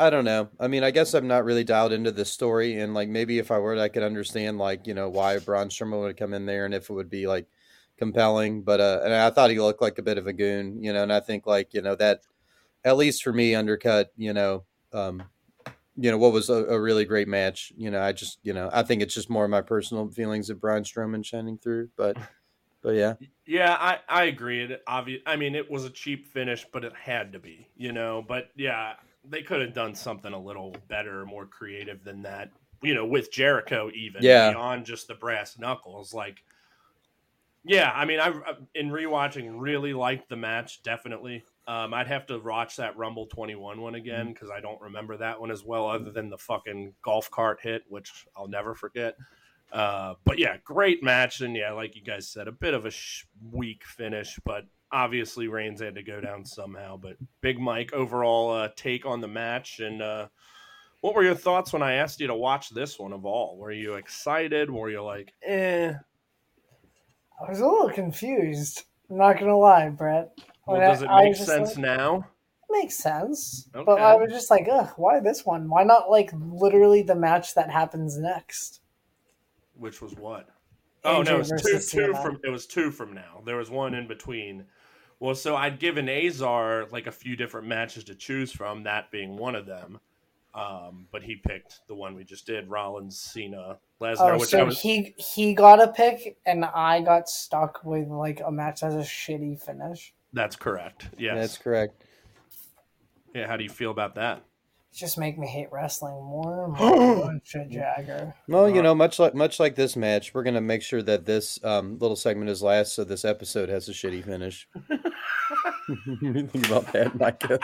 I don't know. I mean, I guess I'm not really dialed into this story, and like maybe if I were, I could understand like you know why Braun Strowman would come in there and if it would be like compelling. But uh, and I thought he looked like a bit of a goon, you know, and I think like you know that at least for me undercut, you know, um, you know what was a, a really great match. You know, I just you know I think it's just more of my personal feelings of Braun Strowman shining through, but but yeah, Yeah, I, I agree. It obvious. I mean, it was a cheap finish, but it had to be, you know. But yeah, they could have done something a little better, more creative than that. You know, with Jericho even Yeah. beyond just the brass knuckles. Like, yeah, I mean, I in rewatching really liked the match. Definitely, um, I'd have to watch that Rumble twenty one one again because I don't remember that one as well, other than the fucking golf cart hit, which I'll never forget. Uh, but yeah, great match, and yeah, like you guys said, a bit of a sh- weak finish, but obviously Reigns had to go down somehow. But Big Mike, overall uh, take on the match, and uh, what were your thoughts when I asked you to watch this one of all? Were you excited? Were you like, eh? I was a little confused. I'm not gonna lie, Brett. Well, does it I make sense like- now? Makes sense, but I was just like, ugh, why this one? Why not like literally the match that happens next? Which was what? Oh no, it was two, two from it was two from now. There was one in between. Well, so I'd given Azar like a few different matches to choose from, that being one of them. Um, but he picked the one we just did, Rollins, Cena, Lesnar, Oh, which I so was he he got a pick, and I got stuck with like a match that has a shitty finish. that's correct. Yes. that's correct. yeah, how do you feel about that? Just make me hate wrestling more and more. Shit, Jagger. Well, you know, much like much like this match, we're gonna make sure that this um, little segment is last, so this episode has a shitty finish. what you think about that, Micah?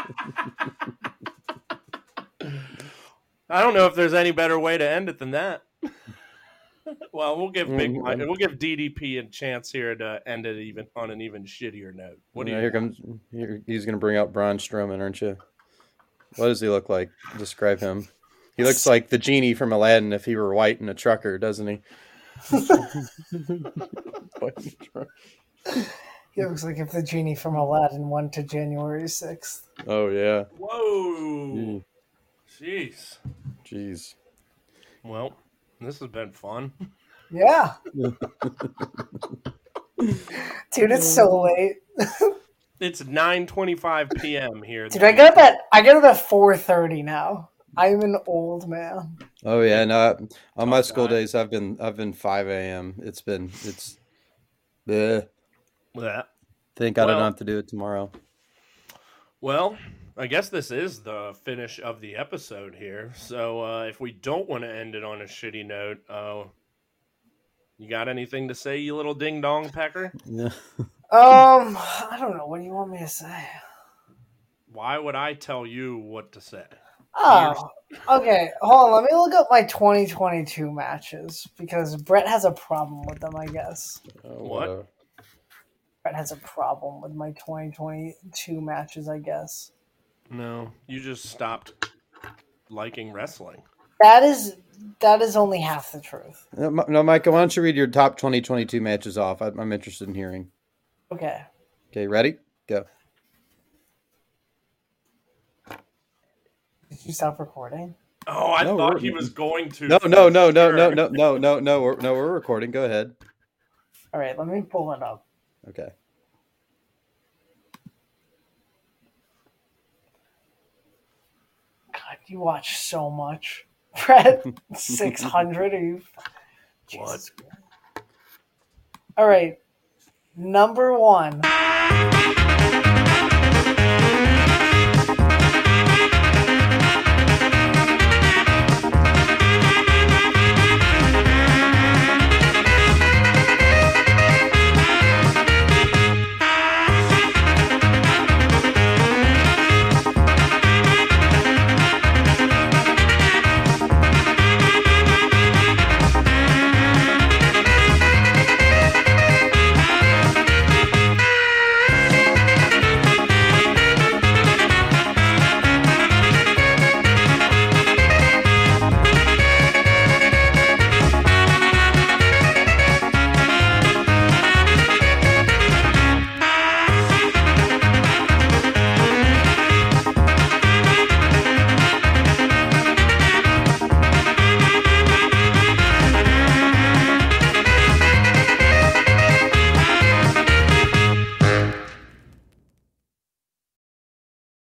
I don't know if there's any better way to end it than that. well, we'll give Big Mhm. Mike, we'll give DDP a chance here to end it even on an even shittier note. What do You you? know, here comes. Here, he's gonna bring out Braun Strowman, aren't you? What does he look like? Describe him. He looks like the genie from Aladdin if he were white and a trucker, doesn't he? He looks like if the genie from Aladdin went to January sixth. oh yeah. Whoa! Jeez. Jeez. Well, this has been fun. Yeah. Dude, it's so late. It's 9:25 p.m. here. Dude, I get up at I get up at four thirty now. I'm an old man. Oh yeah. No, on my Tough school days, I've been I've been five a.m. It's been it's. Bleh. Yeah. Thank God I don't have to do it tomorrow. Well, I guess this is the finish of the episode here. So uh, if we don't want to end it on a shitty note, uh, you got anything to say, you little ding dong pecker? Yeah. Um, I don't know. What do you want me to say? Why would I tell you what to say? Oh, okay. Hold on. Let me look up my 2022 matches because Brett has a problem with them. I guess Oh, What? Brett has a problem with my 2022 matches. I guess No, you just stopped liking wrestling. that is that is only half the truth. No, Mi- no, Micah, why don't you read your top 2022 matches off? I, I'm interested in hearing. Okay. Okay, ready? Go. Did you stop recording? Oh, I No, thought he was going to. No, no, no, no, no, no, no, no, no. We're, no, we're recording. Go ahead. All right. Let me pull it up. Okay. God, you watch so much. Brett, 600. Are you? What? Jesus. All right. Number one.